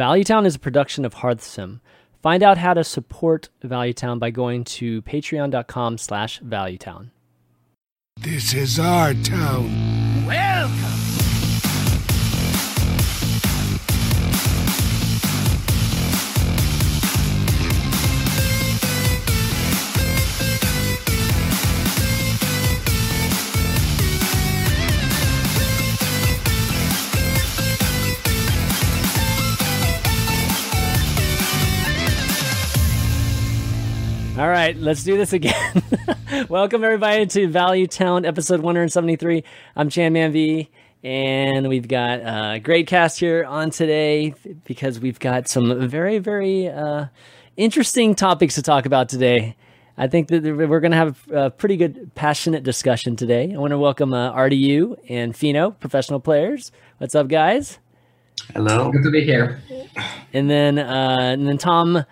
Valuetown is a production of Hearthsim. Find out how to support Valuetown by going to patreon.com slash valuetown. This is our town. Welcome. Right, let's do this again. Welcome everybody to Valuetown episode 173. I'm ChanmanV, and we've got a great cast here on today because we've got some very, very uh, interesting topics to talk about today. I think that we're going to have a pretty good, passionate discussion today. I want to welcome uh, RDU and Fino, professional players. What's up, guys? Hello. Good to be here. And then, uh, and then Tom.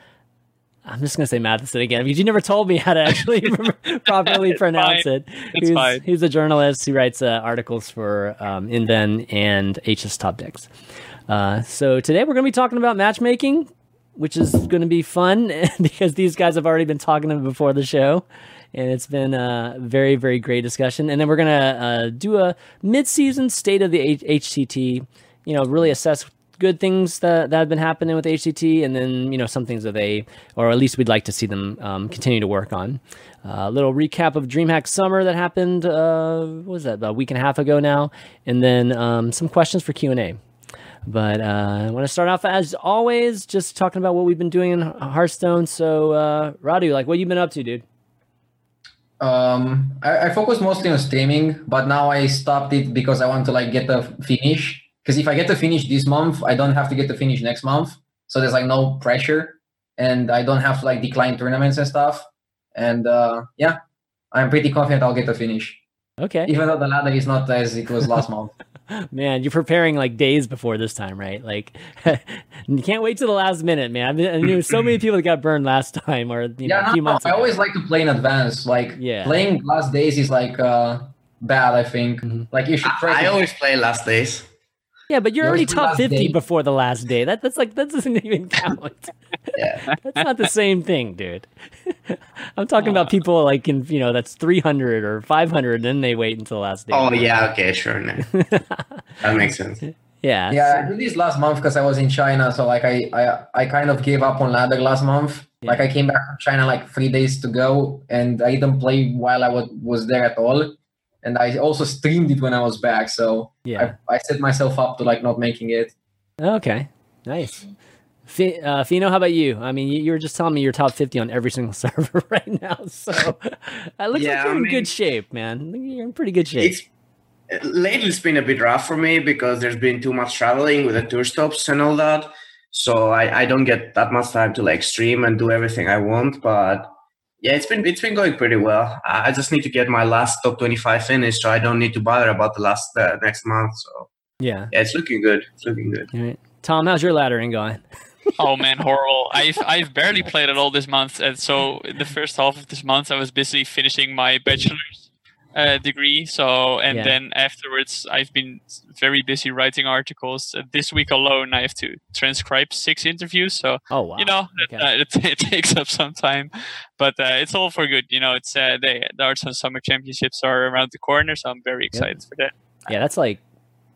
I'm just gonna say Matheson again because you never told me how to actually properly pronounce fine. it. It's he's, fine. he's a journalist who writes uh, articles for um, InVen and HS Top Decks. Uh, so today we're gonna be talking about matchmaking, which is gonna be fun because these guys have already been talking before the show. And it's been a very, very great discussion. And then we're gonna uh, do a mid-season state of the H- HCT. You know, really assess good things that, that have been happening with HCT, and then you know some things that they, or at least we'd like to see them um, continue to work on. Uh, a little recap of DreamHack Summer that happened. Uh, what was that? About a week and a half ago now, and then um, some questions for Q and A. But uh, I want to start off as always, just talking about what we've been doing in Hearthstone. So, uh, Radu, like, what you've been up to, dude? Um, I, I focus mostly on streaming, but now I stopped it because I want to like get a finish. Because if I get to finish this month, I don't have to get to finish next month. So there's like no pressure, and I don't have to like decline tournaments and stuff. And uh, yeah, I'm pretty confident I'll get to finish, Okay, even though the ladder is not as it was last month. man, you're preparing like days before this time, right? Like, you can't wait to the last minute, man. I, mean, I knew so many people that got burned last time, or you know, yeah, a few no, months I ago. always like to play in advance. Like Yeah. playing last days is like uh, bad. I think Mhm. like you should. try I to- always play last days. Yeah, but you're Yours already top fifty day. before the last day. That that's like that doesn't even count. Yeah. that's not the same thing, dude. I'm talking about uh. people like in you know that's 300 or 500, then they wait until the last day. Oh yeah, okay, sure. No. that makes sense. yeah, Yeah, I did this last month because I was in China. So like I, I I kind of gave up on ladder last month. Yeah. Like I came back from China like three days to go, and I didn't play while I was was there at all. And I also streamed it when I was back. So yeah. I, I set myself up to like not making it. Okay, nice. Fi- uh, Fino, how about you? I mean, you, you were just telling me you're top 50 on every single server right now, so it looks Yeah, like you're I in mean- good shape, man. You're in pretty good shape. It's lately it's been a bit rough for me because there's been too much traveling with the tour stops and all that. So I, I don't get that much time to like stream and do everything I want. But yeah, it's been it's been going pretty well. I I just need to get my last top 25 finished, so I don't need to bother about the last uh, next month. So yeah. yeah, it's looking good. It's looking good. All right. Tom, how's your laddering going? oh man, horrible. I've I've barely played at all this month, and so in the first half of this month, I was busy finishing my bachelor's uh, degree. So and Yeah. then afterwards, I've been very busy writing articles. Uh, this week alone, I have to transcribe six interviews. So Oh wow. you know, it, uh, it, it takes up some time, but uh, it's all for good. You know, it's uh, they, the Arts and Summer Championships are around the corner, so I'm very excited for that. Yeah, that's like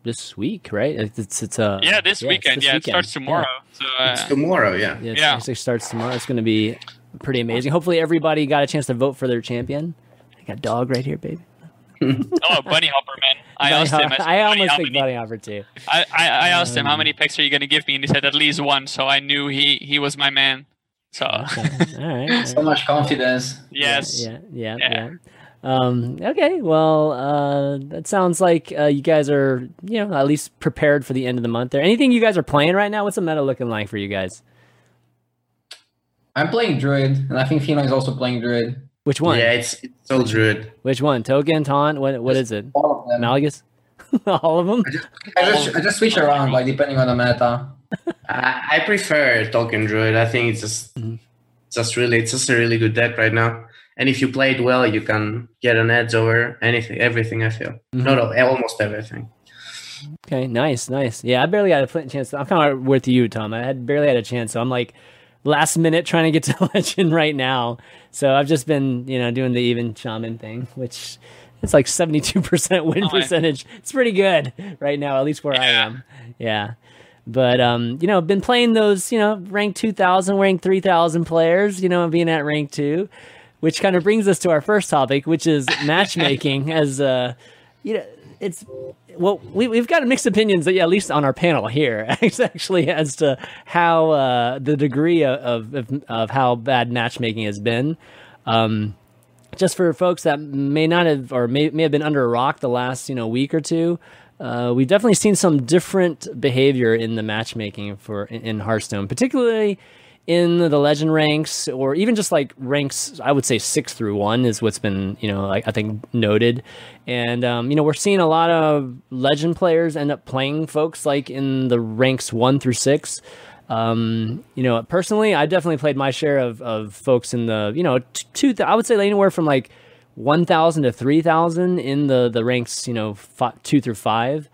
this week, right? It's it's, it's uh Yeah, this yeah, weekend. this yeah, weekend. it starts tomorrow. So uh, It's tomorrow, yeah. Yeah, it Yeah. actually starts tomorrow. It's going to be pretty amazing. Hopefully, everybody got a chance to vote for their champion. I got dog right here, baby. oh, BunnyHoppor, man! I Bunny asked him. I, said, I almost how think many-" BunnyHoppor too. I, I, I asked him how Um, many picks are you gonna give me, and he said at least one. So I knew he he was my man. So Okay. All right. So much confidence. yes, Yeah, yeah, yeah. Yeah. yeah. Um, okay, well, uh, that sounds like uh, you guys are, you know, at least prepared for the end of the month. There, anything you guys are playing right now? What's the meta looking like for you guys? I'm playing Druid, and I think Fino is also playing Druid. Which one? Yeah, it's it's all druid. Which one? Token, Taunt? What? What is it? All of them. Malygos? All of them? I just I just switch around like depending on the meta. I, I prefer Token Druid. I think it's just Mhm. just really it's just a really good deck right now. And if you play it well, you can get an edge over anything, everything. I feel Mhm. not all- almost everything. Okay, nice, nice. Yeah, I barely had a chance. I'm kind of with you, Tom. I had barely had a chance, so I'm like last minute trying to get to legend right now. So I've just been, you know, doing the even shaman thing, which it's like 72% win Oh, yeah. percentage. It's pretty good right now, at least where I am. Yeah. But um, you know, been playing those, you know, rank 2000, rank 3000 players, you know, and being at rank 2, which kind of brings us to our first topic, which is matchmaking as uh you know, it's well, we, we've got mixed opinions, at least on our panel here, actually, as to how uh, the degree of, of of how bad matchmaking has been. Um, just for folks that may not have or may, may have been under a rock the last you know week or two, uh, we've definitely seen some different behavior in the matchmaking for in, in Hearthstone, particularly in the legend ranks or even just like ranks i would say six through one is what's been you know like i think noted. And um, you know we're seeing a lot of legend players end up playing folks like in the ranks one through six. Um, you know personally i definitely played my share of, of folks in the you know two i would say anywhere from like 1000 to 3000 in the the ranks you know fi- two through five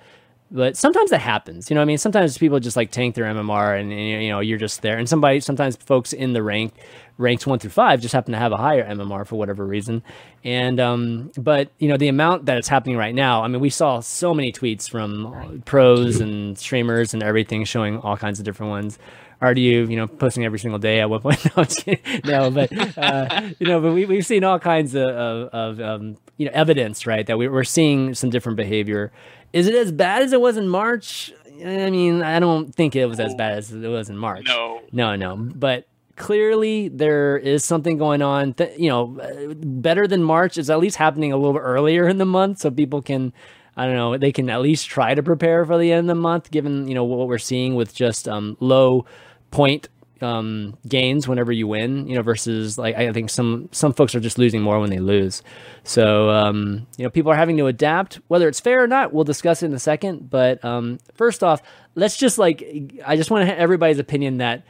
but sometimes that happens. You know, I mean, sometimes people just like tank their MMR, and, and, you know, you're just there. And somebody, sometimes folks in the rank, ranks one through five, just happen to have a higher MMR for whatever reason. And um, but you know, the amount that it's happening right now. I mean, we saw so many tweets from pros and streamers and everything showing all kinds of different ones. RDU, you know, posting every single day at one point. No, no but uh, you know, but we we've seen all kinds of of, of um, you know evidence, right, that we, we're seeing some different behavior. Is it as bad as it was in March? I mean, I don't think it was as bad as it was in March. No. no, no. But clearly, there is something going on. You know, better than March is at least happening a little bit earlier in the month, so people can. I don't know. They can at least try to prepare for the end of the month, given you know what we're seeing with just um, low point um, gains whenever you win. You know, versus like I think some some folks are just losing more when they lose. So um, you know, people are having to adapt. Whether it's fair or not, we'll discuss it in a second. But um, first off, let's just like I just want everybody's opinion that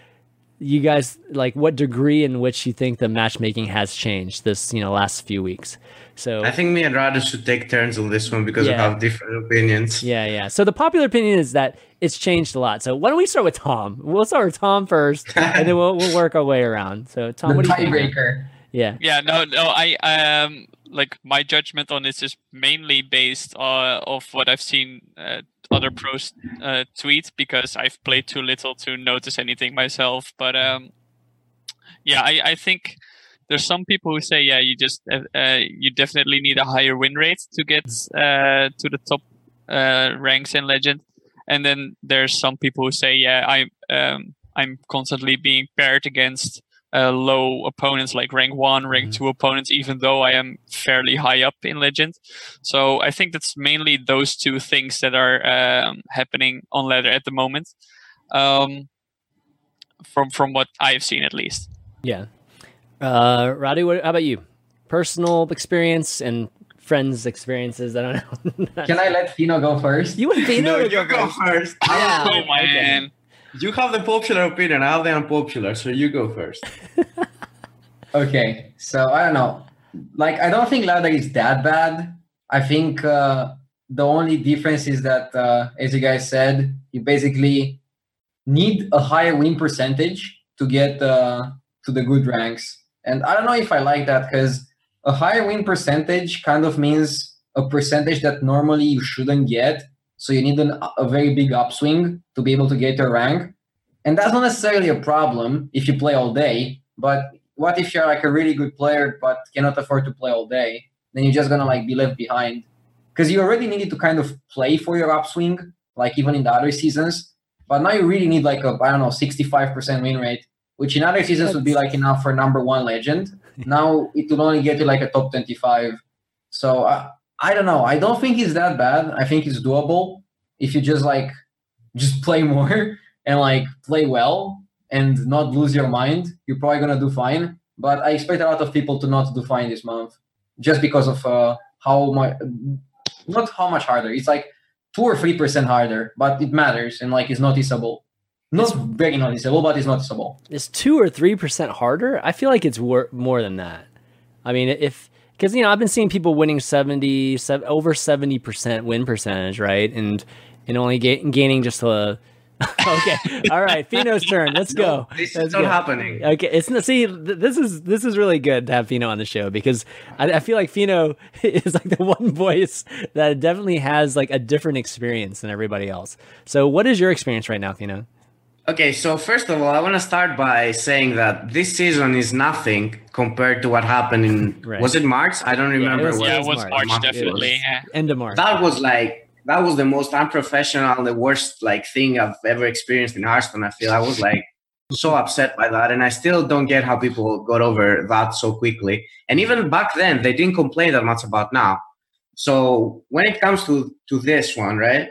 you guys like what degree in which you think the matchmaking has changed this you know last few weeks. So I think me and Radu should take turns on this one because Yeah. we have different opinions. Yeah, yeah. So the popular opinion is that it's changed a lot. So why don't we start with Tom? We'll start with Tom first, and then we'll we'll work our way around. So Tom, the what do you think? tiebreaker. Yeah, Yeah, no, no. I um like my judgment on this is mainly based uh, of what I've seen uh, other pros uh, tweet because I've played too little to notice anything myself. But um, yeah, I, I think there's some people who say yeah, you just uh, uh, you definitely need a higher win rate to get uh, to the top uh, ranks in Legend, and then there's some people who say yeah, I'm um, I'm constantly being paired against uh, low opponents like rank one, rank two opponents, even though I am fairly high up in Legend. So I think that's mainly those two things that are um, happening on ladder at the moment, um, from from what I've seen at least. yeah. Uh, Radu, what, how about you? Personal experience and friends' experiences. I don't know. Can I let Fino go first? you and Fino No, you go first. Yeah. oh okay. man, You have the popular opinion. I have the unpopular, so you go first. Okay, so I don't know. Like, I don't think ladder is that bad. I think uh, the only difference is that, uh, as you guys said, you basically need a higher win percentage to get uh, to the good ranks. And I don't know if I like that because a higher win percentage kind of means a percentage that normally you shouldn't get. So you need an, a very big upswing to be able to get your rank. And that's not necessarily a problem if you play all day. But what if you're like a really good player but cannot afford to play all day? Then you're just gonna like be left behind. Because you already needed to kind of play for your upswing, like even in the other seasons. But now you really need like a I don't know 65% win rate, which in other seasons would be like enough for number one legend. now it will only get you like a top 25. So I, I don't know. I don't think it's that bad. I think it's doable if you just like just play more and like play well and not lose your mind. You're probably gonna do fine. But I expect a lot of people to not do fine this month, just because of uh, how much, not how much harder. It's like two or three percent harder, but it matters and like it's noticeable. Not very noticeable, but it's noticeable. It's two or three percent harder? I feel like it's wor- more than that. I mean, if because you know I've been seeing people winning 70, sev- over seventy percent win percentage, right? And and only ga- gaining just a. okay, all right, Fino's turn. Let's go. This Let's is not go. happening. Okay, it's not see. th- This is this is really good to have Fino on the show because I, I feel like Fino is like the one voice that definitely has like a different experience than everybody else. So, what is your experience right now, Fino? Okay, so first of all, I want to start by saying that this season is nothing compared to what happened in Right. was it March? I don't remember. was- yeah, it was March. March, March definitely. was. yeah. End of March. that was like that was the most unprofessional, the worst like thing I've ever experienced in Hearthstone. I feel I was like so upset by that, and I still don't get how people got over that so quickly. And even back then, they didn't complain that much about now. So when it comes to to this one, right?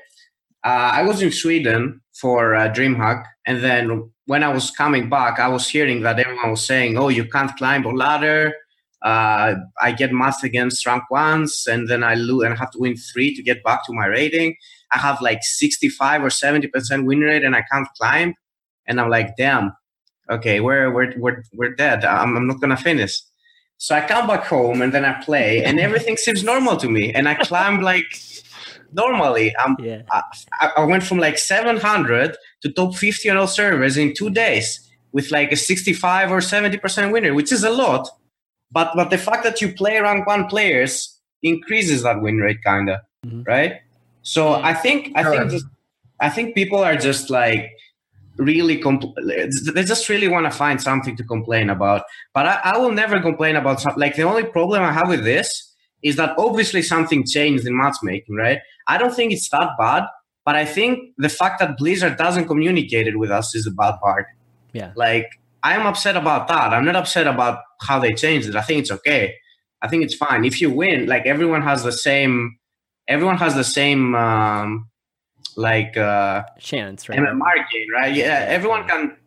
Uh, I was in Sweden for uh, DreamHack, and then when I was coming back, I was hearing that everyone was saying, "Oh, you can't climb a ladder." Uh, I get matched against rank ones, and then I lose, and I have to win three to get back to my rating. I have like sixty-five or seventy percent win rate, and I can't climb. And I'm like, "Damn, okay, we're we're we're we're dead. I'm, I'm not gonna finish." So I come back home, and then I play, and everything seems normal to me, and I climb like normally. I'm yeah, I, I went from like 700 to top 50 on all servers in two days with like a 65 or 70% winner, which is a lot. But but the fact that you play rank one players increases that win rate, kinda, Mhm. right? So I think I think just, I think people are just like really compl- they just really want to find something to complain about. But I, I will never complain about something. Like the only problem I have with this is that obviously something changed in matchmaking, right? I don't think it's that bad, but I think the fact that Blizzard doesn't communicate it with us is the bad part. Yeah. Like I'm upset about that. I'm not upset about how they changed it. I think it's okay. I think it's fine. If you win, like everyone has the same everyone has the same um like uh chance, right? MMR gain, right? Yeah, everyone can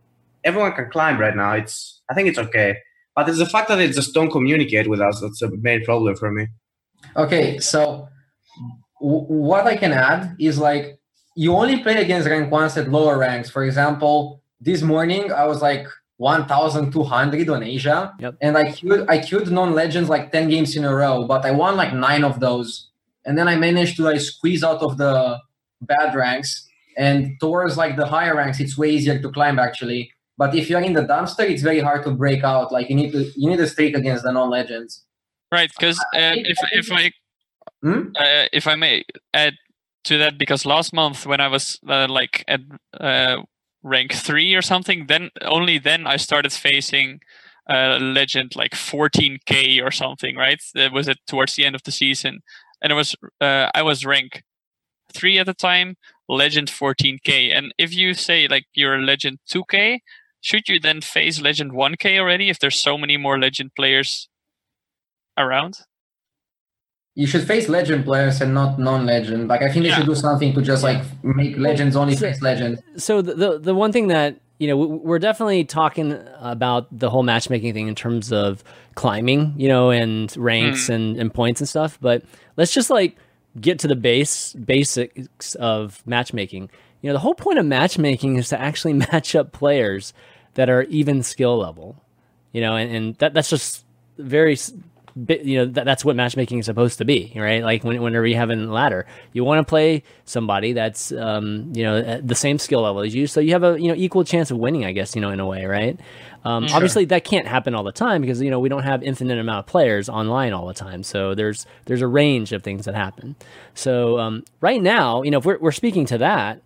everyone can climb right now. It's I think it's okay. But it's the fact that they just don't communicate with us that's the main problem for me. Okay, so w- what I can add is like you only play against rank ones at lower ranks. For example, this morning I was like 1,200 on Asia, Yep. and I queued I queued non legends like 10 games in a row, but I won like nine of those, and then I managed to like squeeze out of the bad ranks. And towards like the higher ranks, it's way easier to climb actually. But if you're in the dumpster, it's very hard to break out. Like you need to you need a streak against the non legends. Right, because um, if I if I Hmm? uh, if I may add to that, because last month when I was uh, like at uh, rank three or something, then only then I started facing uh, legend like 14k or something. Right, that was it towards the end of the season, and it was uh, I was rank three at the time, legend 14k, and if you say like you're a legend 2k. Should you then face Legend 1K already if there's so many more Legend players around? you should face legend players and not non-legend. Like I think they Yeah. should do something to just like make legends only So- face legend. so the, the the one thing that you know we're definitely talking about the whole matchmaking thing in terms of climbing you know and ranks hmm. and, and points and stuff but let's just like get to the base basics of matchmaking you know the whole point of matchmaking is to actually match up players that are even skill level you know and, and that that's just very s- bi- you know that, that's what matchmaking is supposed to be right? Like when, whenever you have a ladder you want to play somebody that's um, you know at the same skill level as you so you have a you know equal chance of winning i guess you know in a way right? Um, obviously that can't happen all the time because you know we don't have infinite amount of players online all the time so there's there's a range of things that happen. So um, right now you know if we're, we're speaking to that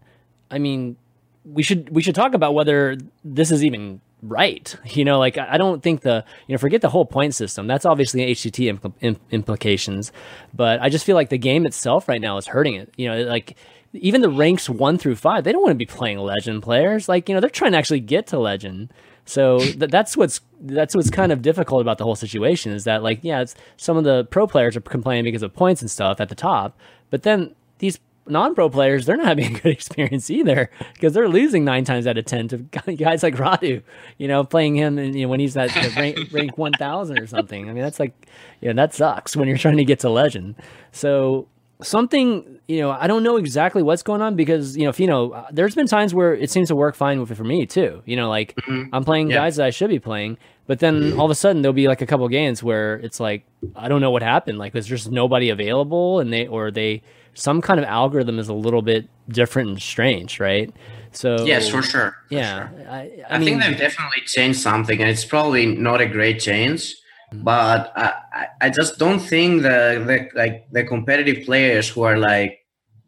i mean we should we should talk about whether this is even right. You know, like I don't think the you know forget the whole point system. That's obviously HCT impl- im- implications, but I just feel like the game itself right now is hurting it. You know, like even the ranks one through five, they don't want to be playing legend players. Like you know, they're trying to actually get to legend. So th- that's what's that's what's kind of difficult about the whole situation is that like yeah, some of the pro players are complaining because of points and stuff at the top, but then these non-pro players they're not having a good experience either because they're losing nine times out of ten to guys like Radu, you know, playing him and, you know, when he's at the rank, rank one thousand or something. I mean, that's like, you know, that sucks when you're trying to get to legend. So something, you know, I don't know exactly what's going on because you know, if you know, uh, there's been times where it seems to work fine with for me too. You know, like I'm playing Yeah. guys that I should be playing, but then all of a sudden there'll be like a couple games where it's like I don't know what happened. Like there's just nobody available, and they or they some kind of algorithm is a little bit different and strange, right? So yes, for sure. for yeah, sure. I, I, I, mean, think they've definitely changed something, and it's probably not a great change. But I, I- just don't think the, the like the competitive players who are like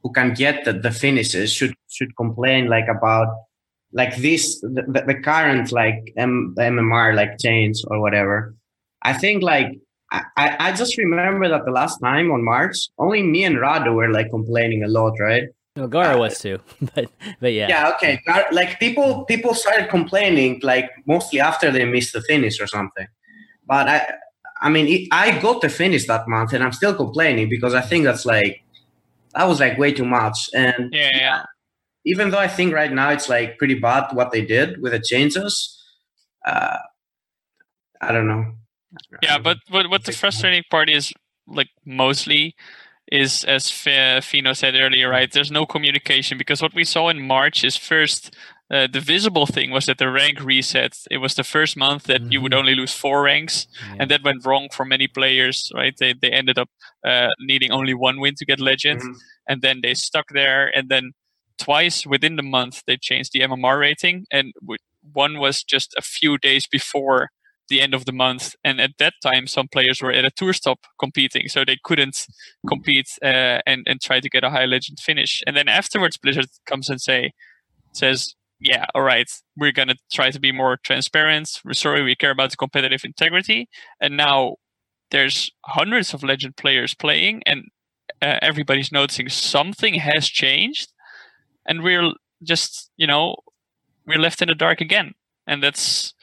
who can get the, the finishes should should complain like about like this the, the the current like M, MMR like change or whatever. I think like I, I I just remember that the last time on March, only me and Radu were like complaining a lot, right? no, Gara was too, but but yeah, yeah okay. Like people people started complaining like mostly after they missed the finish or something. But i i mean it, i got the finish that month and i'm still complaining because i think that's like that was like way too much. And Yeah, yeah. even though i think right now it's like pretty bad what they did with the changes uh i don't know Yeah, but what what the frustrating part is, like mostly, is as Fino said earlier, right? There's no communication because what we saw in March is first. Uh, the visible thing was that the rank reset. It was the first month that you would only lose four ranks, Yeah. and that went wrong for many players. Right? They they ended up uh, needing only one win to get legend, Mhm. and then they stuck there. And then twice within the month they changed the MMR rating, and w- one was just a few days before the end of the month. And at that time, some players were at a tour stop competing, so they couldn't compete uh, and and try to get a high legend finish. And then afterwards, Blizzard comes and say says, "Yeah, all right, we're gonna try to be more transparent. We're sorry, we care about competitive integrity." And now there's hundreds of legend players playing, and uh, everybody's noticing something has changed, and we're just you know we're left in the dark again, and that's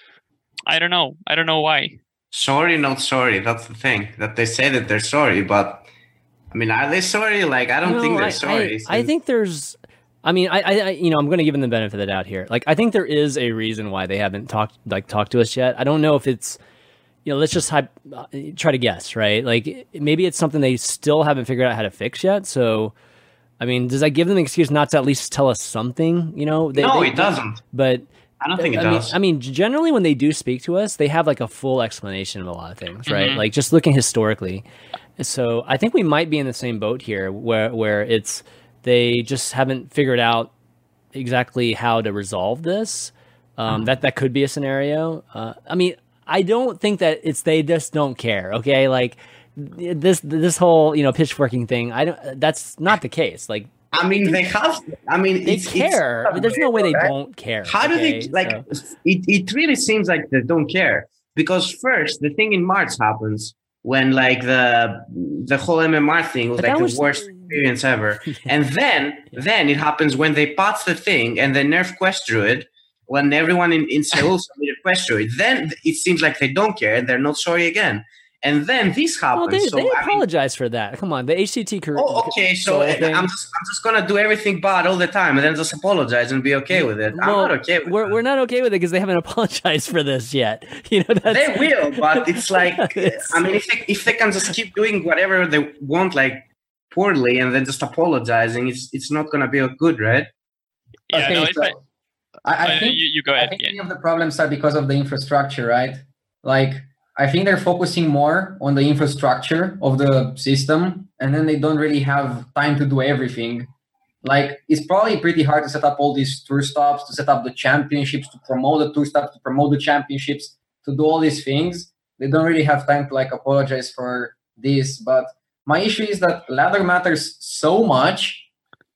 I don't know. I don't know why. sorry not sorry that's the thing that they say that they're sorry but i mean are they sorry like i don't No, think they're I, sorry I, I think there's. I mean, I, I, I- you know, I'm going to give them the benefit of the doubt here. Like, I think there is a reason why they haven't talked, like, talked to us yet. I don't know if it's, you know, let's just hype, uh, try to guess, right? Like, maybe it's something they still haven't figured out how to fix yet. So, I mean, does that give them an excuse not to at least tell us something? You know, they, no they- it doesn't But i don't think it I mean, does I mean, generally when they do speak to us, they have like a full explanation of a lot of things, right? Mhm. Like just looking historically. So I think we might be in the same boat here, where where it's they just haven't figured out exactly how to resolve this. Um, That that could be a scenario. Uh, I mean, I don't think that it's they just don't care. Okay, like this this whole you know pitchforking thing. I don't. That's not the case. Like I mean, they have. I mean, they it's, care. It's, There's no way they right? don't care. How do okay? they like? So- It it really seems like they don't care because first the thing in March happens when like the the whole MMR thing was But like the was- worst experience ever, and then then it happens when they patch the thing and they nerf Quest Druid. When everyone in, in Seoul submitted Quest Druid, then it seems like they don't care and they're not sorry again. And then this happens. Well, they, so, they I mean, apologize for that. Come on, the HCT career. Oh, okay. So Soul. I'm just, I'm just gonna do everything bad all the time, and then just apologize and be okay with it. I'm not okay with we're, that. we're not okay with it because they haven't apologized for this yet. You know, that's, They will, but it's like, It's- I mean, if they, if they can just keep doing whatever they want, like poorly, and then just apologizing, it's it's not gonna be good, right? Yeah, Okay, no, so- I, I, I uh, think you, you go I think Yeah. many of the problems are because of the infrastructure, right? Like, I think they're focusing more on the infrastructure of the system, and then they don't really have time to do everything. Like, it's probably pretty hard to set up all these tour stops, to set up the championships, to promote the tour stops, to promote the championships, to do all these things. They don't really have time to like apologize for this. But my issue is that ladder matters so much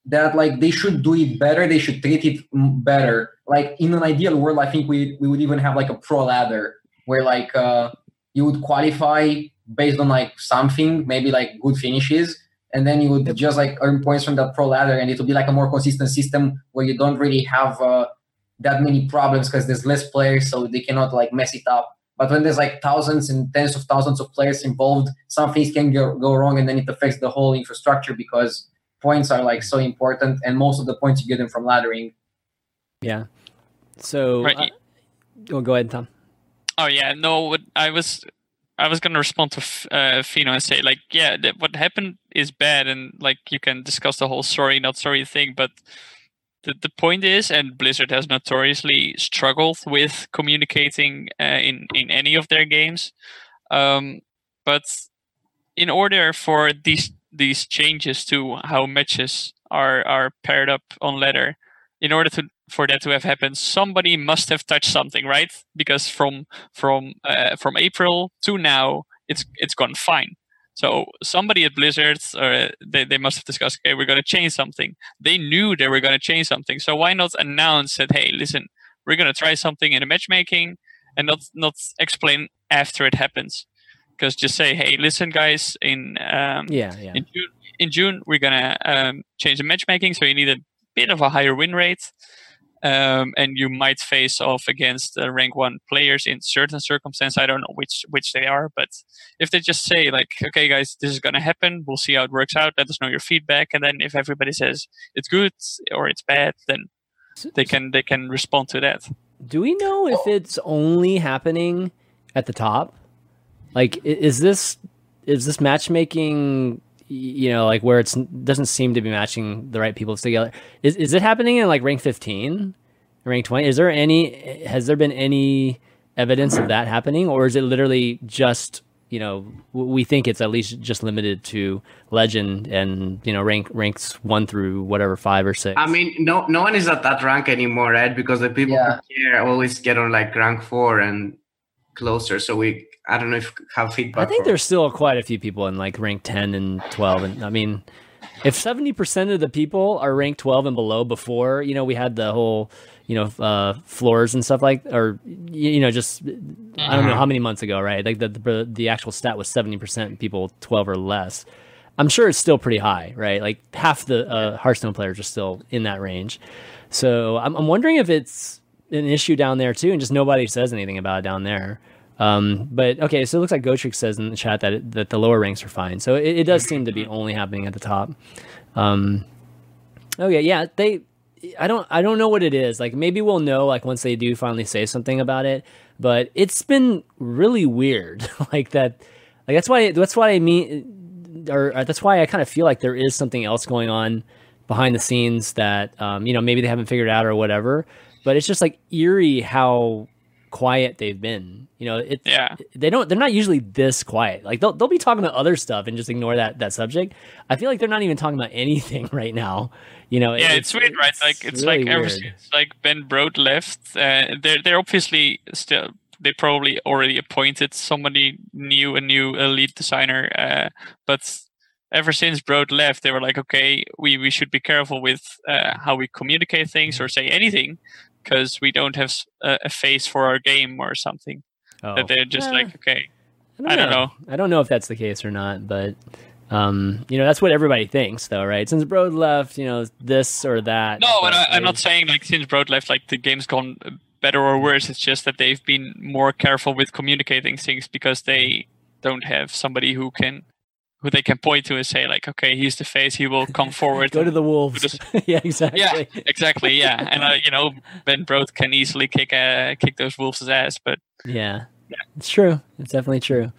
that like they should do it better they should treat it better like in an ideal world i think we we would even have like a pro ladder where like uh you would qualify based on like something maybe like good finishes and then you would just like earn points from that pro ladder and it would be like a more consistent system where you don't really have uh, that many problems because there's less players so they cannot like mess it up but when there's like thousands and tens of thousands of players involved some things can go, go wrong and then it affects the whole infrastructure because points are like so important and most of the points you get them from laddering yeah. So, Right. uh, oh, go ahead, Tom. Oh yeah, no. I was, I was gonna respond to uh, Fino and say like, yeah, that what happened is bad, and like you can discuss the whole sorry not sorry thing, but the the point is, and Blizzard has notoriously struggled with communicating uh, in in any of their games, um, but in order for these these changes to how matches are are paired up on ladder, in order to for that to have happened, somebody must have touched something, right? Because from from uh, from April to now, it's it's gone fine. So somebody at Blizzard, uh, they, they must have discussed, okay, we're going to change something. They knew they were going to change something. So why not announce that, hey, listen, we're going to try something in the matchmaking and not, not explain after it happens. Because just say, hey, listen, guys, in um, Yeah, yeah. in June, in June we're gonna um, change the matchmaking, so you need a bit of a higher win rate, um, and you might face off against uh, rank one players in certain circumstances. I don't know which which they are, but if they just say like, "Okay, guys, this is gonna happen. We'll see how it works out. Let us know your feedback," and then if everybody says it's good or it's bad, then they can they can respond to that. Do we know if it's only happening at the top? Like, is this is this matchmaking? You know, like where it's doesn't seem to be matching the right people together. Is is it happening in like rank fifteen, rank twenty? Is there any? Has there been any evidence of that happening, or is it literally just you know we think it's at least just limited to legend and you know rank ranks one through whatever five or six? I mean, no, no one is at that rank anymore, right? Because the people Yeah. who care always get on like rank four and closer. So we, I don't know if have feedback. I think there's still quite a few people in like rank 10 and 12 and I mean if 70% of the people are ranked 12 and below before, you know, we had the whole, you know, uh floors and stuff like or you, know just I don't know how many months ago, right? Like the the, the actual stat was 70% people 12 or less. I'm sure it's still pretty high, right? Like half the uh, Hearthstone players are still in that range. So I'm, I'm wondering if it's an issue down there too, and just nobody says anything about it down there. Um, but okay, so it looks like Gotrix says in the chat that it, that the lower ranks are fine. So it, it does seem to be only happening at the top. Um, okay, yeah, they. I don't. I don't know what it is. Like maybe we'll know like once they do finally say something about it. But it's been really weird. like that. Like that's why. That's why I mean, or, or that's why I kind of feel like there is something else going on behind the scenes that um, you know maybe they haven't figured out or whatever. But it's just like eerie how quiet they've been. You know, it's Yeah. they don't they're not usually this quiet. Like they'll they'll be talking about other stuff and just ignore that that subject. I feel like they're not even talking about anything right now. You know, yeah, it's, weird, right? Like it's really like ever since like Ben Brode left, uh, they're they're obviously still they probably already appointed somebody new, a new lead designer, uh, but ever since Brode left, they were like, okay, we we should be careful with uh, how we communicate things or say anything because we don't have a face for our game or something. Oh. That they're just Eh, like, okay, I don't, I don't know. I don't know if that's the case or not, but um, you know, that's what everybody thinks, though, right? Since Brode left, you know, this or that. No, but and I, I'm not saying like since Brode left, like the game's gone better or worse. It's just that they've been more careful with communicating things because they don't have somebody who can, who they can point to and say like, okay, he's the face. He will come forward. Go to the Wolves. yeah, exactly. yeah, exactly. Yeah, and uh, you know Ben Brode can easily kick uh, kick those wolves' ass, but Yeah, yeah. it's true. It's definitely true.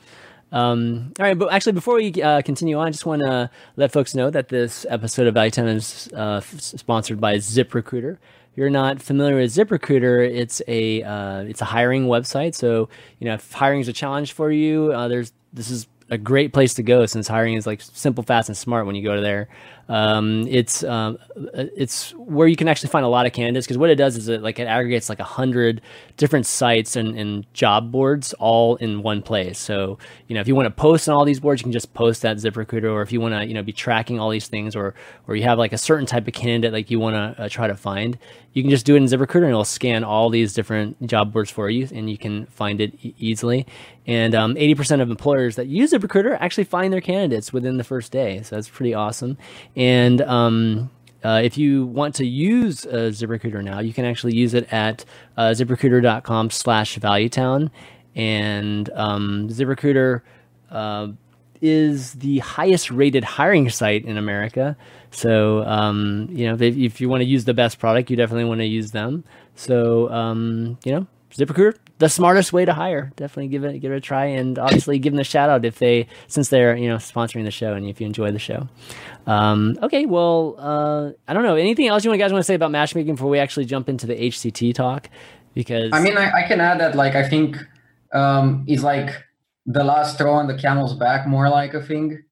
Um, all right, but actually, before we uh, continue on, I just want to let folks know that this episode of Valuetown is uh, f- sponsored by ZipRecruiter. If you're not familiar with ZipRecruiter, it's a uh, it's a hiring website. So you know, if hiring is a challenge for you, uh, there's this is a great place to go since hiring is like simple, fast, and smart when you go to there. Um, it's um, it's where you can actually find a lot of candidates because what it does is it like it aggregates like a hundred different sites and, and job boards all in one place. So you know if you want to post on all these boards, you can just post that ZipRecruiter, or if you want to you know be tracking all these things, or or you have like a certain type of candidate like you want to uh, try to find, you can just do it in ZipRecruiter and it'll scan all these different job boards for you, and you can find it e- easily. And um, 80% of employers that use ZipRecruiter actually find their candidates within the first day. So that's pretty awesome. And um, uh, if you want to use uh, ZipRecruiter now, you can actually use it at uh, ziprecruiter.com slash valuetown. And um, ZipRecruiter uh, is the highest rated hiring site in America. So, um, you know, if, if you want to use the best product, you definitely want to use them. So, um, you know, ZipRecruiter, the smartest way to hire. Definitely give it give it a try, and obviously give them a shout out if they since they're you know sponsoring the show and if you enjoy the show. Um, okay, well, uh, I don't know anything else you guys want to say about matchmaking before we actually jump into the HCT talk because I mean, I, I can add that like I think um, is like the last straw on the camel's back, more like a thing.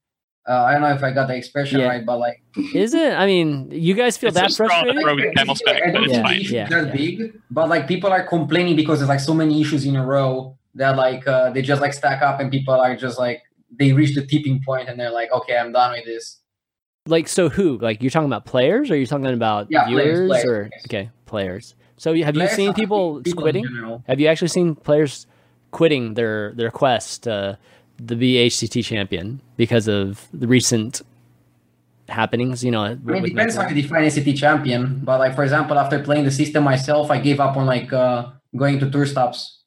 Uh, I don't know if I got the expression Yeah. right, but like Is it? I mean, you guys feel It's that a straw frustrated? that the camel's back, I but don't it's Yeah, fine. yeah, is that yeah. big, but like people are complaining because there's like so many issues in a row that like uh, they just like stack up and people are just like they reach the tipping point and they're like, okay, I'm done with this. Like, so who? Like, you're talking about players, or are you talking about Yeah, viewers, players, or okay, players? So, have you seen people, in quitting? Have you actually seen players quitting their their quest uh, to be HCT champion because of the recent happenings? You know, I mean, it depends on how you define HCT champion. But like for example, after playing the system myself, I gave up on like uh, going to tour stops.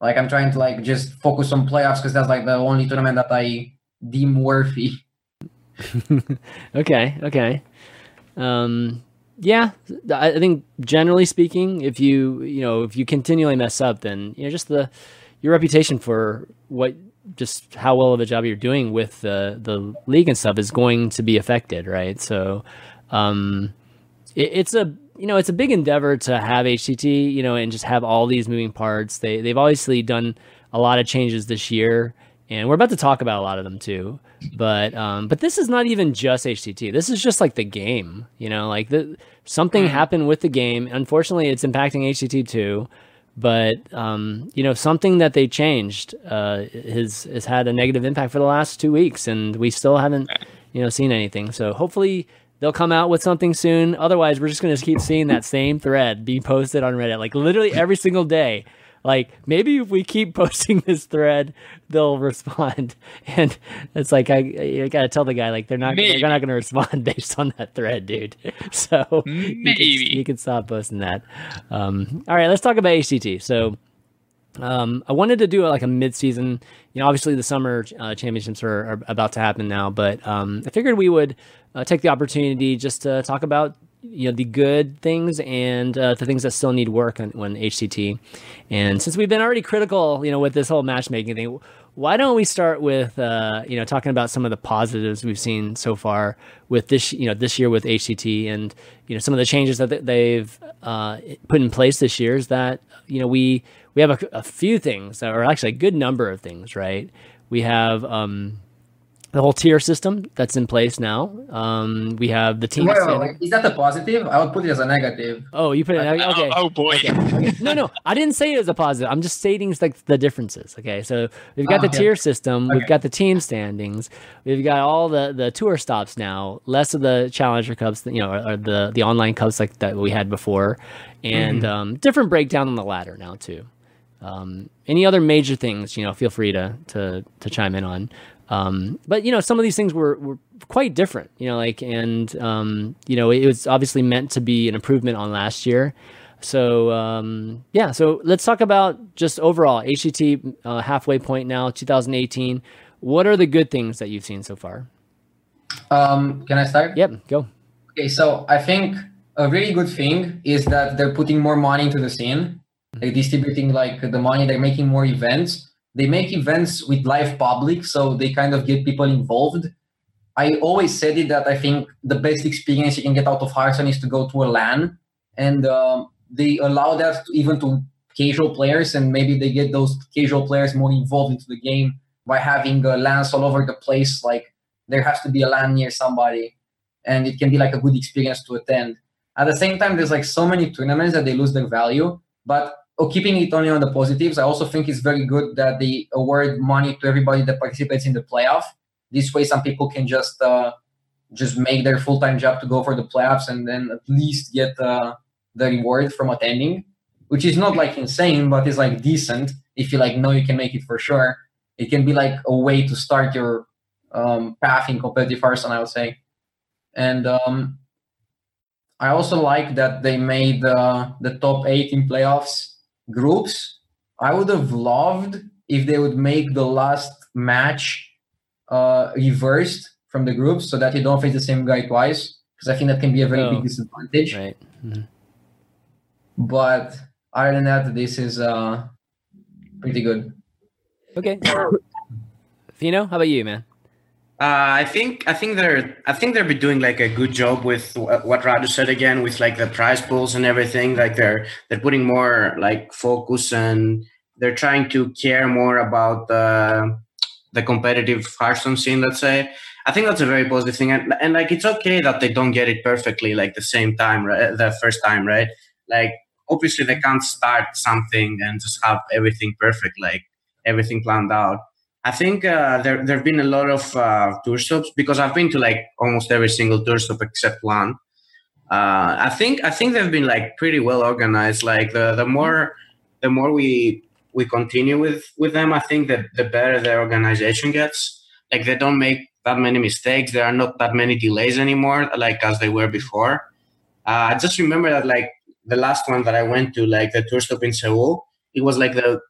Like I'm trying to like just focus on playoffs because that's like the only tournament that I deem worthy. okay, okay. Um, yeah, I think generally speaking, if you you know if you continually mess up, then you know just the your reputation for what just how well of a job you're doing with the the league and stuff is going to be affected, right? So, um, it, it's a you know it's a big endeavor to have HCT, you know, and just have all these moving parts. They they've obviously done a lot of changes this year, and we're about to talk about a lot of them too. But um, but this is not even just HCT. This is just like the game, you know, like the something happened with the game. Unfortunately, it's impacting HCT too. But um, you know, something that they changed uh, has has had a negative impact for the last two weeks, and we still haven't you know seen anything. So hopefully they'll come out with something soon. Otherwise, we're just going to keep seeing that same thread be posted on Reddit, like literally every single day. Like maybe if we keep posting this thread, they'll respond. And it's like I, I gotta tell the guy like they're not Maybe. they're not gonna respond based on that thread, dude. So you can- you can stop posting that. Um, all right, let's talk about HCT. So um, I wanted to do like a mid-season. You know, obviously the summer uh, championships are, are about to happen now, but um, I figured we would uh, take the opportunity just to talk about you know the good things and uh, the things that still need work on when HCT. And since we've been already critical, you know, with this whole matchmaking thing, why don't we start with uh, you know talking about some of the positives we've seen so far with this you know this year with HCT and you know some of the changes that they've uh, put in place this year is that you know we we have a, a few things that or actually a good number of things right we have um, the whole tier system that's in place now um, we have the team Wait, wait, wait, is that a positive? I would put it as a negative. oh you put it Oh, okay oh boy. no, no, I didn't say it as a positive. I'm just stating like the differences. Okay, so we've got Oh, the okay. tier system, we've Okay. got the team standings, we've got all the the tour stops now, less of the challenger cups, you know, or, or the the online cups like that we had before, and Mm-hmm. um, different breakdown on the ladder now too. Um, any other major things, you know, feel free to to to chime in on. Um, but you know, some of these things were, were quite different, you know, like, and, um, you know, it was obviously meant to be an improvement on last year. So, um, yeah, so let's talk about just overall HCT uh, halfway point now, 2018. What are the good things that you've seen so far? Um, can I start? Yep, go. Okay, so I think a really good thing is that they're putting more money into the scene. They're distributing like the money. They're making more events. They make events with live public, so they kind of get people involved. I always said it that I think the best experience you can get out of Hearthstone is to go to a LAN, and um, they allow that to, even to casual players, and maybe they get those casual players more involved into the game by having uh, LANs all over the place. Like there has to be a LAN near somebody and it can be like a good experience to attend. At the same time, there's like so many tournaments that they lose their value. But oh, keeping it only on the positives, I also think it's very good that they award money to everybody that participates in the playoff. This way, some people can just uh, just make their full time job to go for the playoffs and then at least get uh, the reward from attending, which is not like insane, but is like decent if you like know you can make it for sure. It can be like a way to start your um, path in competitive Hearthstone, I would say. And um, I also like that they made uh, the top eight in playoffs groups. I would have loved if they would make the last match uh, reversed from the groups so that you don't face the same guy twice. Because I think that can be a very Oh. big disadvantage. Right. But other than that, this is uh, pretty good. Okay. Fino, how about you, man? Uh, I think I think they're I think they're doing like a good job with wh- what Radu said again with like the prize pools and everything. Like they're they're putting more like focus and they're trying to care more about the the competitive Hearthstone scene. Let's say I think that's a very positive thing, and, and like it's okay that they don't get it perfectly like the same time, right? The first time, right? Like obviously they can't start something and just have everything perfect, like everything planned out. I think uh, there there have been a lot of uh, tour stops because I've been to like almost every single tour stop except one. Uh, I think I think they've been like pretty well organized. Like the the more the more we we continue with with them, I think that the better their organization gets. Like they don't make that many mistakes. There are not that many delays anymore, like as they were before. Uh, I just remember that like the last one that I went to, like the tour stop in Seoul, it was like the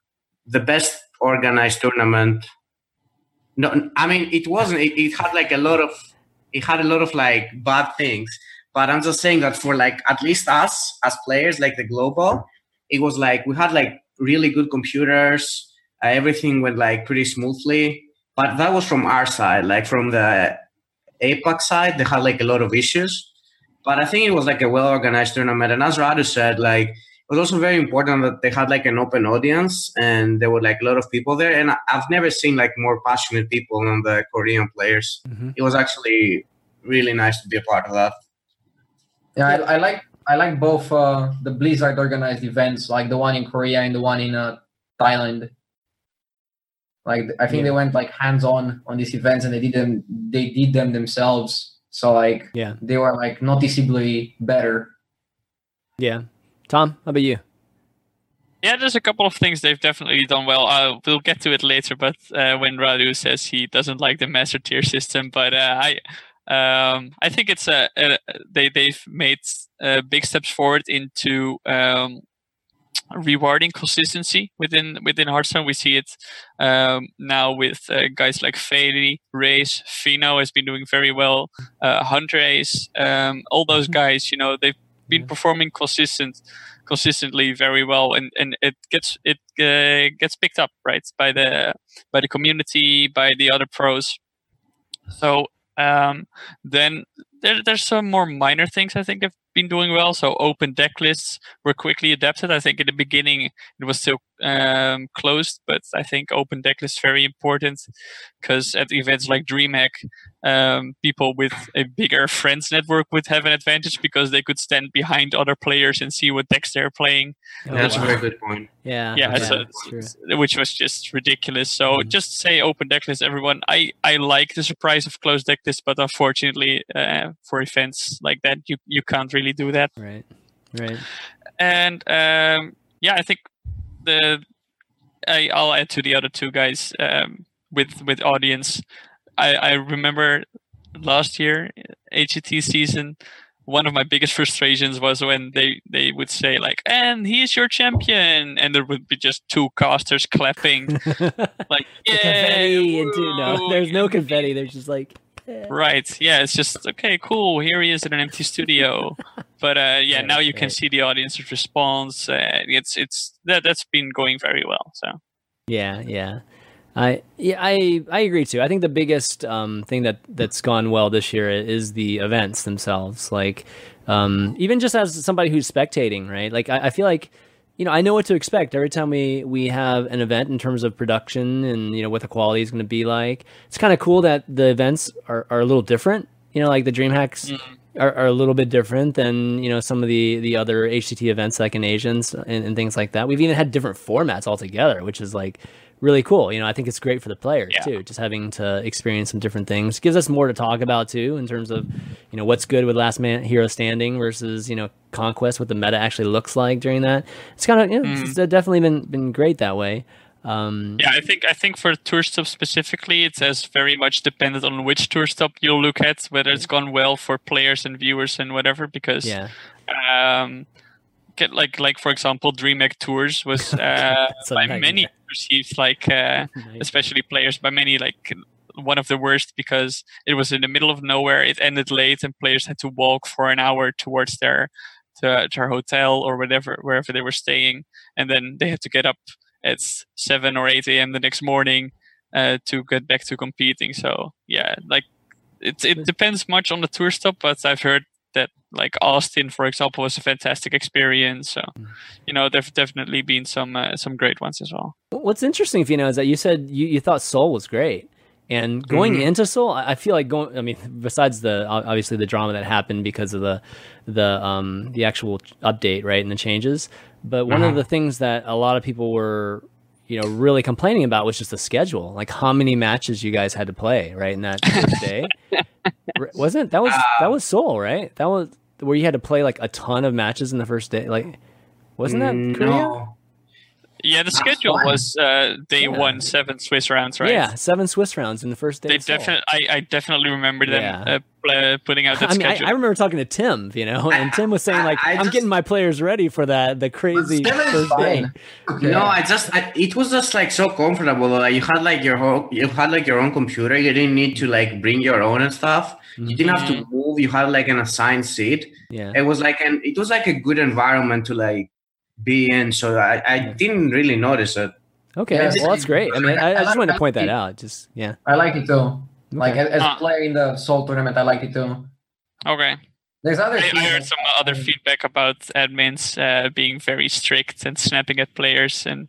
the best organized tournament. No, I mean it wasn't. It, it had like a lot of it had a lot of like bad things. But I'm just saying that for like at least us as players, like the global, it was like we had like really good computers. Uh, everything went like pretty smoothly. But that was from our side, like from the APAC side, they had like a lot of issues. But I think it was like a well organized tournament. And as Radu said, like was also very important that they had like an open audience and there were like a lot of people there. And I've never seen like more passionate people on the Korean players. Mm-hmm. It was actually really nice to be a part of that. Yeah, I, I like I like both uh, the Blizzard organized events, like the one in Korea and the one in uh, Thailand. Like I think yeah. they went like hands on on these events and they did them they did them themselves. So like yeah, they were like noticeably better. Yeah, Tom, how about you? Yeah, there's a couple of things they've definitely done well. Uh, we'll get to it later, but uh, when Radu says he doesn't like the master tier system, but uh, I um, I think it's a, a, they they've made uh, big steps forward into um, rewarding consistency within within Hearthstone. We see it um, now with uh, guys like Feli, Raze, Fino has been doing very well. Uh, Hunterace, um, all those guys, you know, they've been performing consistent consistently very well, and, and it gets it uh, gets picked up right by the by the community, by the other pros. So um, then there, there's some more minor things I think have been doing well. So open deck lists were quickly adapted. I think in the beginning it was still um, closed, but I think open deck lists very important because at events like DreamHack, um, people with a bigger friends network would have an advantage because they could stand behind other players and see what decks they're playing. Oh, That's wow. a very good point. Yeah, yeah, yeah so, which was just ridiculous. So mm just say open deck list, everyone. I I like the surprise of closed deck lists, but unfortunately uh, for events like that, you you can't really do that. Right, right. And um, yeah, I think the I, I'll add to the other two guys um, with with audience. I, I remember last year HCT season. One of my biggest frustrations was when they, they would say like, "And he's your champion," and there would be just two casters clapping, like, "Yeah!" no, there's no confetti. There's just like, Right. Yeah. It's just okay. Cool. Here he is in an empty studio. But uh, yeah, now you can see the audience's response. Uh, it's it's that that's been going very well. So. Yeah. Yeah. I yeah I I agree too. I think the biggest um, thing that that's gone well this year is the events themselves. Like um, even just as somebody who's spectating, right? Like I, I feel like you know, I know what to expect every time we we have an event in terms of production and you know what the quality is going to be like. It's kind of cool that the events are, are a little different. You know, like the DreamHacks mm. are, are a little bit different than you know some of the the other HCT events like in Asians and, and things like that. We've even had different formats altogether, which is like really cool. You know, I think it's great for the players yeah. too, just having to experience some different things. It gives us more to talk about too in terms of, you know, what's good with Last Man Hero Standing versus you know Conquest, what the meta actually looks like during that. It's kind of you know, mm. it's definitely been been great that way. Um, yeah, I think I think for tour stop specifically, it's as very much dependent on which tour stop you look at, whether it's gone well for players and viewers and whatever. Because yeah. Um, get like like for example, DreamHack Tours was uh, by many perceived like uh, especially players by many like one of the worst because it was in the middle of nowhere. It ended late, and players had to walk for an hour towards their to, their hotel or whatever wherever they were staying, and then they had to get up at seven or eight a.m. the next morning uh, to get back to competing. So yeah, like it it depends much on the tour stop, but I've heard that like Austin, for example, was a fantastic experience. So, mm. you know, there've definitely been some uh, some great ones as well. What's interesting, if you know, is that you said you, you thought Seoul was great, And going Mhm. into Seoul, I I feel like going. I mean, besides the obviously the drama that happened because of the the um the actual update, right, and the changes. But one of Uh-huh. the things that a lot of people were, you know, really complaining about was just the schedule, like how many matches you guys had to play, right, in that first day. Wasn't that was that was Seoul, right? That was where you had to play like a ton of matches in the first day. Like, wasn't that Mm, Korea? No. Yeah, the schedule fine. was uh, day Yeah. one, seven Swiss rounds, right? Yeah, seven Swiss rounds in the first day. They definitely, I, I definitely remember them Yeah. uh, pl- putting out that I mean, schedule. I remember talking to Tim, you know, and Tim was saying like, I I, am just- getting my players ready for that the crazy first day. fine. Okay. No, I just I, it was just like so comfortable. Like you had like your whole, you had like your own computer. You didn't need to like bring your own and stuff. You didn't have to move. You had like an assigned seat. Yeah, It was like an it was like a good environment to like be in. So I, I didn't really notice it. okay, Yeah, well that's great. I mean, I, I just wanted to point that out. Just yeah, I like it too. Like Okay. as, as Ah. a player in the Seoul tournament, I like it too. okay. There's other. I, I heard some other feedback about admins uh, being very strict and snapping at players, and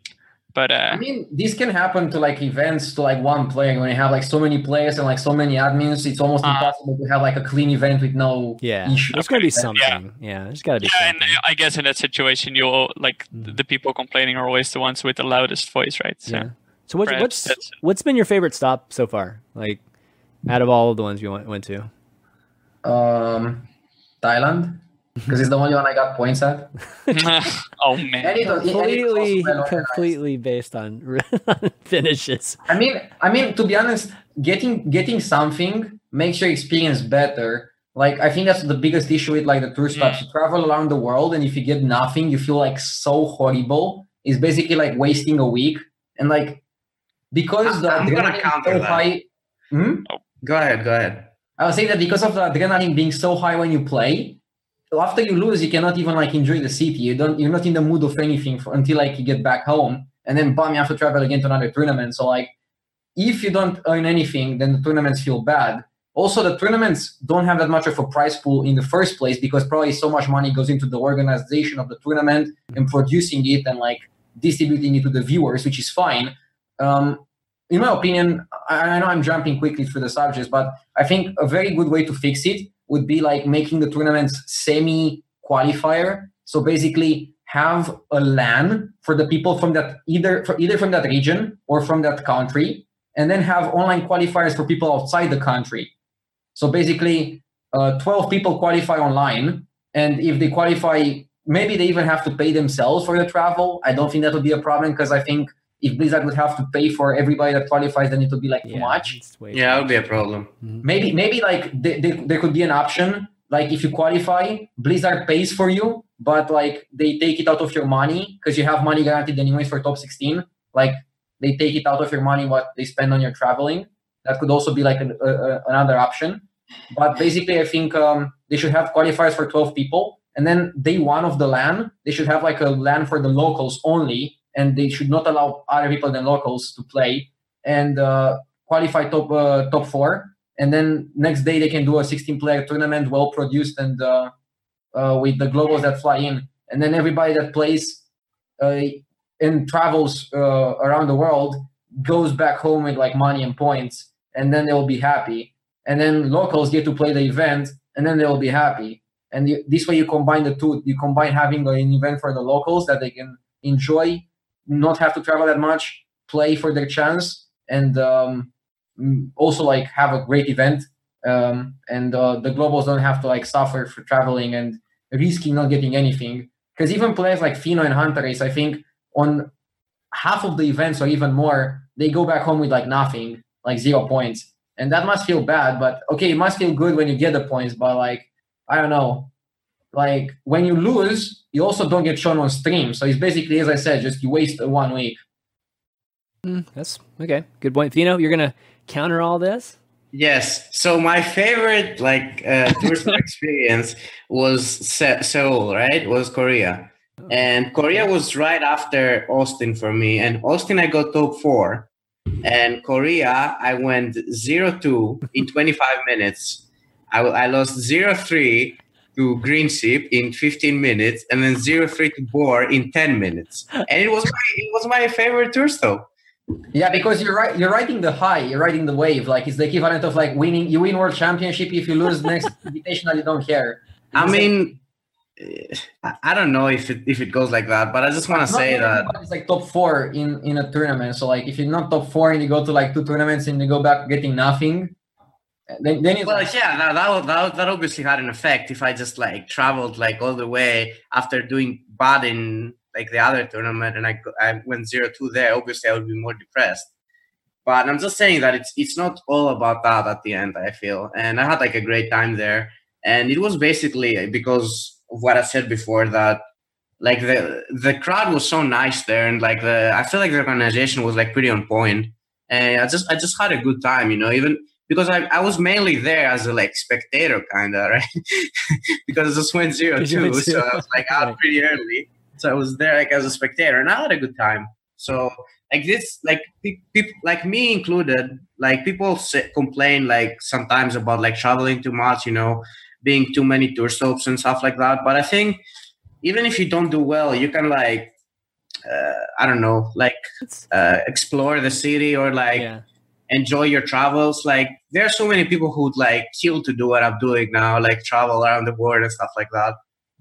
but uh, I mean, this can happen to like events to like one player when you have like so many players and like so many admins. It's almost Uh, impossible to have like a clean event with no yeah. issue. There's gonna be something. Yeah, yeah there's got to be yeah, and something. I guess in that situation, you're like Mhm. the people complaining are always the ones with the loudest voice, right? So yeah. So what, perhaps what's that's- what's been your favorite stop so far? Like, out of all of the ones you went went to. Um, Thailand because it's the only one I got points at. oh man, And it was- and it completely well completely based on finishes. I mean, I mean, to be honest, getting getting something makes your experience better. Like, I think that's the biggest issue with like the tour stops. You travel around the world, and if you get nothing, you feel like so horrible. It's basically like wasting a week, and like because the I'm gonna adrenaline is counter so that. high. Hmm? Go ahead, go ahead. I would say that because of the adrenaline being so high when you play, after you lose, you cannot even like enjoy the city. You don't. You're not in the mood of anything for, until like you get back home, and then bam, you have to travel again to another tournament. So like, if you don't earn anything, then the tournaments feel bad. Also, the tournaments don't have that much of a prize pool in the first place because probably so much money goes into the organization of the tournament and producing it and like distributing it to the viewers, which is fine. Um, in my opinion, I, I know I'm jumping quickly through the subjects, but I think a very good way to fix it would be like making the tournaments semi qualifier. So basically, have a LAN for the people from that either for either from that region or from that country, and then have online qualifiers for people outside the country. So basically, uh, 12 people qualify online, and if they qualify, maybe they even have to pay themselves for the travel. I don't think that would be a problem because I think if Blizzard would have to pay for everybody that qualifies, then it would be like too Yeah, much. it's way Yeah, that too would be a problem. maybe maybe like they, they, there could be an option. Like if you qualify blizzard pays for you but like they take it out of your money because you have money guaranteed anyways for top 16 like they take it out of your money what they spend on your traveling. That could also be like an, a, a, another option. But basically i think um, they should have qualifiers for 12 people and then day one of the LAN, they should have like a LAN for the locals only and they should not allow other people than locals to play. And uh, qualify top uh, top four. And then next day they can do a 16 player tournament well produced and uh, uh, with the globals that fly in. And then everybody that plays uh, and travels uh, around the world goes back home with like money and points. And then they will be happy. And then locals get to play the event and then they will be happy. And you, this way you combine the two. You combine having an event for the locals that they can enjoy not have to travel that much play for their chance and um, also like have a great event. Um, and uh, the globals don't have to like suffer for traveling and risking not getting anything. Because even players like Fino and Hunterace, I think on half of the events or even more, they go back home with like nothing, like zero points, and that must feel bad. But okay, it must feel good when you get the points, but like I don't know, like when you lose, you also don't get shown on stream. So it's basically, as I said, just you waste one week. Mm, that's okay. Good point. Fino, you're gonna counter all this? Yes. So my favorite like uh, tourist experience was Se- Seoul, right? Was Korea, and Korea was right after Austin for me. And Austin, I got top four, and Korea, I went zero two in twenty five minutes. I, I lost zero three to Greensheep in 15 minutes, and then zero three to Boar in 10 minutes. And it was my, it was my favorite tour stop. Yeah, because you're right. You're riding the high. You're riding the wave. Like it's the equivalent of like winning. You win world championship. If you lose next invitational, you don't care. I mean, eh, I I don't know if it if it goes like that, but I just want to say that it's like top four in in a tournament. So like if you're not top four and you go to like two tournaments and you go back getting nothing, then then Well, like, yeah, that, that, that, that obviously had an effect. If I just like traveled like all the way after doing bad in like the other tournament and I, I went zero two there, obviously I would be more depressed. But I'm just saying that it's it's not all about that at the end. I feel, and I had like a great time there, and it was basically because of what I said before that like the the crowd was so nice there, and like the I feel like the organization was like pretty on point, and I just I just had a good time, you know, even because I, I was mainly there as a like spectator kind of right? Because just went zero you so. I was like out pretty early. So I was there like as a spectator and I had a good time. So like this like people like me included like people say, complain like sometimes about like traveling too much you know being too many tour stops and stuff like that. But I think even if you don't do well you can like uh, I don't know like uh, explore the city or like yeah. Enjoy your travels. Like there are so many people who'd like kill to do what I'm doing now, like travel around the world and stuff like that.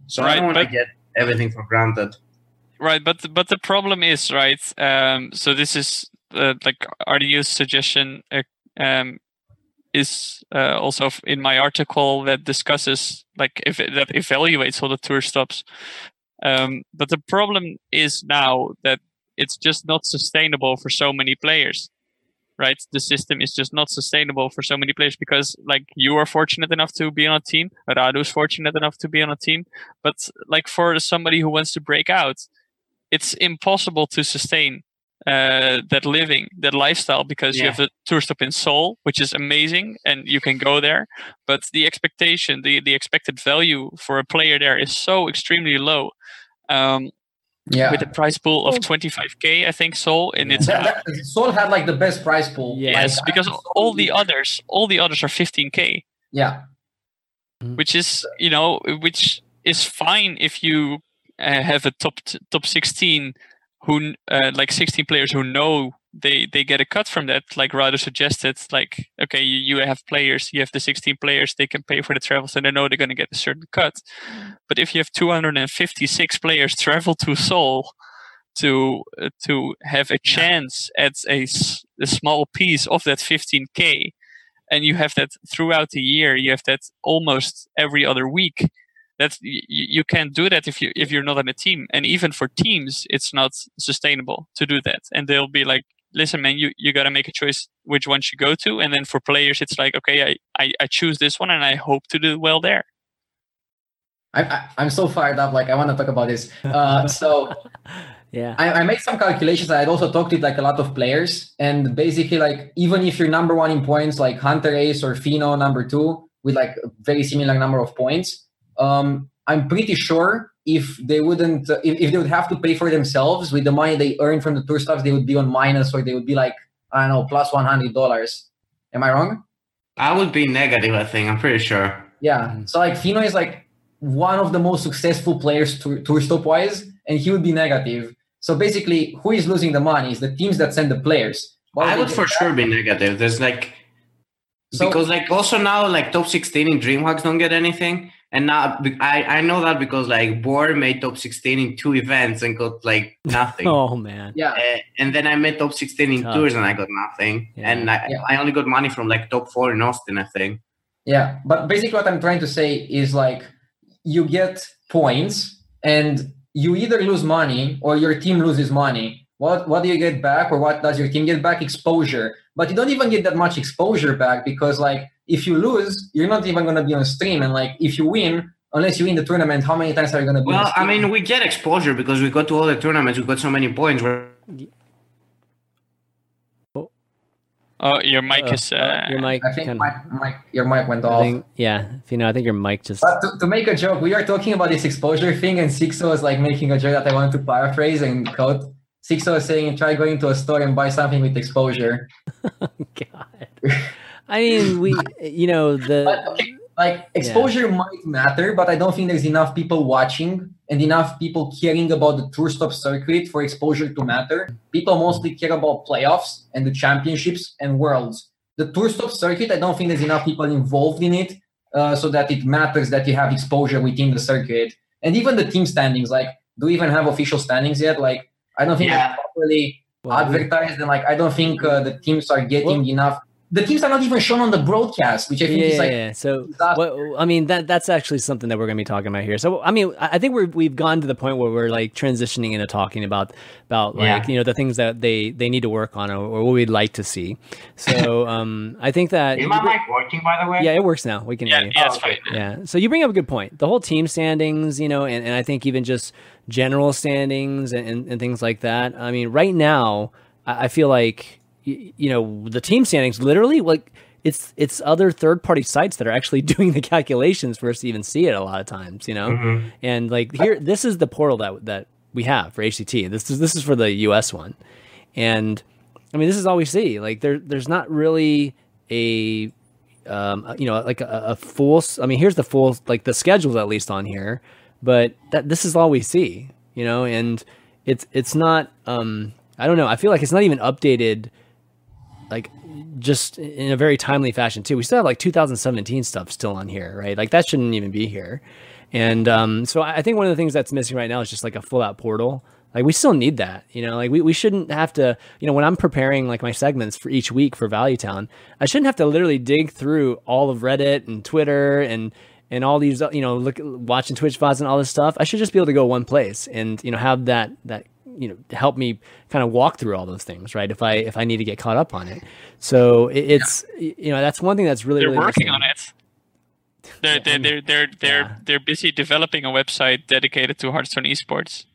So I don't want to get everything for granted. Right, but but the problem is right. Um, so this is uh, like Radu's suggestion uh, um, is uh, also in my article that discusses like if that evaluates all the tour stops. Um, but the problem is now that it's just not sustainable for so many players. Right, the system is just not sustainable for so many players because, like, you are fortunate enough to be on a team. Radu's fortunate enough to be on a team, but like for somebody who wants to break out, it's impossible to sustain uh, that living, that lifestyle, because you have the tour stop in Seoul, which is amazing, and you can go there. But the expectation, the the expected value for a player there is so extremely low. Um, yeah. With a prize pool of 25k, I think Seoul, and it's That- that- Seoul had like the best prize pool. Yes, Like, because all the others, all the others are 15k, Yeah. which is you know, which is fine if you uh, have a top t- top 16 who uh, like 16 players who know they they get a cut from that like Radu suggested like okay you, you have players you have the 16 players they can pay for the travels and they know they're going to get a certain cut. But if you have 256 players travel to Seoul to uh, to have a chance at a small piece of that 15k and you have that throughout the year you have that almost every other week that you, you can't do that if you if you're not on a team. And even for teams it's not sustainable to do that. And they'll be like listen man you you got to make a choice which one you go to and then for players it's like okay I, I i choose this one and i hope to do well there I, I, I'm so fired up. Like I want to talk about this. Uh, so Yeah. I, I made some calculations. I had also talked to like a lot of players, and basically, like even if you're number one in points, like Hunterace or Fino number two, with like a very similar number of points, um, I'm pretty sure if they wouldn't, uh, if, if they would have to pay for themselves with the money they earn from the tour stops, they would be on minus, or they would be like I don't know, plus plus one hundred dollars. Am I wrong? I would be negative. I think I'm pretty sure. Yeah. Mhm. So like Fino is like one of the most successful players tour, tour stop wise, and he would be negative. So basically, who is losing the money is the teams that send the players. What I would for back- sure be negative. There's like So- because like also now like top 16 in DreamHacks don't get anything, and now I I know that because like Boar made top 16 in two events and got like nothing. Oh man. Yeah. Uh, and then I made top 16 in Tough. tours and I got nothing. Yeah. And I, Yeah. I only got money from like top four in Austin, I think. Yeah. But basically, what I'm trying to say is like you get points, and you either lose money or your team loses money. What what do you get back, or what does your team get back? Exposure. But you don't even get that much exposure back because like if you lose, you're not even gonna be on stream, and like if you win. Unless you win the tournament, how many times are you going to be? on Well, I mean, we get exposure because we go to all the tournaments. We got so many points. Where oh your mic Uh, is uh, uh, your mic. I think kinda- my, my, your mic went I off. think, yeah. If you know, I think your mic just. But to, to make a joke, we are talking about this exposure thing, and Sixo was like making a joke that I wanted to paraphrase and quote. Sixo was saying, try going to a store and buy something with exposure. God. I mean, we. You know But the. okay, like exposure might matter, but I don't think there's enough people watching and enough people caring about the tour stop circuit for exposure to matter. People mostly care about playoffs and the championships and worlds. The tour stop circuit, I don't think there's enough people involved in it uh, so that it matters that you have exposure within the circuit. And even the team standings, like, do we even have official standings yet? Like, I don't think Yeah. it's properly Well, advertised, and like, I don't think uh, the teams are getting enough. The teams are not even shown on the broadcast, which I think yeah, is like yeah, yeah. So, disaster. what, I mean, that that's actually something that we're going to be talking about here. So, I mean, I I think we're we've gone to the point where we're like transitioning into talking about about like Yeah. you know the things that they they need to work on or, or what we'd like to see. So, um, I think that Is my mic working, by the way? yeah, it works now. We can Yeah, hear you. yeah, it's Oh, okay. fine. Yeah. So you bring up a good point. The whole team standings, you know, and, and I think even just general standings and, and, and things like that. I mean, right now, I, I feel like, y- you know, the team standings literally like it's it's other third party sites that are actually doing the calculations for us to even see it a lot of times, you know. And like here, this is the portal that that we have for HCT. This is this is for the US one, and I mean, this is all we see. Like there, there's not really a um, you know, like a, a full. I mean, here's the full, like the schedules at least on here, but that this is all we see, you know, and it's it's not. Um, I don't know. I feel like it's not even updated, like just in a very timely fashion too. We still have like 2017 stuff still on here, right? Like that shouldn't even be here. And um, so I think one of the things that's missing right now is just like a full out portal. Like we still need that, you know. Like we, we shouldn't have to, you know, when I'm preparing like my segments for each week for Valuetown, I shouldn't have to literally dig through all of Reddit and Twitter and and all these, you know, look watching Twitch bots and all this stuff. I should just be able to go one place and you know have that that you know help me kind of walk through all those things, right? If I if I need to get caught up on it, so it, it's you know that's one thing that's really They're really working on it. They're they're they're they're they're, yeah. they're busy developing a website dedicated to Hearthstone esports,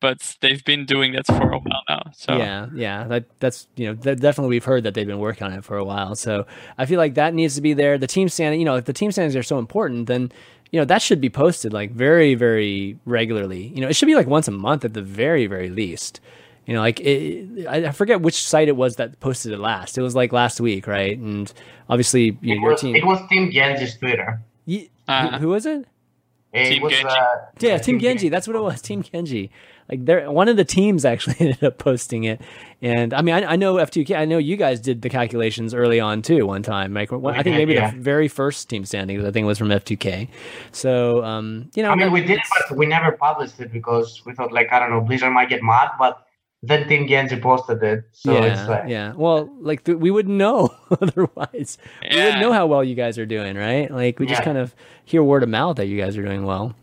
but they've been doing that for a while now. So Yeah, yeah, that that's you know that definitely we've heard that they've been working on it for a while. So I feel like that needs to be there. The team standing, you know, if the team standings are so important, then you know that should be posted like very very regularly. You know, it should be like once a month at the very very least. You know, like it, I I forget which site it was that posted it last. It was like last week, right? And obviously, you know, It your was, team. it was Team Genji's Twitter. Ye- Uh, who, who was it? It Team was, Genji. Uh, Yeah, Team Genji. That's what it was. Team Genji. Like they're one of the teams actually ended up posting it, and I mean I, I know F2K. I know you guys did the calculations early on too. One time, like one, I think maybe yeah. the very first team standings I think was from F2K. So um, you know, I mean, that- we did but we never published it because we thought, like, I don't know, Blizzard might get mad, but then Team Genji posted it. So yeah, it's like, yeah. Well, like th- we wouldn't know otherwise. We wouldn't know how well you guys are doing, right? Like we just kind of hear word of mouth that you guys are doing well.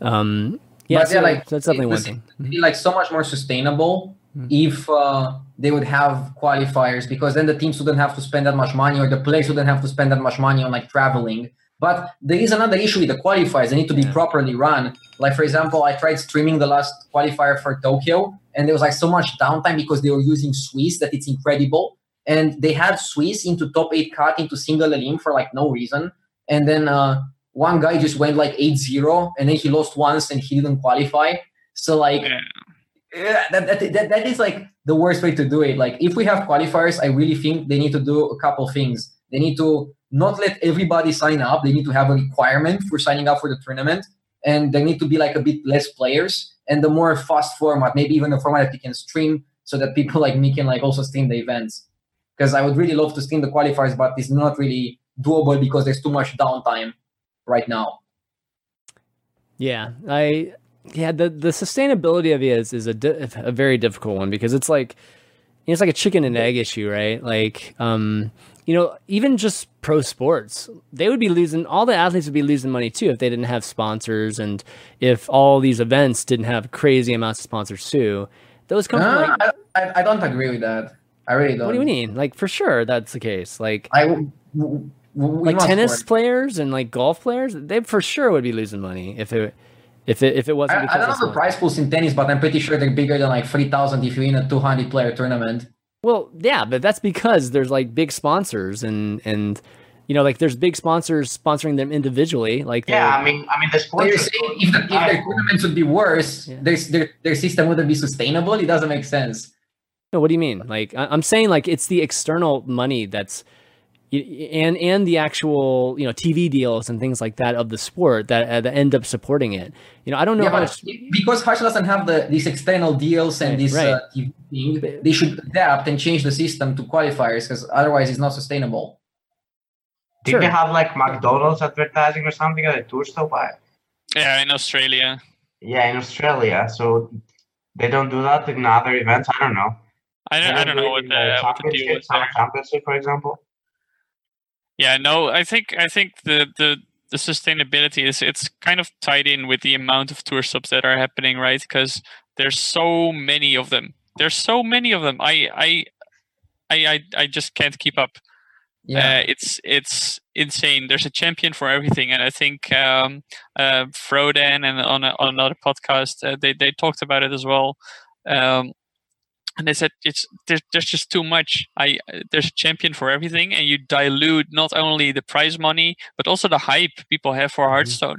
Um, yeah, But so, like, so that's definitely it one thing. be like so much more sustainable Mm-hmm. if uh, they would have qualifiers because then the teams wouldn't have to spend that much money or the players wouldn't have to spend that much money on like traveling but there is another issue with the qualifiers they need to be Yeah. properly run like for example i tried streaming the last qualifier for tokyo and there was like so much downtime because they were using swiss that it's incredible and they had swiss into top 8 cut into single elim for like no reason and then uh, one guy just went like 8-0 and then he lost once and he didn't qualify so like Yeah. yeah, that, that, that, that is like the worst way to do it. Like, if we have qualifiers, I really think they need to do a couple things. They need to not let everybody sign up. They need to have a requirement for signing up for the tournament, and they need to be like a bit less players and the more fast format, maybe even a format that you can stream, so that people like me can like also stream the events. Because I would really love to stream the qualifiers, but it's not really doable because there's too much downtime right now. Yeah, I yeah the the sustainability of it is is a, di- a very difficult one because it's like it's like a chicken and egg issue, right? Like um you know even just pro sports they would be losing all the athletes would be losing money too if they didn't have sponsors and if all these events didn't have crazy amounts of sponsors too. Those come from Uh, like I, I, I don't agree with that. I really don't. what do you mean? Like for sure that's the case. Like I w- w- w- we like tennis work. players and like golf players, they for sure would be losing money if it if it if it wasn't. I, I because don't of know the sponsors. prize pools in tennis, but I'm pretty sure they're bigger than like three thousand if you win a two hundred player tournament. Well, yeah, but that's because there's like big sponsors and and you know like there's big sponsors sponsoring them individually. Like yeah, I mean, I mean, the So sports. you're saying if, the, if their tournaments would be worse, Yeah. their, their their system wouldn't be sustainable. It doesn't make sense. no, what do you mean? Like I- I'm saying like it's the external money that's y- and and the actual you know TV deals and things like that of the sport that, uh, that end up supporting it. You know, I don't know Yeah, how much. because Hush doesn't have the these external deals and Right, this right. uh, TV thing, they should adapt and change the system to qualifiers because otherwise it's not sustainable. Did Sure. they have like McDonald's advertising or something at the tour stop? I, Yeah, in Australia. yeah, in Australia. So they don't do that in other events. I don't know. I don't, I don't know what the, what the deal was Summer there. championship, for example. Yeah, no, I think I think the the the sustainability is it's kind of tied in with the amount of tour stops that are happening, right? Because there's so many of them. There's so many of them. I I I I, just can't keep up. Yeah. Uh, it's it's insane. There's a champion for everything, and I think um, uh, Frodan and on, a, on another podcast uh, they they talked about it as well. Um, and they said it's there's, there's just too much. I there's a champion for everything, and you dilute not only the prize money but also the hype people have for Hearthstone.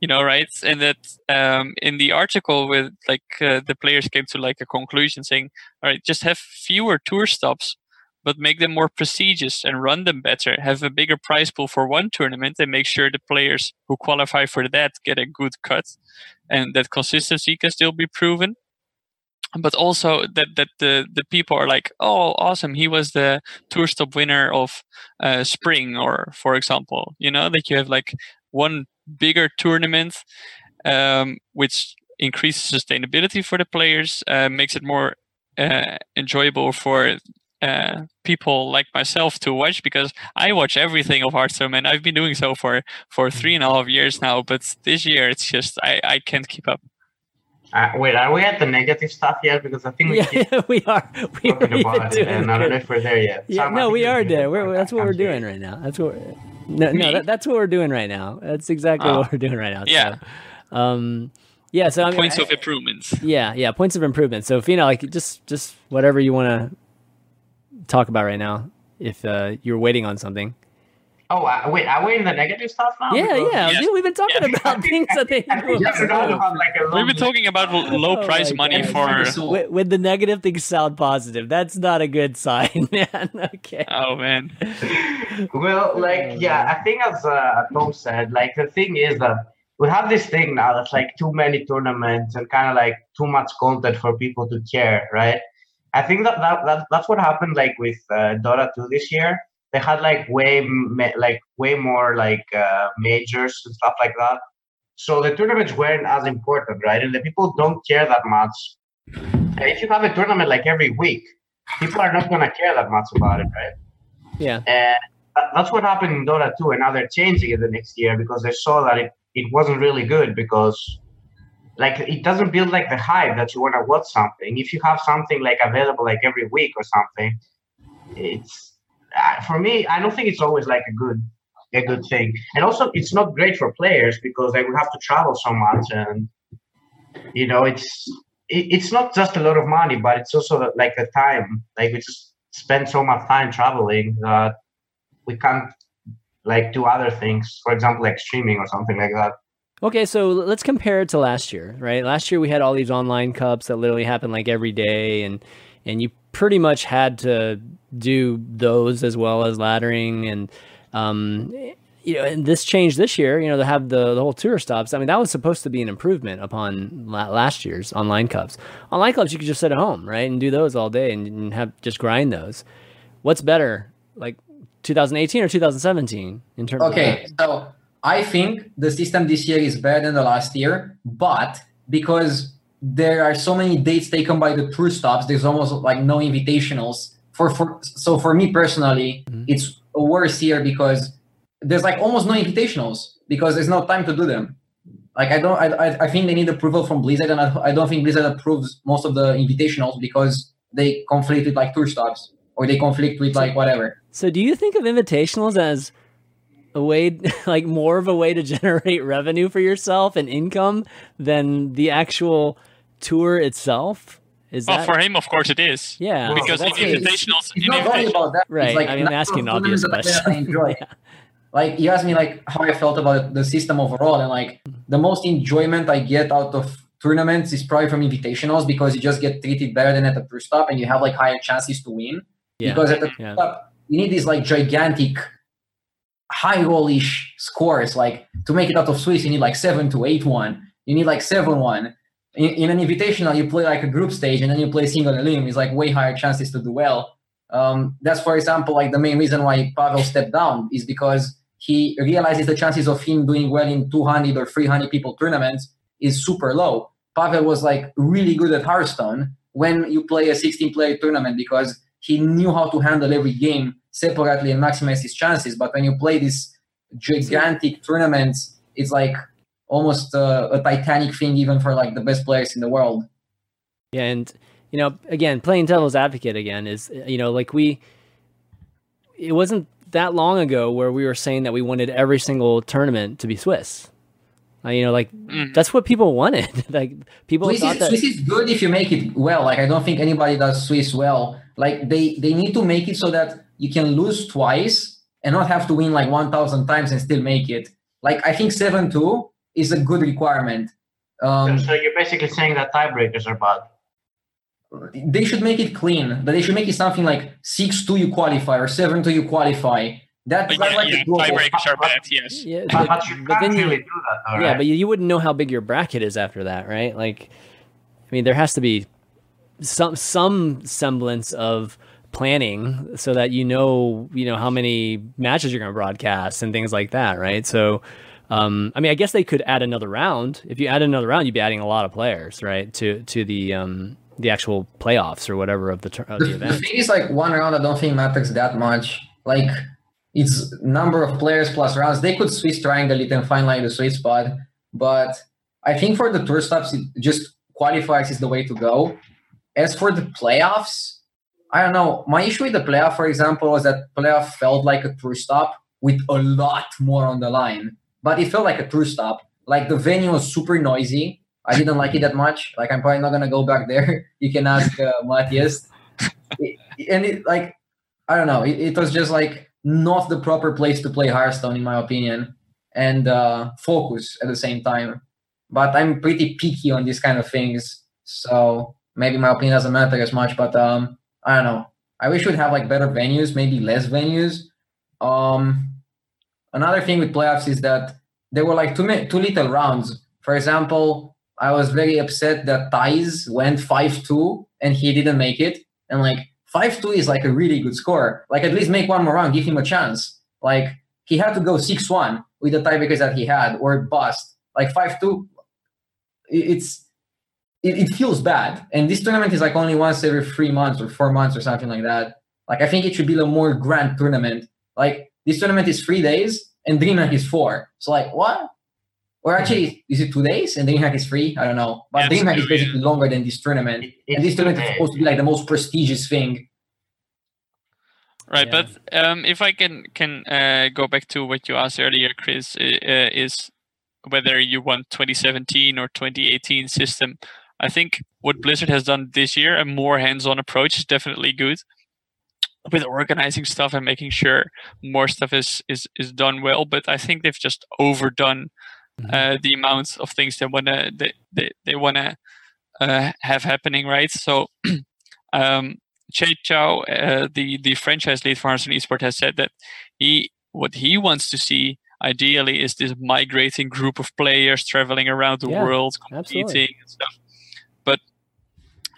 You know, right? And that um, in the article with like uh, the players came to like a conclusion saying, all right, just have fewer tour stops but make them more prestigious and run them better. Have a bigger prize pool for one tournament and make sure the players who qualify for that get a good cut and that consistency can still be proven. But also that, that the, the people are like, oh, awesome, he was the tour stop winner of uh, spring, or for example, you know, that you have like one bigger tournament, um, which increases sustainability for the players, uh, makes it more uh, enjoyable for uh, people like myself to watch because I watch everything of Hearthstone and I've been doing so for for three and a half years now. But this year it's just I I can't keep up. Uh, wait, are we at the negative stuff yet? Because I think we Yeah, keep yeah, we are. We are talking even about it, and I don't know if we're there yet. Yeah, Sam, no, we you're there. We're, that's what I'm we're here. doing right now. That's what. We're, no, no, that, that's what we're doing right now. That's exactly Oh. what we're doing right now. Yeah. So, um, yeah. So I mean, Points I- of improvements. yeah, yeah, points of improvement. So Fino, like just just whatever you want to talk about right now. If uh, you're waiting on something. Oh, uh, wait, are we in the negative stuff now? yeah, Because yeah, Yes. yeah, We've been talking Yeah. about things that they I think Yes, we're going to no. have like We've been talking about l- low Oh prize money God. for. When, with, with the negative things sound positive. That's not a good sign, man. Okay. Oh man. well, like, yeah, I think as uh, Tom said, like, the thing is that we have this thing now that's like too many tournaments and kind of like too much content for people to care, right? I think that, that, that that's what happened like with uh, Dota 2 this year. They had like way like way more like uh, majors and stuff like that. So the tournaments weren't as important, right? And the people don't care that much. And if you have a tournament like every week, people are not gonna care that much about it, right? Yeah. And that's what happened in Dota 2, and now they're changing it the next year because they saw that it, it wasn't really good because like it doesn't build like the hype that you want to watch something. If you have something like available like every week or something, it's for me. I don't think it's always like a good a good thing, and also it's not great for players because they would have to travel so much, and you know it's it, it's not just a lot of money, but it's also like the time. Like we just spend so much time traveling that we can't like do other things. For example, like streaming or something like that. Okay, so let's compare it to last year, right? Last year we had all these online cups that literally happened like every day, and and you pretty much had to do those as well as laddering, and um, you know, and this changed this year. You know, to have the the whole tour stops. I mean, that was supposed to be an improvement upon la- last year's online cups. Online cups you could just sit at home, right, and do those all day and, and have just grind those. What's better, like 2018 or 2017 in terms? of Okay, so I think the system this year is better than the last year, but because there are so many dates taken by the tour stops, there's almost like no invitationals. For for so for me personally, Mhm. it's a worse year because there's like almost no invitationals because there's no time to do them. Like I don't, I, I- I think they need approval from Blizzard, and I, I don't think Blizzard approves most of the invitationals because they conflict with like tour stops or they conflict with like whatever. So do you think of invitationals as a way like more of a way to generate revenue for yourself and income than the actual tour itself? Is Well, that for him, of course, it is. yeah? because that's in it. invitationals, It's in not only about that. Right, It's like I mean, I'm asking obvious tournaments that I enjoy. Yeah. Like you asked me like how I felt about the system overall, and like the most enjoyment I get out of tournaments is probably from invitationals because you just get treated better than at the tour stop, and you have like higher chances to win. Yeah. Because at the Yeah. tour stop, you need these like gigantic high rollish scores. Like to make it out of Swiss, you need like seven to eight one. You need like seven one. In, in an invitational, you play like a group stage and then you play single elim. It's like way higher chances to do well. Um, that's for example like the main reason why Pavel stepped down is because he realizes the chances of him doing well in 200 or 300 people tournaments is super low. Pavel was like really good at Hearthstone when you play a 16 player tournament because he knew how to handle every game separately and maximize his chances. But when you play these gigantic tournaments, it's like almost uh, a titanic thing, even for like the best players in the world. Yeah, and you know, again, playing devil's advocate again is you know, like we, it wasn't that long ago where we were saying that we wanted every single tournament to be Swiss. Uh, you know, like mm. that's what people wanted. like people Swiss thought is, that Swiss is good if you make it well. Like I don't think anybody does Swiss well. Like they they need to make it so that you can lose twice and not have to win like one thousand times and still make it. Like I think seven two is a good requirement. Um, so you're basically saying that tiebreakers are bad. They should make it clean. But they should make it something like six two you qualify or seven two you qualify that, that's yeah, like yeah, tiebreakers are bad. Yes. Yeah, but, but, you but can't really do that. yeah, but you, you wouldn't know how big your bracket is after that, right? Like, I mean, there has to be some some semblance of planning so that you know you know how many matches you're going to broadcast and things like that, right? So. Um, I mean, I guess they could add another round. If you add another round, you'd be adding a lot of players, right? To to the um, the actual playoffs or whatever of the, of the, event. The thing is, like one round, I don't think matters that much. Like it's number of players plus rounds. They could Swiss triangle it and find like the sweet spot. But I think for the tour stops, it just qualifies is the way to go. As for the playoffs, I don't know. My issue with the playoff, for example, was that playoff felt like a tour stop with a lot more on the line. But it felt like a tour stop. Like the venue was super noisy. I didn't like it that much. Like I'm probably not gonna go back there. you can ask uh, Matthias. And it like I don't know. It, it was just like not the proper place to play Hearthstone, in my opinion, and uh, focus at the same time. But I'm pretty picky on these kind of things, so maybe my opinion doesn't matter as much. But um, I don't know. I wish we'd have like better venues, maybe less venues. Um, another thing with playoffs is that there were like too many, too little rounds. For example, I was very upset that Thijs went five two and he didn't make it, and like five two is like a really good score. Like at least make one more round, give him a chance. Like he had to go six one with the tiebreakers that he had, or bust. Like five two, it's it, it feels bad. And this tournament is like only once every three months or four months or something like that. Like I think it should be a more grand tournament. Like this tournament is three days and DreamHack is four. So like what? Or actually, is it two days and DreamHack is free? I don't know. But yeah, DreamHack is basically longer than this tournament. It, and this tournament is supposed to be like the most prestigious thing. Right, yeah. but um, if I can can uh, go back to what you asked earlier, Chris, uh, is whether you want 2017 or 2018 system. I think what Blizzard has done this year, a more hands-on approach, is definitely good with organizing stuff and making sure more stuff is is is done well. But I think they've just overdone mm-hmm. uh, the amount of things they wanna they they, they wanna uh, have happening, right? So, um, Che Chou, uh, the the franchise lead for Hearthstone Esport, has said that he what he wants to see ideally is this migrating group of players traveling around the yeah, world, competing absolutely. and stuff. But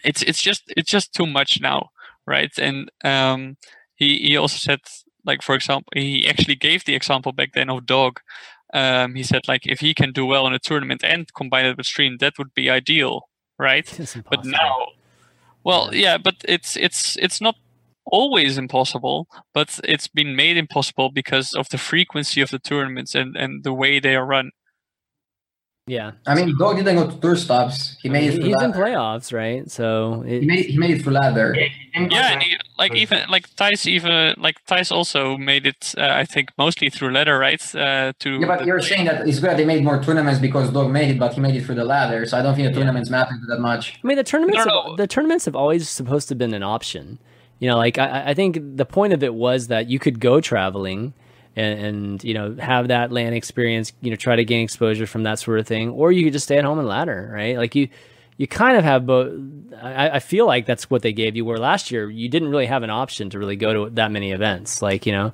it's it's just it's just too much now, right? And um, he he also said like for example he actually gave the example back then of dog um, he said like if he can do well in a tournament and combine it with stream, that would be ideal, right? But now, well, yeah, but it's it's it's not always impossible, but it's been made impossible because of the frequency of the tournaments and and the way they are run. Yeah, I mean, Dog didn't go to tour stops. He made it. He's ladder. in playoffs, right? So it, he made he made it through ladder. Yeah, yeah and he, like even like Thijs even like Thijs also made it. Uh, I think mostly through ladder, right? Uh, to yeah, but you're saying that it's good they made more tournaments because Dog made it, but he made it through the ladder. So I don't think the tournaments yeah. matter that much. I mean, the tournaments no, no. Have, the tournaments have always supposed to have been an option. You know, like I, I think the point of it was that you could go traveling and, and, you know have that LAN experience you know try to gain exposure from that sort of thing or you could just stay at home and ladder right like you you kind of have both. I, I feel like that's what they gave you. Where last year you didn't really have an option to really go to that many events, like you know,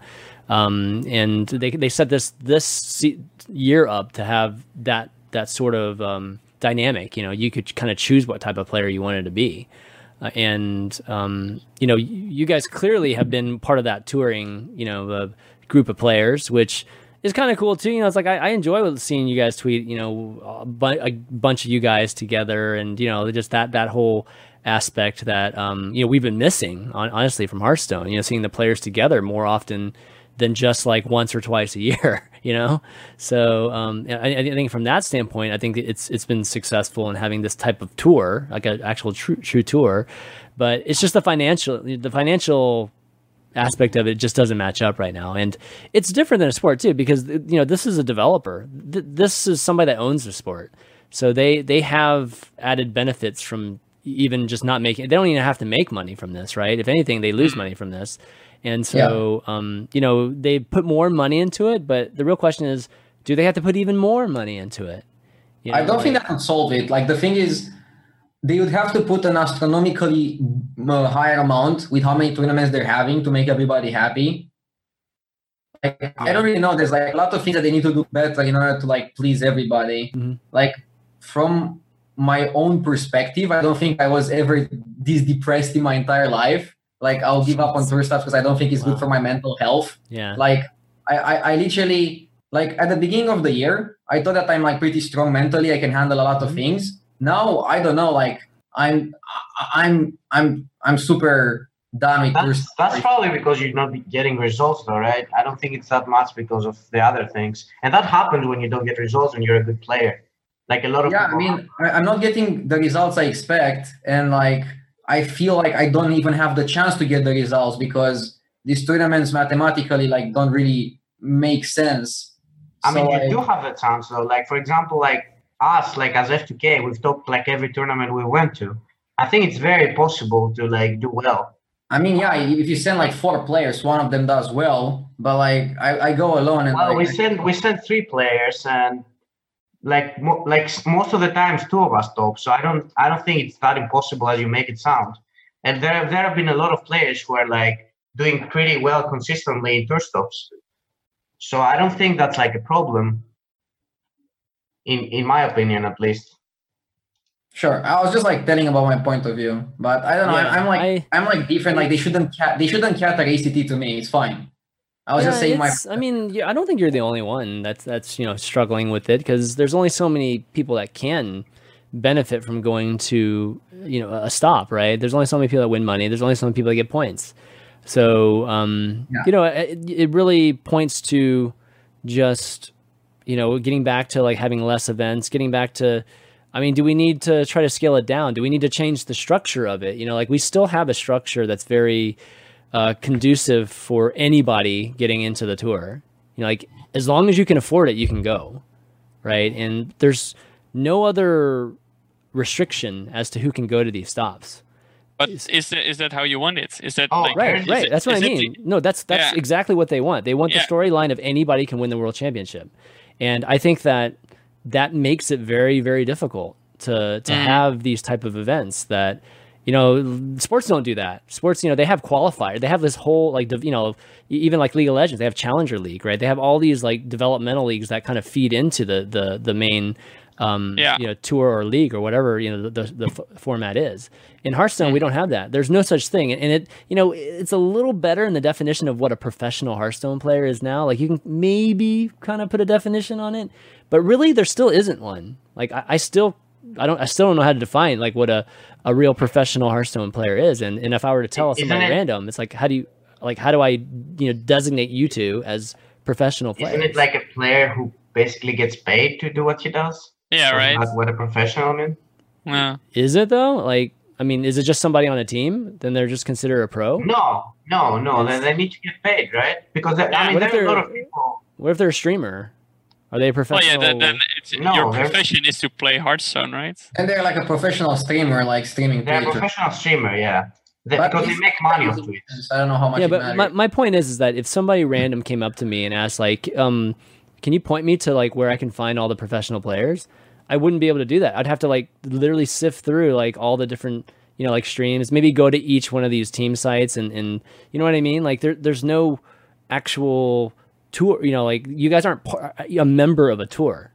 um, and they they set this this year up to have that that sort of um, dynamic. You know, you could kind of choose what type of player you wanted to be. Uh, and um, you know, you guys clearly have been part of that touring, you know, uh, group of players, which is kind of cool too. You know, it's like I, I enjoy seeing you guys tweet. You know, a, bu- a bunch of you guys together, and you know, just that that whole aspect that um, you know we've been missing, on, honestly, from Hearthstone. You know, seeing the players together more often than just like once or twice a year. You know, so um, I, I think from that standpoint, I think it's it's been successful in having this type of tour, like an actual true true tour. But it's just the financial the financial aspect of it just doesn't match up right now. And it's different than a sport too because you know this is a developer. Th- this is somebody that owns the sport. So they they have added benefits from even just not making they don't even have to make money from this right? If anything they lose money from this. And so um you know they put more money into it but the real question is do they have to put even more money into it? You I don't think that can solve it. Like the thing is, they would have to put an astronomically uh, higher amount with how many tournaments they're having to make everybody happy. Like, I don't really know. There's like a lot of things that they need to do better in order to like please everybody. Mhm. Like from my own perspective, I don't think I was ever this depressed in my entire life. Like I'll give up on tour stuff because I don't think it's Wow. good for my mental health yeah like I, I i literally like at the beginning of the year i thought that i'm like pretty strong mentally i can handle a lot of Mhm. things now i don't know like i'm I- i'm i'm i'm super with That's, that's probably because you're not getting results, though, right? I don't think it's that much because of the other things, and that happens when you don't get results and you're a good player. Like a lot of yeah i mean I, i'm not getting the results i expect and like i feel like i don't even have the chance to get the results because these tournaments mathematically like don't really make sense I mean, you like- do have a chance though. Like for example, like us, like as F2K, we've talked like every tournament we went to. I think it's very possible to like do well. I mean, yeah, if you send like four players, one of them does well, but like I, I go alone and Well, like, we send we send three players, and like mo- like most of the times two of us top. So I don't I don't think it's that impossible as you make it sound. And there there have been a lot of players who are like doing pretty well consistently in tour stops. So I don't think that's like a problem. In in my opinion, at least. sure. I was just like telling about my point of view, but I don't know. Yeah, I'm, I'm like I- I, am like different. Like they shouldn't cat they shouldn't cater HCT to me. It's fine. I was just saying my I mean, yeah, I don't think you're the only one that's that's you know struggling with it because there's only so many people that can benefit from going to you know a stop, right? There's only so many people that win money. There's only so many people that get points. So um, Yeah. you know, it, it really points to just you know getting back to like having less events, getting back to. I mean, do we need to try to scale it down? Do we need to change the structure of it? You know, like we still have a structure that's very uh, conducive for anybody getting into the tour. You know, like as long as you can afford it, you can go, right? And there's no other restriction as to who can go to these stops. But is that, is that how you want it? Is that Oh, like, Right, is right. it- That's what I is it mean. the- No, that's that's Yeah. exactly what they want. They want Yeah. the storyline of anybody can win the world championship, and I think that that makes it very very difficult to to Mm. have these type of events that you know sports don't do that. Sports you know they have qualifier they have this whole like you know even like league of legends they have challenger league right? They have all these like developmental leagues that kind of feed into the the the main um Yeah. you know tour or league or whatever you know the the, the f- format is in hearthstone we don't have that there's no such thing and it you know it's a little better in the definition of what a professional hearthstone player is now like you can maybe kind of put a definition on it but really there still isn't one like i, I still I don't. I still don't know how to define like what a, a real professional Hearthstone player is, and, and if I were to tell Isn't somebody it- random, it's like how do you like how do I you know designate you two as professional players? Isn't it like a player who basically gets paid to do what he does? Yeah, Isn't right. that what a professional means? Yeah. Is it though? Like I mean, is it just somebody on a team? Then they're just considered a pro. No, no, no. They, they need to get paid, right? Because they- I mean, What if there are a lot of people. What if they're a streamer? Are they a Oh professional? yeah, then, then it's, No, your profession is to play Hearthstone, right? and they're like a professional streamer, like streaming They're a professional streamer, yeah. They, But because they make money off Twitch. I don't know how much. yeah, it but my, my point is, is that if somebody random came up to me and asked, like, um, can you point me to like where I can find all the professional players? I wouldn't be able to do that. I'd have to like literally sift through like all the different you know like streams, maybe go to each one of these team sites and and you know what I mean. Like there there's no actual tour. You know, like you guys aren't par- a member of a tour.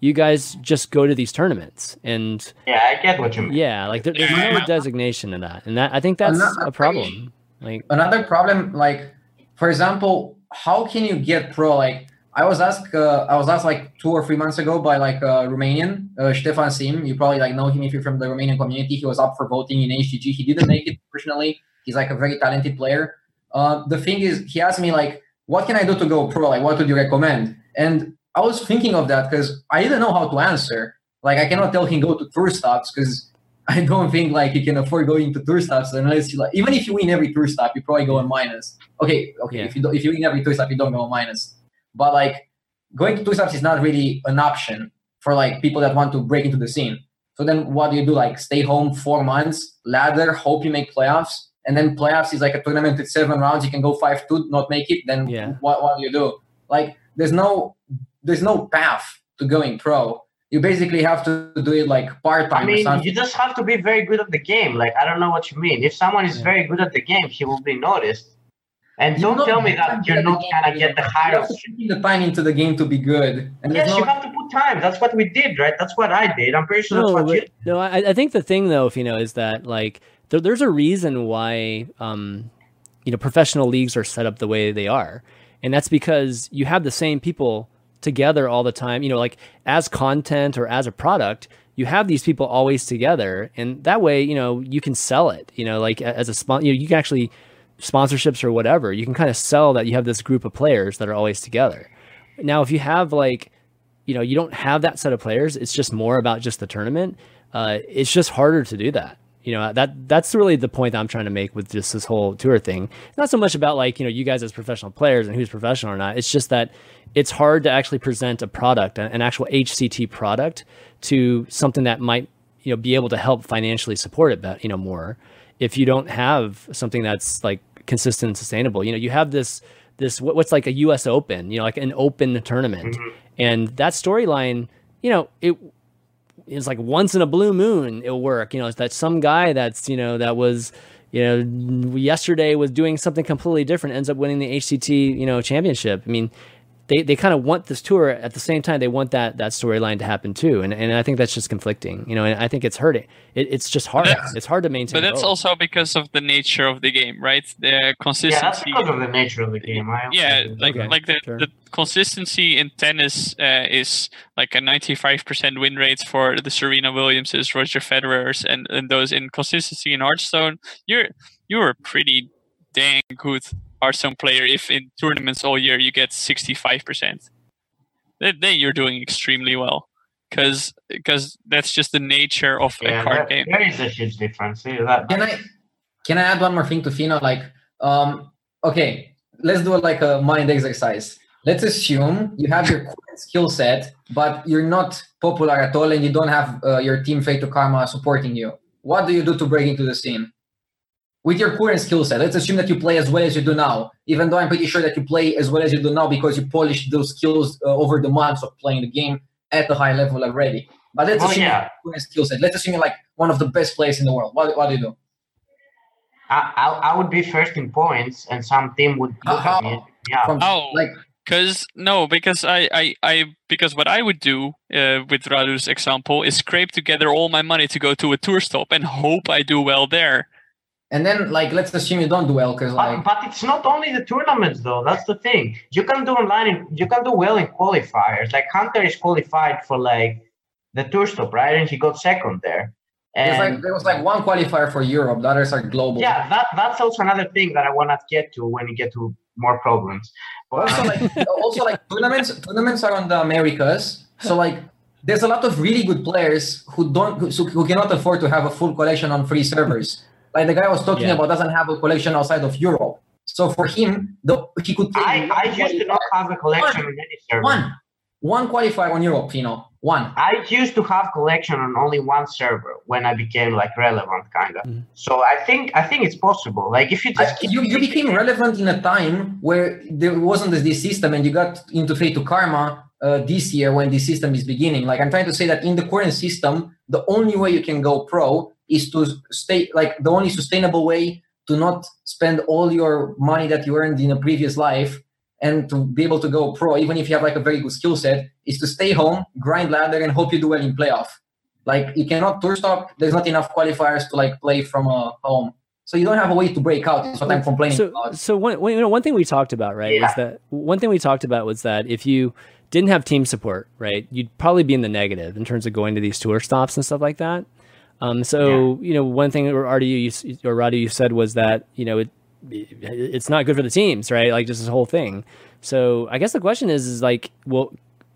You guys just go to these tournaments and Yeah, I get what you mean. yeah, like there, there's no designation in that, and that I think that's Another a problem. Like another problem like for example how can you get pro like i was asked uh, i was asked like two or three months ago by like a romanian uh, stefan sim you probably like know him if you're from the romanian community he was up for voting in hgg he didn't make it personally he's like a very talented player uh, the thing is he asked me like what can i do to go pro like what would you recommend and i was thinking of that because i didn't know how to answer like i cannot tell him go to tour stops because I don't think like you can afford going to tour stops unless you like even if you win every tour stop, you probably go on minus. Okay, okay. Yeah. If you do, if you win every tour stop, you don't go on minus. But like going to tour stops is not really an option for like people that want to break into the scene. So then what do you do? Like stay home four months, ladder, hope you make playoffs, and then playoffs is like a tournament with seven rounds. You can go five two, not make it. Then Yeah. what what do you do? Like there's no there's no path to going pro. You basically have to do it like part time I or mean, something. you just have to be very good at the game. Like, I don't know what you mean. If someone is Yeah. very good at the game, he will be noticed. And You don't know, tell me that you're not game gonna to get the be- You of have to put the time into the game to be good. And Yes, there's you have to put time. That's what we did, right? That's what I did. I'm pretty sure that's no, what but, you no, I, I think the thing though, if you know, is that like there, there's a reason why um, you know professional leagues are set up the way they are, and that's because you have the same people together all the time. You know, like as content or as a product, you have these people always together, and that way, you know, you can sell it. You know, like as a spon, you know, you can actually sponsorships or whatever. You can kind of sell that you have this group of players that are always together. Now, if you have like you know you don't have that set of players it's just more about just the tournament uh, it's just harder to do that you know that that's really the point that i'm trying to make with just this whole tour thing not so much about like you know you guys as professional players and who's professional or not it's just that it's hard to actually present a product an actual hct product to something that might you know be able to help financially support it you know more if you don't have something that's like consistent and sustainable. You know you have this this what's like a us open you know like an open tournament. Mm-hmm. And that storyline you know it is like once in a blue moon it'll work. You know it's that some guy that's you know that was you know yesterday was doing something completely different ends up winning the hct you know championship. I mean they, they kind of want this tour at the same time they want that that storyline to happen too and, and i think that's just conflicting you know and i think it's hurting it, it's just hard That's- it's hard to maintain But that's both. also because of the nature of the game, right? The consistency Yeah, that's consistency. because of the nature of the game. I yeah, like Okay, like the, sure. the consistency in tennis uh, is like a ninety five percent win rate for the Serena Williamses, Roger Federer's, and, and those in consistency in Hearthstone. You're you're a pretty dang good Hearthstone player if in tournaments all year you get sixty five percent. Then then you're doing extremely well, because that's just the nature of yeah, a card there, game. there is a huge difference. That- Can I can I add one more thing to Fino? Like, um, okay, let's do like a mind exercise. Let's assume you have your skill set, but you're not popular at all, and you don't have uh, your team Fade2Karma supporting you. What do you do to break into the scene? With your current skill set, let's assume that you play as well as you do now. Even though I'm pretty sure that you play as well as you do now because you polished those skills uh, over the months of playing the game at a high level already. But let's Oh, assume yeah. your current skill set. Let's assume you're like one of the best players in the world. What, what do you do? I, I, I would be first in points, and some team would look How- at me. Yeah, From Oh, like Because no, because I, I, I because what I would do uh, with Radu's example is scrape together all my money to go to a tour stop and hope I do well there. And then, like, let's assume you don't do well, because like, but it's not only the tournaments though. That's the thing. You can do online. In, you can do well in qualifiers. Like Hunter is qualified for like the tour stop, right? And he got second there. And like there was like one qualifier for Europe. The others are global. yeah, that that's also another thing that I want to get to when you get to more problems. But Also, like, also like tournaments. Tournaments are on the Americas, so like, there's a lot of really good players who don't who, who cannot afford to have a full collection on free servers. Like the guy I was talking Yeah. about doesn't have a collection outside of Europe. So for him, the he could. I, I used to not have a collection in any server. one one qualifier on Europe, you know, one. I used to have collection on only one server when I became like relevant, kind of. Mhm. So I think I think it's possible. Like if you just keep you, you became relevant in a time where there wasn't this system and you got into Fate to Karma uh, this year when this system is beginning. Like I'm trying to say that in the current system, the only way you can go pro is to stay like the only sustainable way to not spend all your money that you earned in a previous life and to be able to go pro, even if you have like a very good skill set, is to stay home, grind ladder, and hope you do well in playoff. Like you cannot tour stop. There's not enough qualifiers to like play from uh, home. So you don't have a way to break out. Is what I'm complaining so, about. so one, one, you know, one thing we talked about, right, was Yeah. that one thing we talked about was that if you didn't have team support, right, you'd probably be in the negative in terms of going to these tour stops and stuff like that. Um, so you know, one thing or Artie you, or Radu you said was that you know it it's not good for the teams, right? Like just this whole thing. So I guess the question is, is like, well,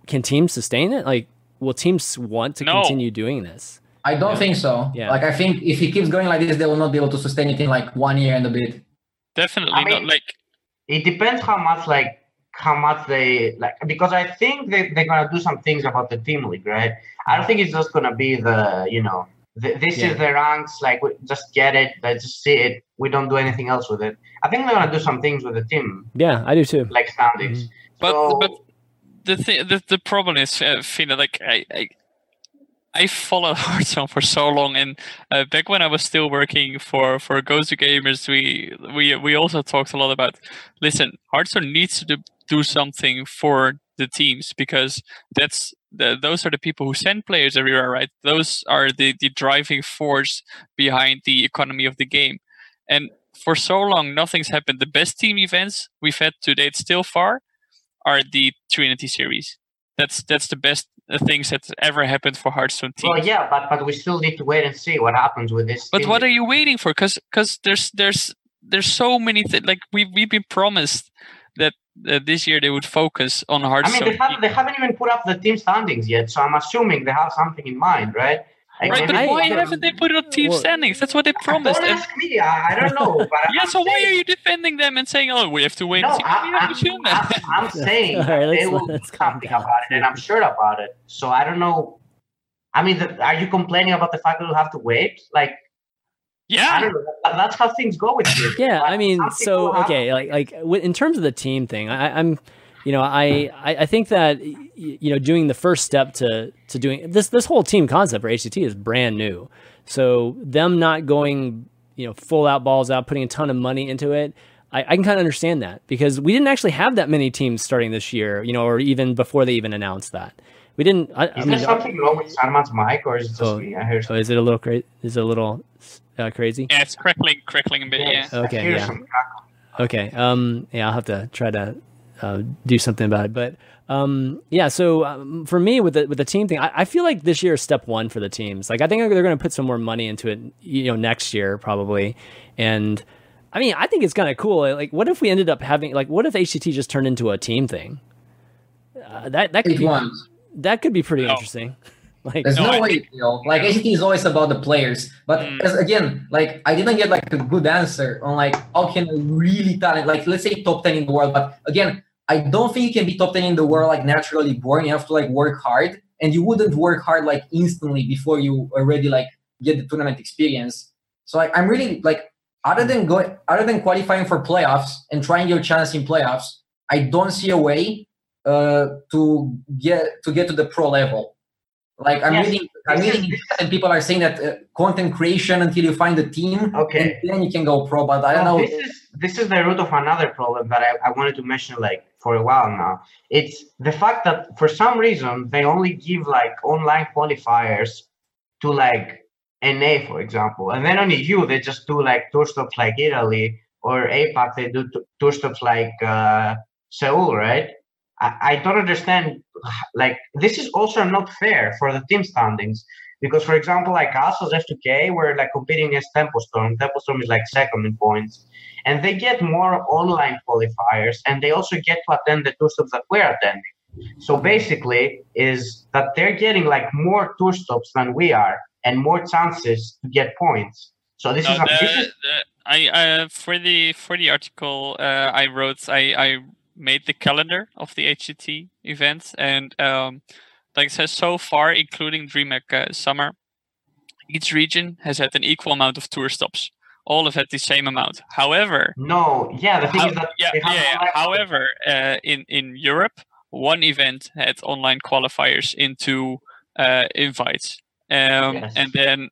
can teams sustain it? Like, will teams want to No. continue doing this? I don't think so. Yeah. Like I think if he keeps going like this, they will not be able to sustain it in like one year and a bit. Definitely I not. mean- Like it depends how much like how much they like because I think they, they're gonna do some things about the team league, right? I don't think it's just gonna be the you know th- this Yeah. is the ranks like we just get it, let's just see it. We don't do anything else with it. I think they're gonna do some things with the team Yeah, I do too. like standings. But So- but the thing the, the problem is uh, Fino, like I, I I followed Hearthstone for so long, and uh, back when I was still working for for GosuGamers, we we we also talked a lot about. Listen, Hearthstone needs to do, do something for the teams because that's the, those are the people who send players everywhere, right? Those are the the driving force behind the economy of the game, and for so long nothing's happened. The best team events we've had to date still far are the Trinity series. That's that's the best uh, things that's ever happened for Hearthstone teams. Well, yeah, but but we still need to wait and see what happens with this. But team what are you waiting for? Because there's there's there's so many things. Like we we've been promised that uh, this year they would focus on hard. I mean, they haven't, they haven't even put up the team standings yet, so I'm assuming they have something in mind, right? Like, right, but maybe- why I- haven't they put it on team Well- standings? That's what they promised. Don't ask me. I, I don't know. But yeah, I'm so why are you defending them and saying, "Oh, we have to wait"? No. I, I'm, to. I'm, I'm saying right, they will do something down. about it, and I'm sure about it. So I don't know. I mean, the, are you complaining about the fact that we'll have to wait? Like, I yeah, don't that's how things go with you. Yeah, I mean, so okay, like like in terms of the team thing, I, I'm, you know, I, I I think that you know doing the first step to to doing this this whole team concept for HCT is brand new. So them not going, you know, full out balls out, putting a ton of money into it. I, I can kind of understand that because we didn't actually have that many teams starting this year, you know, or even before they even announced that. We didn't. I, I Is mean, there something wrong with Sarman's mic, or is it just Oh, me? I heard oh, is it a little crazy? Is it a little uh, crazy? yeah, it's crackling, crackling a bit. Yeah. Yes, I Okay, yeah. Okay. Um. Yeah, I'll have to try to uh, do something about it. But um. Yeah. So um, for me, with the with the team thing, I, I feel like this year is step one for the teams. Like I think they're going to put some more money into it. You know, next year probably. And I mean, I think it's kind of cool. Like, what if we ended up having like, what if HCT just turned into a team thing? Uh, that that could It be won't. That could be pretty No. interesting. Like, There's No, no, I way, you know. Like HCT is always about the players, but Mm. again, like I didn't get like a good answer on like how can a really talent, like let's say top ten in the world. But again, I don't think you can be top ten in the world like naturally born. You have to like work hard, and you wouldn't work hard like instantly before you already like get the tournament experience. So like I'm really like other than going, other than qualifying for playoffs and trying your chance in playoffs, I don't see a way uh, to get to get to the pro level. Like I'm Yes, reading, I'm this is- reading, and people are saying that uh, content creation until you find a team, Okay. and then you can go pro. But I don't Well, know. This is this is the root of another problem that I, I wanted to mention like for a while now. It's the fact that for some reason they only give like online qualifiers to like NA, for example, and then on EU they just do like tour stops like Italy or APAC they do t- tour stops like uh, Seoul, right? I, I don't understand. Like this is also not fair for the team standings because, for example, like us as F2K, we're like competing against Tempo Storm. Tempo Storm is like second in points, and they get more online qualifiers, and they also get to attend the tour stops that we're attending. So basically, is that they're getting like more tour stops than we are, and more chances to get points. So this No, is the, this is the, I uh, for the for the article uh, I wrote, I, I made the calendar of the HCT event, and um, like I said, so far, including DreamHack uh, Summer, each region has had an equal amount of tour stops. All have had the same amount. However, No, yeah, the thing how- is that yeah, yeah, yeah. However, uh, in in Europe, one event had online qualifiers into uh, invites, um, Yes. and then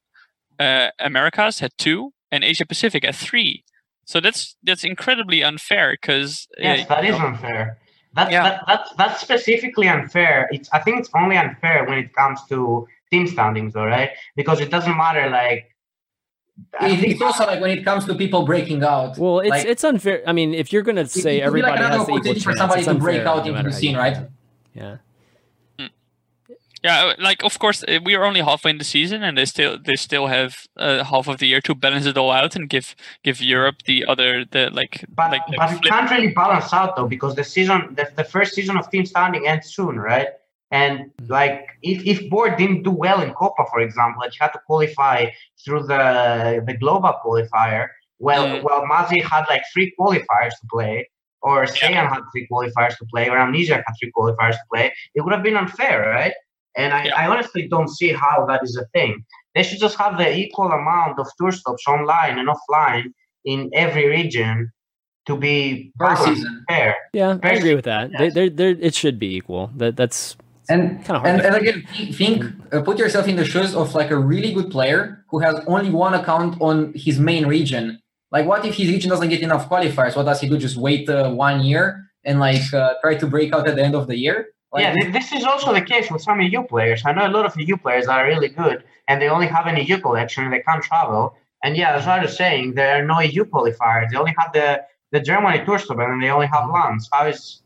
uh, Americas had two, and Asia Pacific had three. So that's that's incredibly unfair because uh, Yes, that is unfair. That's Yeah. that, that's that's specifically unfair. It's I think it's only unfair when it comes to team standings, though, right? Because it doesn't matter. Like, It- it's also like when it comes to people breaking out. Well, it's like, it's unfair. I mean, if you're going to say it could be like everybody has the equal opportunity chance, for somebody it's to break out no into the scene, right? Yeah. Yeah, like of course uh, we are only halfway in the season, and they still they still have uh, half of the year to balance it all out and give give Europe the other the like But like but it can't really balance out though because the season the, the first season of team standing ends soon, right? And like if if board didn't do well in Copa, for example, and you had to qualify through the the global qualifier, well Mm. well Mazi had like three qualifiers to play, or Saiyan had three qualifiers to play, or Amnesia had three qualifiers to play, it would have been unfair, right? And I, Yeah. I honestly don't see how that is a thing. They should just have the equal amount of tour stops online and offline in every region to be Per balanced season. fair. Yeah, I agree with that. They, yes. they're, they're, it should be equal. That that's And Kinda hard and, to- and again, think, think uh, put yourself in the shoes of like a really good player who has only one account on his main region. Like, what if his region doesn't get enough qualifiers? What does he do? Just wait uh, one year and like uh, try to break out at the end of the year? Like, yeah, thi- this is also the case with some EU players. I know a lot of EU players that are really good and they only have an EU collection and they can't travel. And yeah, as I was saying, there are no EU qualifiers. They only have the, the Germany tour stop and they only have lands. How is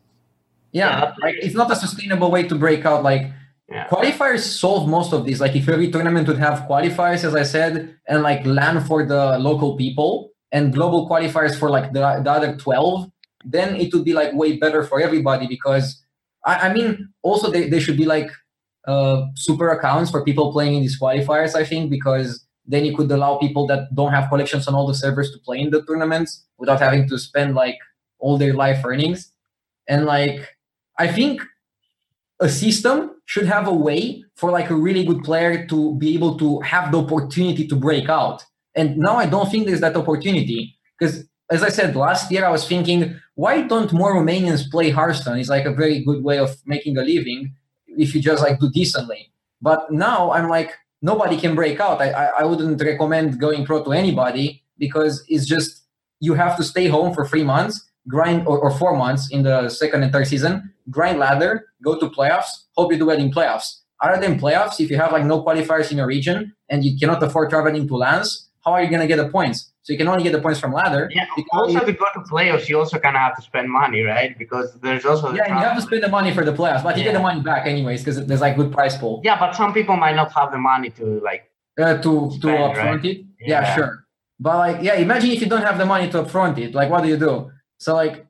yeah, Yeah, like it's not a sustainable way to break out. Like Yeah. qualifiers solve most of these. Like if every tournament would have qualifiers, as I said, and like land for the local people and global qualifiers for like the, the other twelve, then it would be like way better for everybody because I, I mean also they, they should be like uh, super accounts for people playing in these qualifiers, I think, because then you could allow people that don't have collections on all the servers to play in the tournaments without having to spend like all their life earnings. And like I think a system should have a way for like a really good player to be able to have the opportunity to break out. And now I don't think there's that opportunity because as I said last year, I was thinking, why don't more Romanians play Hearthstone? It's like a very good way of making a living if you just like do decently. But now I'm like, nobody can break out. I, I, I wouldn't recommend going pro to anybody because it's just you have to stay home for three months, grind or, or four months in the second and third season, grind ladder, go to playoffs, hope you do well in playoffs. Other than playoffs, if you have like no qualifiers in your region and you cannot afford traveling to lands, how are you gonna get the points? So you can only get the points from ladder. yeah? because Also, you- to go to playoffs, you also kind of have to spend money, right? Because there's also the yeah, and you have to spend the money for the playoffs, but you get the money back anyways because there's like good price pool. Yeah, but some people might not have the money to like. uh, to to Spend, upfront right? it. Yeah. Yeah. sure. But like, yeah, imagine if you don't have the money to upfront it. Like, what do you do? So like,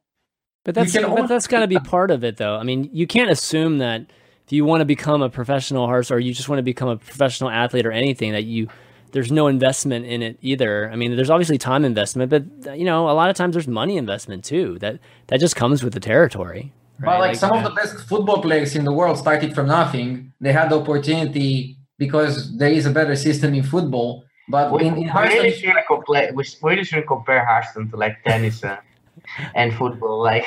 But that's can but only- that's got to be part of it, though. I mean, you can't assume that if you want to become a professional horse or you just want to become a professional athlete or anything that you there's no investment in it either. I mean, there's obviously time investment, but you know, a lot of times there's money investment too. That that just comes with the territory. Right? but like, some of the best football players in the world started from nothing. They had the opportunity because there is a better system in football. But We, in, in we Hearthstone, really shouldn't compare. We s- we really shouldn't compare Hearthstone to like tennis and, and football. Like,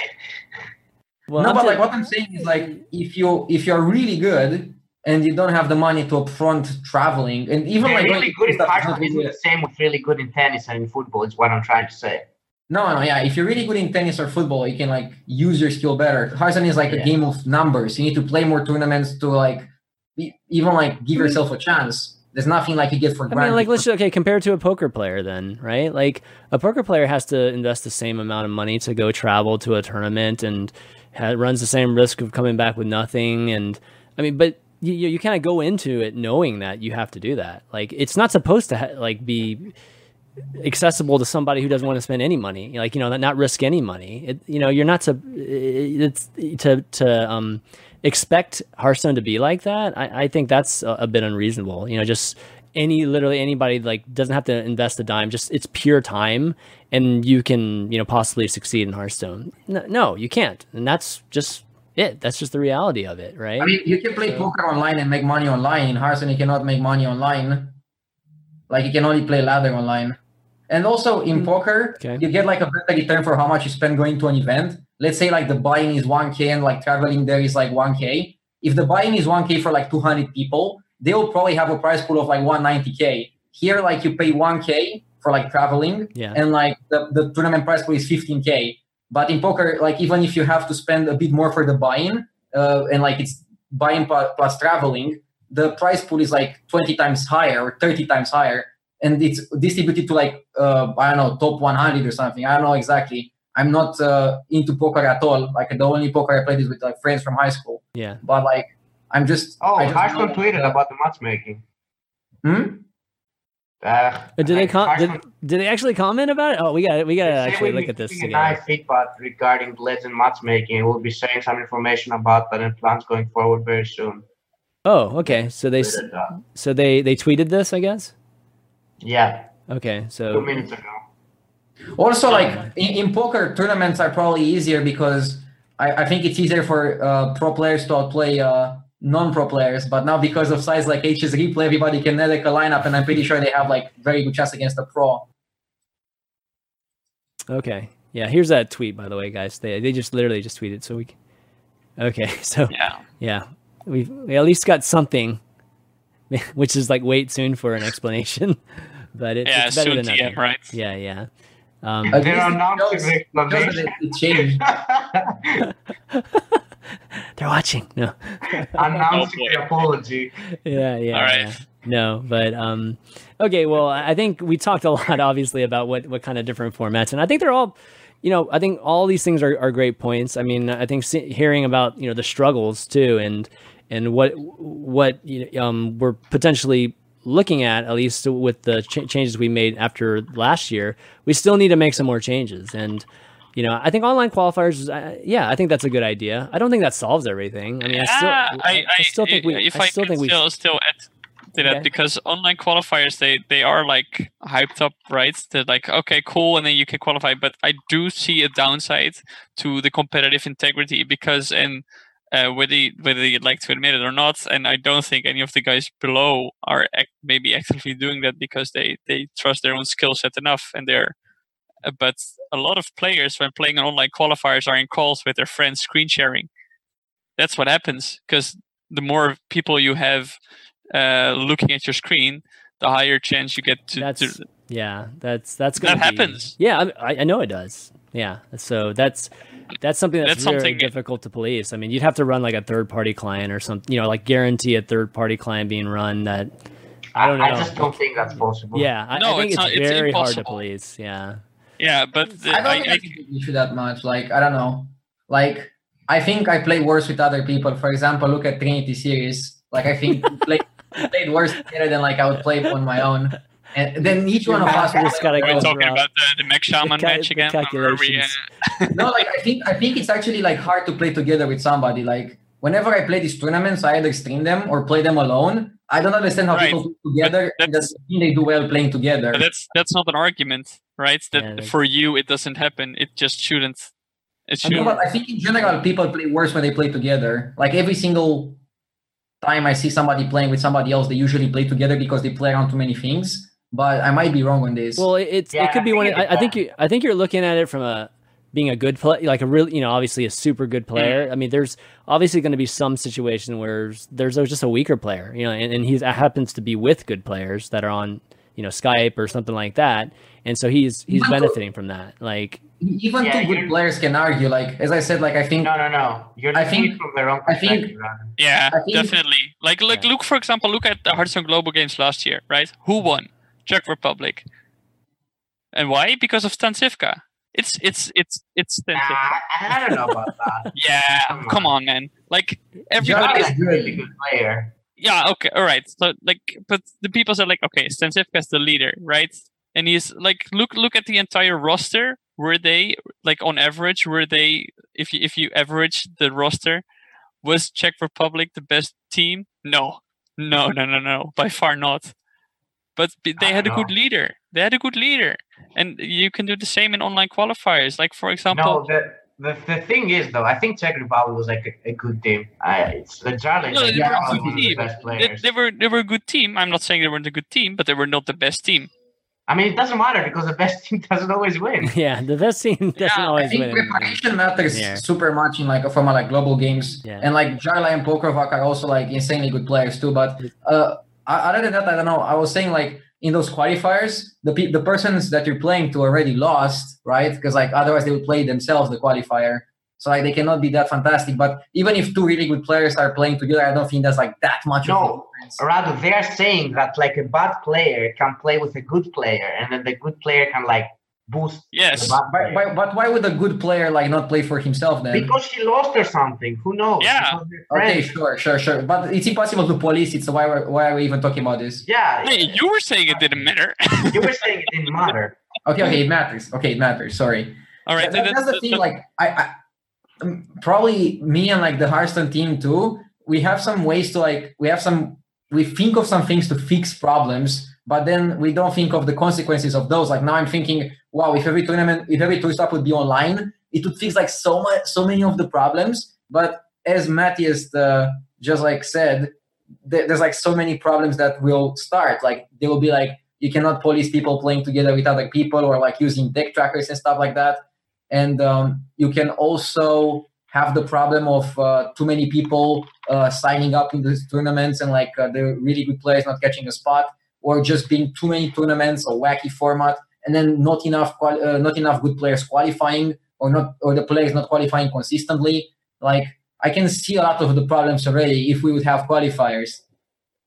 well, no, I'm but ju- like what I'm saying is like if you if you're really good and you don't have the money to upfront traveling and even they're like really good in stuff is not Hearthstone isn't really- the same with really good in tennis and in football. Is what I'm trying to say. No, no, yeah. If you're really good in tennis or football, you can like use your skill better. Hearthstone is like a game of numbers. You need to play more tournaments to like even like give hmm. yourself a chance. There's nothing like you get for I granted. mean, like let's just okay compare it to a poker player then, right? Like a poker player has to invest the same amount of money to go travel to a tournament and ha- runs the same risk of coming back with nothing. And I mean, but you you, kind of go into it knowing that you have to do that. Like it's not supposed to ha- like be accessible to somebody who doesn't want to spend any money like you know not risk any money it, you know you're not to it's to to um expect hearthstone to be like that i, I think that's a, a bit unreasonable you know just any literally anybody like doesn't have to invest a dime. Just it's pure time, and you can you know possibly succeed in Hearthstone. No, no you can't, and that's just it. That's just the reality of it, right? I mean, you can play poker online and make money online. In Hearthstone, you cannot make money online. Like you can only play ladder online. And also in hmm. poker, Okay. you get like a better return for how much you spend going to an event. Let's say like the buy-in is 1k and like traveling there is like 1k. If the buy-in is 1k for like 200 people, they will probably have a prize pool of like 190k. Here, like you pay 1k for like traveling, Yeah. and like the, the tournament prize pool is 15k. But in poker, like even if you have to spend a bit more for the buy-in, uh, and like it's buy-in plus, plus traveling, the prize pool is like 20 times higher or 30 times higher, and it's distributed to like uh, I don't know top 100 or something. I don't know exactly. I'm not uh, into poker at all. Like the only poker I played is with like friends from high school. yeah. But like I'm just Oh, I just Hearthstone know- tweeted about the matchmaking. Hmm? Uh, Did they like, com- did, did they actually comment about it? Oh, we got it. we got to actually look at this giving together. a nice feedback regarding legend matchmaking. We'll be sharing some information about that and plans going forward very soon. Oh, okay. So they Tweeted so they they tweeted this, I guess. Yeah, Okay, So two so minutes ago. Also, like in, in poker, tournaments are probably easier because I, I think it's easier for uh, pro players to outplay uh, non-pro players. But now, because of size like HSReplay, everybody can edit a lineup, and I'm pretty sure they have like very good chance against a pro. okay, yeah. Here's that tweet, by the way, guys. They they just literally just tweeted, so we. Can... Okay, so Yeah. yeah, we we at least got something, which is like wait soon for an explanation, but it's, Yeah, it's better soon than TM, nothing. right? Yeah, yeah. Um, At They're least it announcing the shows it, it changed. they're watching. No. Announcing boy. the apology. yeah, yeah. All right. yeah. No, but um, okay. Well, I think we talked a lot, obviously, about what what kind of different formats, and I think they're all, you know, I think all these things are, are great points. I mean, I think see, hearing about you know the struggles too, and and what what you know, um we're potentially looking at at least with the ch- changes we made after last year, we still need to make some more changes and. You know, I think online qualifiers. Uh, yeah, I think that's a good idea. I don't think that solves everything. I mean, I still, Ah, I, I still think we. If I still think we. still still add to that Okay. because online qualifiers they they are like hyped up, right? They're like okay, cool, and then you can qualify. But I do see a downside to the competitive integrity because and. Uh, whether you, whether you'd like to admit it or not, and I don't think any of the guys below are act, maybe actively doing that because they they trust their own skill set enough, and they're. Uh, but a lot of players, when playing on online qualifiers, are in calls with their friends, screen sharing. That's what happens because the more people you have uh, looking at your screen, the higher chance you get to. That's to yeah. That's that's That gonna be- happens. Yeah, I, I know it does. Yeah. So that's that's something that's, That's very something- difficult to police. I mean, you'd have to run like a third party client or something. You know, like guarantee a third party client being run. That I don't I know. I just don't think that's possible. yeah, I, No, I think it's it's, not- it's very hard to police. Yeah. yeah, but the, I don't I, think I, that's a big issue that much. Like I don't know. Like I think I play worse with other people. For example, look at Trinity series. Like I think we play, played worse together than like I would play on my own. And then each one of us You just gotta are we go talking about the, the Mech Shaman ca- match again? Or we, uh, no, like I think I think it's actually like hard to play together with somebody. Like whenever I play these tournaments, I either stream them or play them alone. I don't understand how Right. people play together and that's- that's they do well playing together. that's that's not an argument, right? That Yeah, for you it doesn't happen. It just shouldn't. It I shouldn't. but I think in general people play worse when they play together. Like every single time I see somebody playing with somebody else, they usually play together because they play around too many things. But I might be wrong on this. Well, it, it's Yeah, it could be think one. it I, I think you I think you're looking at it from a being a good player, like a really, you know, obviously a super good mm-hmm. player. I mean, there's obviously going to be some situation where there's, there's just a weaker player, you know, and, and he happens to be with good players that are on, you know, Skype or something like that, and so he's he's Even though- benefiting from that. Like, Even Yeah, two good players can argue. Like as I said, like I think No, no, no. You're I looking think- from the wrong I think- perspective. Yeah, I think- definitely. Like, like, look for example, look at the Hearthstone Global Games last year, right? Who won? Czech Republic. And why? Because of Stancifka. It's it's it's it's Stancifka. Ah, I don't know about that. Yeah, come come on. man. Like everybody. is a really good player. Yeah, okay, all right. So like, but the people said like, okay, Stancifka is the leader, right? And he's like, look, look at the entire roster. Were they like on average? Were they if you if you average the roster, was Czech Republic the best team? No, no, no, no, no, by far not. But they I had a good know. leader. They had a good leader, and you can do the same in online qualifiers. Like for example, No, the, the the thing is though, I think Czech Republic was like a, a good team. I, it's the Jarley. No, like, they were a good one of the team. they, they were they were a good team. I'm not saying they weren't a good team, but they were not the best team. I mean, it doesn't matter because the best team doesn't always win. Yeah, the best team doesn't Yeah, I I think win. preparation matters Yeah. super much in like from like global games, Yeah. and like Jarla and Pokrovac are also like insanely good players too. But uh, o- other than that, I don't know. I was saying like in those qualifiers, the pe- the persons that you're playing to already lost, right? Because like otherwise they would play themselves the qualifier. So like they cannot be that fantastic. But even if two really good players are playing together, I don't think that's like that much of a No, difference. rather they are saying that like a bad player can play with a good player, and then the good player can like boost Yes. But, but, but why would a good player like not play for himself then? because he lost or something. Who knows? Yeah. Okay, sure, sure, sure. But it's impossible to police it. So why were, why are we even talking about this? Yeah, Hey, you were saying it didn't matter. you were saying it didn't matter. Okay, okay, it matters. Okay, it matters. Sorry. All right, That- then that's the that- thing. that- Like, I, I um, probably me and like the Hearthstone team too. We have some ways to like. We have some. We think of some things to fix problems, but then we don't think of the consequences of those. Like now, I'm thinking, wow, if every tournament, if every tour stop would be online, it would fix like so much, so many of the problems. But as Matthias uh, just like said, there, there's like so many problems that will start. Like they will be like you cannot police people playing together with other people or like using deck trackers and stuff like that. And um, you can also have the problem of uh, too many people uh, signing up in these tournaments and like uh, the really good players not catching a spot, or just being too many tournaments or wacky format, and then not enough qual- uh, not enough good players qualifying, or not or the players not qualifying consistently. Like I can see a lot of the problems already if we would have qualifiers.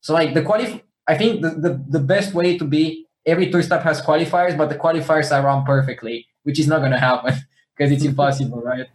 So like the qualif, I think the, the, the best way to be every tour stop has qualifiers, but the qualifiers are run perfectly, which is not going to happen because it's impossible, right?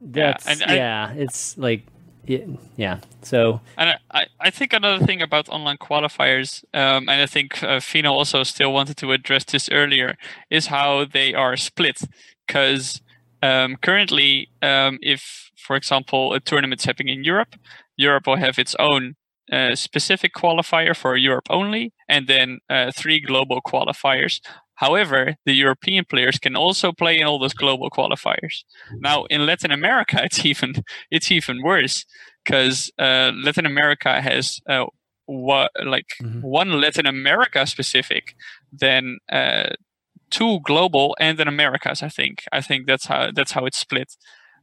Yeah, That's and I- yeah, it's like yeah, yeah. So And I- I, think another thing about online qualifiers, um, and I think uh, also still wanted to address this earlier, is how they are split. Because um, currently, um, if, for example, a tournament's happening in Europe, Europe will have its own uh, specific qualifier for Europe only, and then uh, three global qualifiers. However, the European players can also play in all those global qualifiers. Now, in Latin America, it's even it's even worse because uh, Latin America has uh, what like Mhm. one Latin America specific, then uh, two global, and then Americas. I think I think that's how that's how it's split,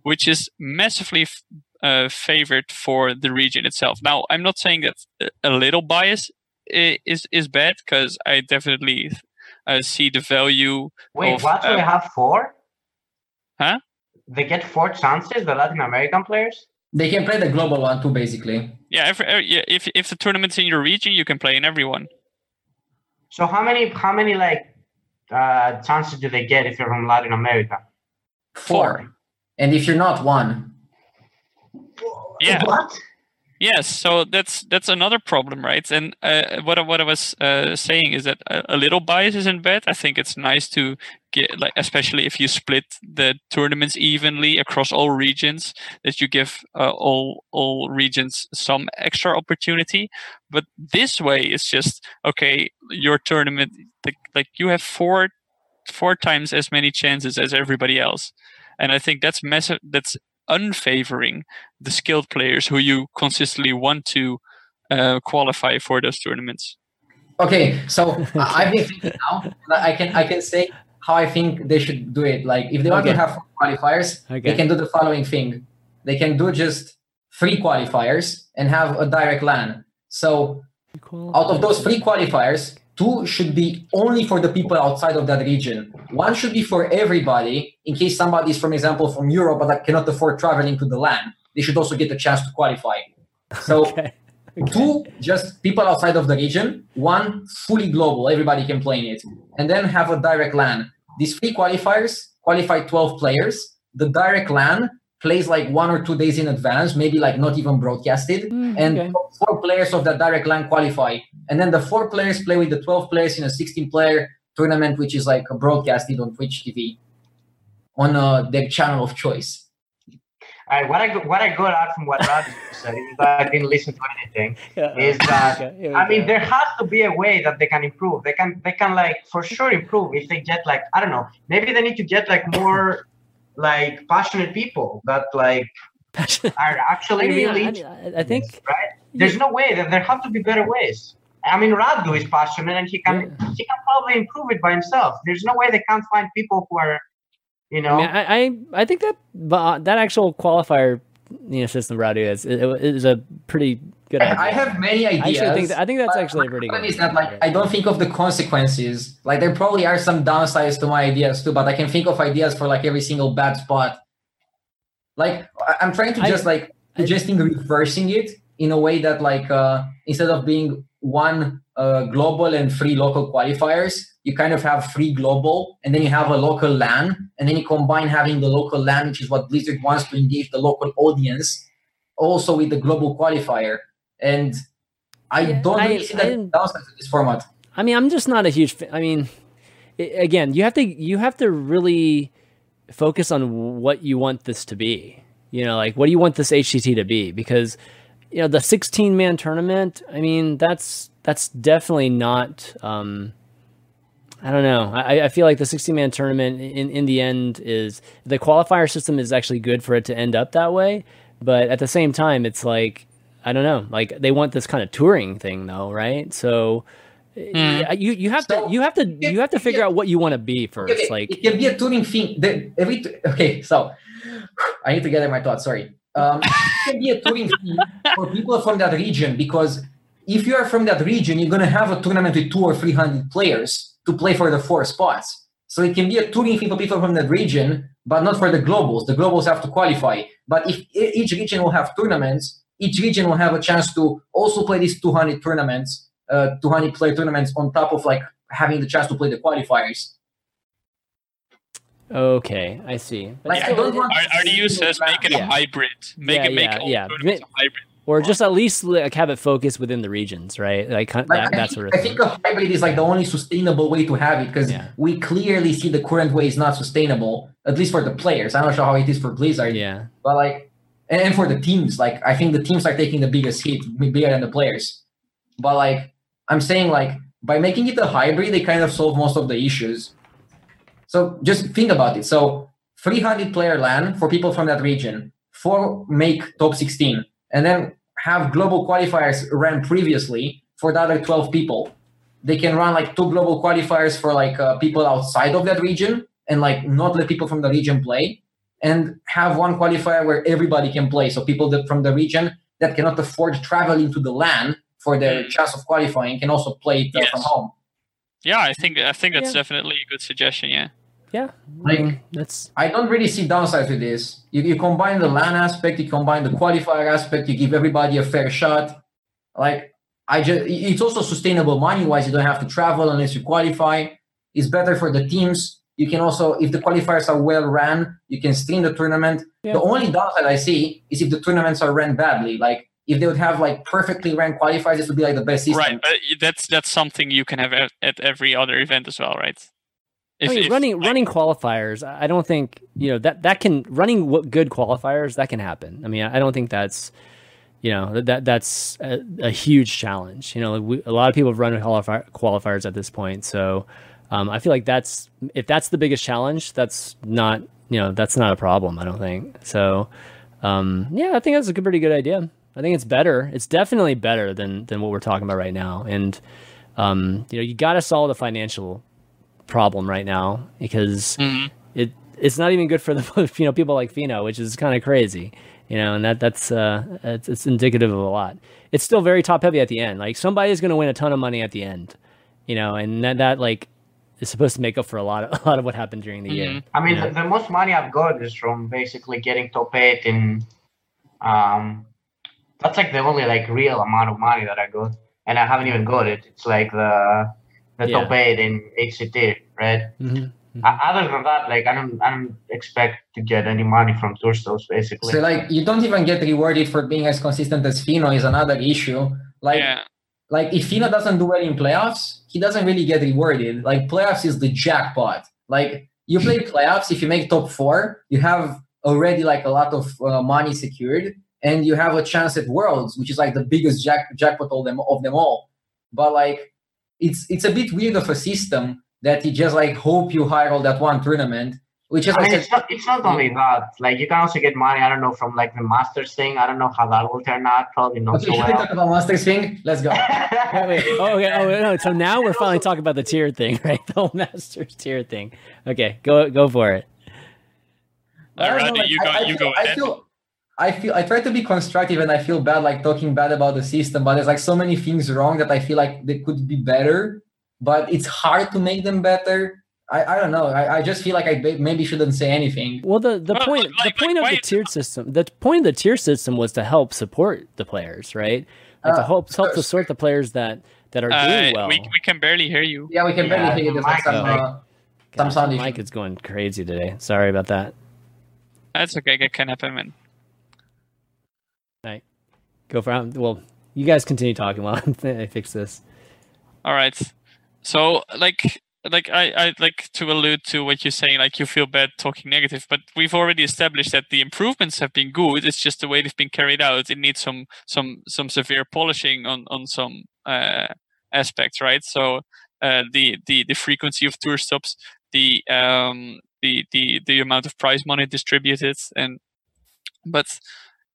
which is massively f- uh, favored for the region itself. Now, I'm not saying that a- a little bias is is bad because I definitely uh, see the value. Wait, of, what? do uh, they have four? Huh? They get four chances, the Latin American players? They can play the global one too, basically. Yeah, every, every- if if the tournament's in your region, you can play in everyone. So how many how many like uh chances do they get if you're from Latin America? Four. And if you're not, one. Yeah. What? Yes, so that's that's another problem, right? And uh, what I, what I was uh, saying is that a, a little bias isn't bad. I think it's nice to get, like, especially if you split the tournaments evenly across all regions, that you give uh, all all regions some extra opportunity. But this way, it's just okay. Your tournament, like, like you have four four times as many chances as everybody else, and I think that's massive. That's unfavoring the skilled players who you consistently want to uh, qualify for those tournaments. Okay, so I- I've been thinking now. I can I can say how I think they should do it. Like if they want Okay. to have four qualifiers, Okay. they can do the following thing. They can do just three qualifiers and have a direct LAN. So out of those three qualifiers, two should be only for the people outside of that region. One should be for everybody, in case somebody is, for example, from Europe but like, cannot afford traveling to the LAN. They should also get the chance to qualify. So okay. two just people outside of the region one fully global everybody can play in it and then have a direct lan these three qualifiers qualify 12 players the direct lan plays like one or two days in advance maybe like not even broadcasted. Mm, and okay. four players of that direct line qualify. And then the four players play with the 12 players in a 16 player tournament which is like broadcasted on twitch tv on uh, their channel of choice. Uh, what I what I got out from what Rod said, even though I didn't listen to anything, is that Okay, here we I mean there has to be a way that they can improve. They can they can like for sure improve if they get like I don't know maybe they need to get like more like passionate people that like are actually I, mean, really I, I- I think right. There's no way that there have to be better ways. I mean Radu is passionate and he can he can probably improve it by himself. There's no way they can't find people who are you know I, mean, I, I I think that but uh, that actual qualifier you know system Radu is it, it is a pretty good idea. I have many I ideas. actually think that, I think that's actually a pretty good. is that like. I don't think of the consequences. Like there probably are some downsides to my ideas too, but I can think of ideas for like every single bad spot. Like I- I'm trying to just like I- just in reversing it in a way that like uh instead of being one uh, global and three local qualifiers, you kind of have three global and then you have a local LAN and then you combine having the local LAN, which is what Blizzard wants to engage the local audience, also with the global qualifier. And I Yeah, don't I- really see that downside to this format. I mean, I'm just not a huge. Fan. I mean, i again, you have to you have to really focus on what you want this to be. You know, like what do you want this HCT to be? Because you know the 16 man tournament. I mean, that's that's definitely not. Um, I don't know. I, I feel like the 16 man tournament in, in the end is the qualifier system is actually good for it to end up that way. But at the same time, it's like, I don't know, like they want this kind of touring thing though, right? So yeah, you, you have So, to, you have to, you have to figure out what you want to be first. Okay, Like, it can be a touring thing. The, every t- okay, so I need to gather my thoughts. Sorry. Um, it can be a touring thing for people from that region because if you are from that region, you're gonna have a tournament with two or three hundred players to play for the four spots. So it can be a touring thing for people from that region, but not for the globals. The globals have to qualify. But if each region will have tournaments, each region will have a chance to also play these 200 tournaments, uh, 200 player tournaments on top of like having the chance to play the qualifiers. okay, I see. But Like, I still, don't want Our, our news says make it Yeah. a hybrid. Make Yeah, it make yeah, all yeah. tournaments a hybrid. or just at least like have it focused within the regions, right? Like kind- Like, that, I, that think, sort of I think a hybrid is like the only sustainable way to have it because Yeah. we clearly see the current way is not sustainable, at least for the players. I'm not sure how it is for Blizzard, yeah. but like, and, for the teams, like I think the teams are taking the biggest hit, bigger than the players. But like, I'm saying like by making it a hybrid, they kind of solve most of the issues. So just think about it. So 300 player LAN for people from that region, four make top 16, and then have global qualifiers ran previously for the other 12 people. They can run like two global qualifiers for like uh, people outside of that region and like not let people from the region play and have one qualifier where everybody can play. So people that from the region that cannot afford traveling to the LAN for their Mm. chance of qualifying can also play it uh, from home. Yeah, I think I think that's Yeah. definitely a good suggestion. Yeah. Yeah. Like- Mm, that's I don't really see downsides to this. You, you combine the LAN aspect, you combine the qualifier aspect, you give everybody a fair shot. Like I just, it's also sustainable money wise. You don't have to travel unless you qualify. It's better for the teams. You can also, if the qualifiers are well ran, you can stream the tournament. Yeah. The only downside I see is if the tournaments are ran badly. Like if they would have like perfectly ran qualifiers, this would be like the best system. Right, but that's that's something you can have at, at every other event as well, right? If, oh, I mean, if- running like, running qualifiers. I I don't think you know that that can running w- good qualifiers that can happen. I mean, I don't think that's you know that, that that's a, a huge challenge. You know, we, a lot of people have run qualifi- qualifiers at this point, so um, I feel like that's if that's the biggest challenge, that's not you know that's not a problem. I don't think so. Um, yeah, I think that's a good, pretty good idea. I think it's better. It's definitely better than than what we're talking about right now, and um, you know, you got to solve the financial problem right now because Mhm. it it's not even good for the you know people like Fino, which is kind of crazy, you know, and that that's uh it's, it's indicative of a lot. It's still very top heavy at the end. Like somebody's going to win a ton of money at the end, you know, and that that like is supposed to make up for a lot of a lot of what happened during the year. Mhm. I mean, Yeah. the, the most money I've got is from basically getting top eight in. Um, that's like the only like real amount of money that I got, and I haven't even got it. It's like the the Yeah. top eight in HCT, right? Mhm. O- Other than that, like I don't, I don't expect to get any money from tour stops, basically. So like you don't even get rewarded for being as consistent as Fino is another issue. Like yeah, like if Fino doesn't do well in playoffs, he doesn't really get rewarded. Like playoffs is the jackpot. Like you play playoffs, if you make top four, you have already like a lot of uh, money secured, and you have a chance at Worlds, which is like the biggest jack- jackpot of them of them all. But like, it's it's a bit weird of a system that you just like hope you hire all that one tournament, which is I I mean, it's not, it's not only that. Like you can also get money. I don't know from like the Masters thing. I don't know how that will turn out. Probably not okay, so should we well. talk about Masters thing? Let's go. Wait, wait. Oh, okay. Oh, no. So now we're finally talking about the tier thing, right? The whole Masters tier thing. Okay, go go for it. I don't know, like, you go. I you feel- go I feel, I feel, I try to be constructive, and I feel bad like talking bad about the system. But there's like so many things wrong that I feel like they could be better. But it's hard to make them better. I, I don't know. I, I just feel like I maybe shouldn't say anything. Well, the the Well, point like- the point like, of the why- tiered system the point of the tier system was to help support the players, right? Like to Uh, help help to sort the players that that are Uh, doing well. we, we can barely hear you. Yeah, we can Yeah, barely hear the there's like mic some, is like- uh, some Gosh, sound the issue. is going crazy today. Sorry about that. That's okay. That can happen, man. Go for it. Well, you guys continue talking while I fix this. All right. So like like I I like to allude to what you're saying. Like you feel bad talking negative, but we've already established that the improvements have been good. It's just the way they've been carried out. It needs some some some severe polishing on on some uh, aspects, right? So uh, the the the frequency of tour stops, the um the the the amount of prize money distributed, and but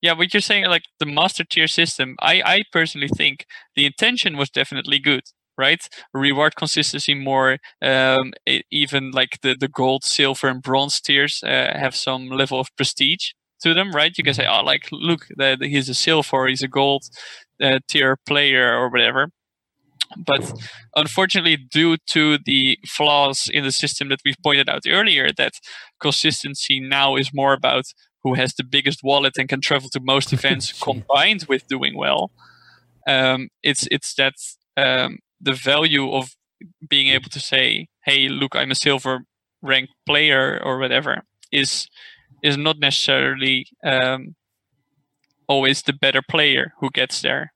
yeah, what you're saying, like the master tier system, I I personally think the intention was definitely good right? Reward consistency more um even like the the gold silver and bronze tiers uh, have some level of prestige to them right? You can say oh like look that he's a silver he's a gold uh, tier player or whatever. But unfortunately due to the flaws in the system that we've pointed out earlier that consistency now is more about who has the biggest wallet and can travel to most events combined with doing well um, it's it's that um, the value of being able to say, "Hey, look, I'm a silver ranked player" or whatever is is not necessarily um, always the better player who gets there,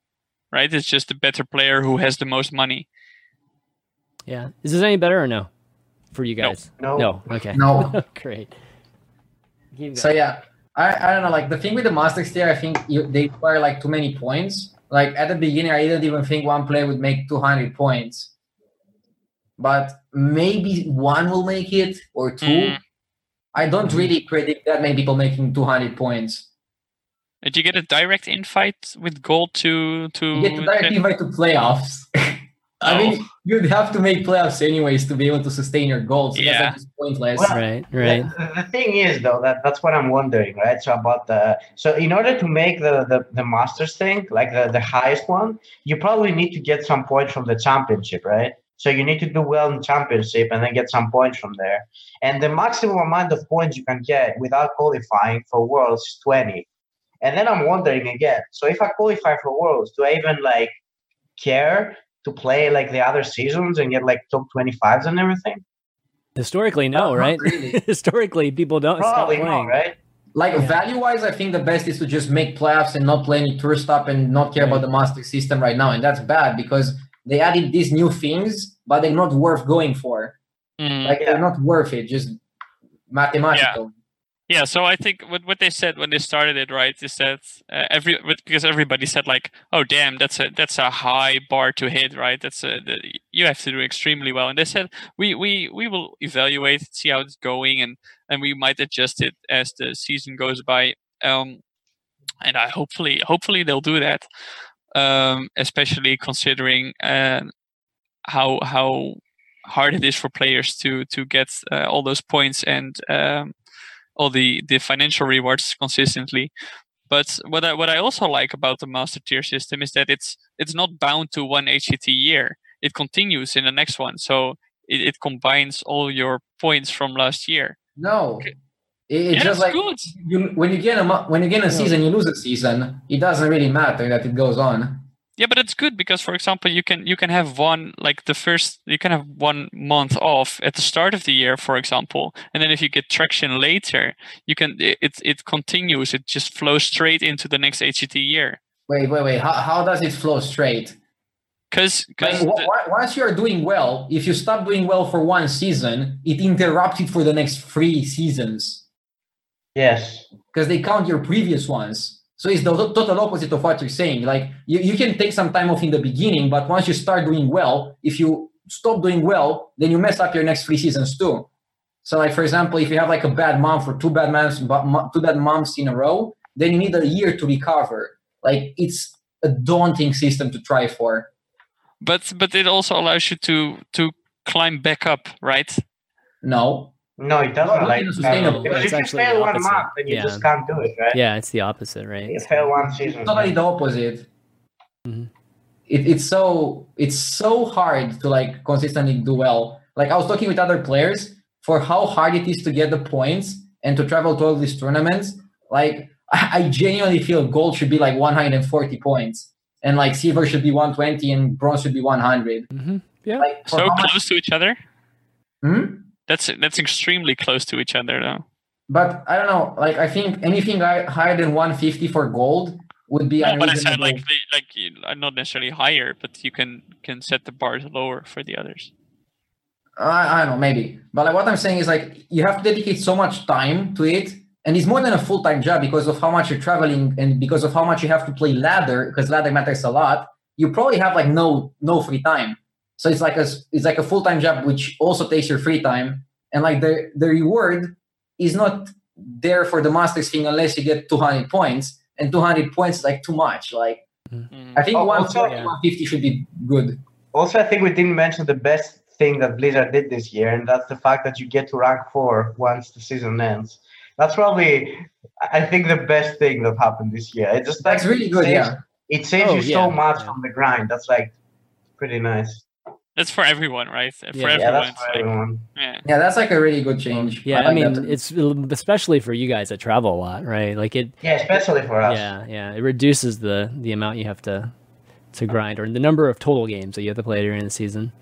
right? It's just the better player who has the most money. Yeah. Is this any better or no? For you guys? No. No. Okay. No. Great. So yeah, I, I don't know. Like the thing with the Masters tier, I think you, they require like too many points. Like at the beginning, I didn't even think one player would make 200 points, but maybe one will make it or two. Mm. I don't really predict that many people making 200 points. Did you get a direct invite with gold to to? You get to directly invite to playoffs. I mean, you'd have to make playoffs anyways to be able to sustain your goals. So Yeah. that's like pointless. Well, Right. Right. The, the thing is, though, that that's what I'm wondering, right? So about the so in order to make the the, the masters thing, like the, the highest one, you probably need to get some points from the championship, right? So you need to do well in championship and then get some points from there. And the maximum amount of points you can get without qualifying for worlds is 20. And then I'm wondering again, so if I qualify for worlds, do I even like care to play like the other seasons and get like top 25s and everything? Historically, No, no, not right? really. Historically, people don't stop Probably playing. not, right? Like Yeah. value wise, I think the best is to just make playoffs and not play any tour stop and not care about the master system right now. And that's bad because they added these new things, but they're not worth going for. Mm. Like Yeah. they're not worth it. Just mathematical. Yeah, so I think what what they said when they started it, right, is that uh, every because everybody said like, oh damn, that's a that's a high bar to hit, right? That's a you have to do extremely well, and they said we we we will evaluate, see how it's going, and and we might adjust it as the season goes by. Um, and I hopefully hopefully they'll do that, um, especially considering uh, how how hard it is for players to to get uh, all those points and um, all the the financial rewards consistently. But what I what I also like about the master tier system is that it's it's not bound to one HCT year. It continues in the next one, so it, it combines all your points from last year. No. Okay. It's yeah, just like good. you when you get a when you get a season, you lose a season. It doesn't really matter that it goes on. Yeah, but it's good because, for example, you can you can have one like the first you can have one month off at the start of the year, for example, and then if you get traction later, you can it it, it continues. It just flows straight into the next HCT year. Wait, wait, wait. How, how does it flow straight? Because Like, wa- wa- once you are doing well, if you stop doing well for one season, it interrupts it for the next three seasons. Yes. because they count your previous ones. So it's the total opposite of what you're saying. Like you, you can take some time off in the beginning, but once you start doing well, if you stop doing well, then you mess up your next three seasons too. So like for example, if you have like a bad month or two bad months, two bad months in a row, then you need a year to recover. Like it's a daunting system to try for. But but it also allows you to to climb back up, right? No, No, it doesn't. not like in a sustainable- because It's if you actually fail one opposite. month, then you Yeah. just can't do it, right? Yeah, it's the opposite, right? You fail one season. totally the opposite. Mhm. It, it's so it's so hard to like consistently do well. Like I was talking with other players for how hard it is to get the points and to travel to all these tournaments. Like I, I genuinely feel gold should be like 140 points, and like silver should be 120, and bronze should be 100. Mm-hmm. Yeah. Like So how much- close to each other. Hmm? That's that's extremely close to each other, though. But I don't know. Like I think anything higher than 150 for gold would be No, but I said like like uh, not necessarily higher, but you can can set the bars lower for the others. I, I don't know, maybe. But like what I'm saying is like you have to dedicate so much time to it, and it's more than a full time job because of how much you're traveling and because of how much you have to play ladder because ladder matters a lot. You probably have like no no free time, so it's like a s- it's like a full time job which also takes your free time, and like the the reward is not there for the masters thing unless you get 200 points, and 200 points is like too much. Like Mm. I think Oh, 140, also- 150 should be good. Also, I think we didn't mention the best thing that Blizzard did this year, and that's the fact that you get to rank four once the season ends. That's probably, I think, the best thing that happened this year. It just That's like, really good. saves- Yeah. It saves Oh, you yeah, so much yeah. from the grind. That's like pretty nice. That's for everyone, right? For Yeah. everyone. Yeah, that's for like- everyone. yeah. Yeah, that's like a really good change. Yeah, I, like mean, it's especially for you guys that travel a lot, right? Like it. Yeah, especially for us. Yeah, yeah. It reduces the the amount you have to to grind or the number of total games that you have to play during the season.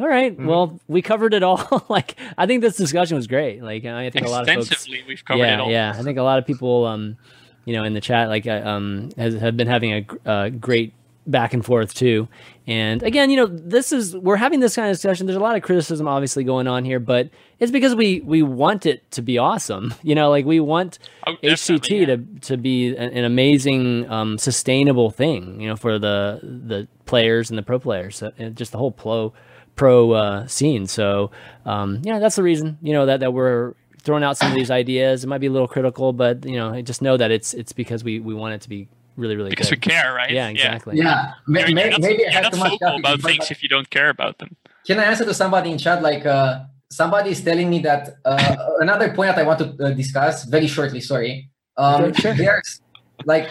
All right, Mm-hmm. Well, we covered it all. like, I think this discussion was great. Like, I think a lot of folks. Extensively, we've covered yeah, it all. yeah. I think a lot of people, um, you know, in the chat, like, uh, um, has, have been having a gr- uh, great back and forth too. And again, you know, this is we're having this kind of discussion. There's a lot of criticism, obviously, going on here, but it's because we we want it to be awesome. You know, like we want Oh, HCT to to be an, an amazing, um, sustainable thing. You know, for the the players and the pro players, and just the whole pro pro uh, scene. So, um, yeah, that's the reason. You know that that we're throwing out some of these ideas. It might be a little critical, but you know, I just know that it's it's because we we want it to be really really because we care, right? Yeah, exactly. yeah, may- You're, may- you're not, maybe I you're had not too much vocal caffeine, about but- things if you don't care about them. Can I answer to somebody in chat? Like, uh, somebody is telling me that uh, another point that I want to uh, discuss very shortly. Sorry. Um, sure. There's like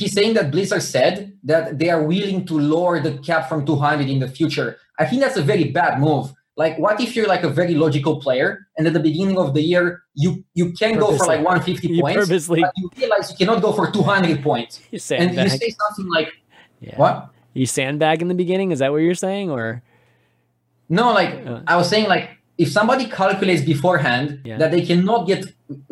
he's saying that Blizzard said that they are willing to lower the cap from 200 in the future. I think that's a very bad move. Like, what if you're like a very logical player, and at the beginning of the year you you can go for like 150 You points, purposely but you realize you cannot go for 200 points, you and you say something like, yeah. "What?" You sandbag in the beginning? Is that what you're saying, or No, like Uh. I was saying, like if somebody calculates beforehand Yeah. that they cannot get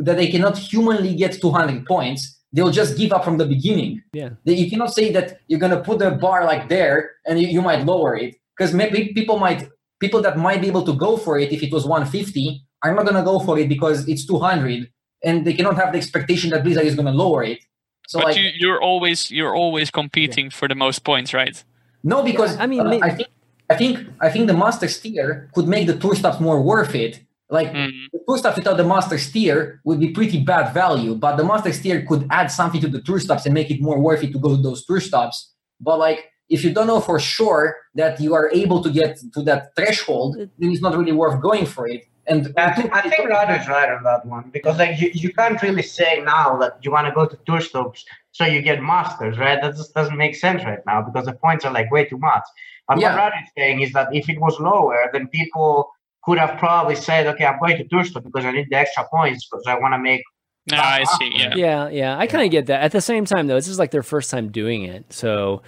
that they cannot humanly get 200 points, they'll just give up from the beginning. Yeah. You cannot say that you're gonna put the bar like there and you, you might lower it because maybe people might people that might be able to go for it if it was 150 are not gonna go for it because it's 200 and they cannot have the expectation that Blizzard is gonna lower it. So but like you, you're always you're always competing for the most points, right? No, because I mean, uh, may- I think I think I think the masters tier could make the tour stops more worth it. Like Mm. the tour stops without the masters tier would be pretty bad value, but the masters tier could add something to the tour stops and make it more worth it to go to those tour stops. But like if you don't know for sure that you are able to get to that threshold, then it's not really worth going for it. And I, thi- I think Radu is right on that one because like you, you can't really say now that you want to go to tour stops so you get masters, right? That just doesn't make sense right now because the points are like way too much. But Yeah. what Radu is saying is that if it was lower, then people could have probably said, okay, I'm going to tour stop because I need the extra points because I want to make. No, I see. Yeah. Yeah, yeah. I kind of get that. At the same time, though, this is like their first time doing it. So,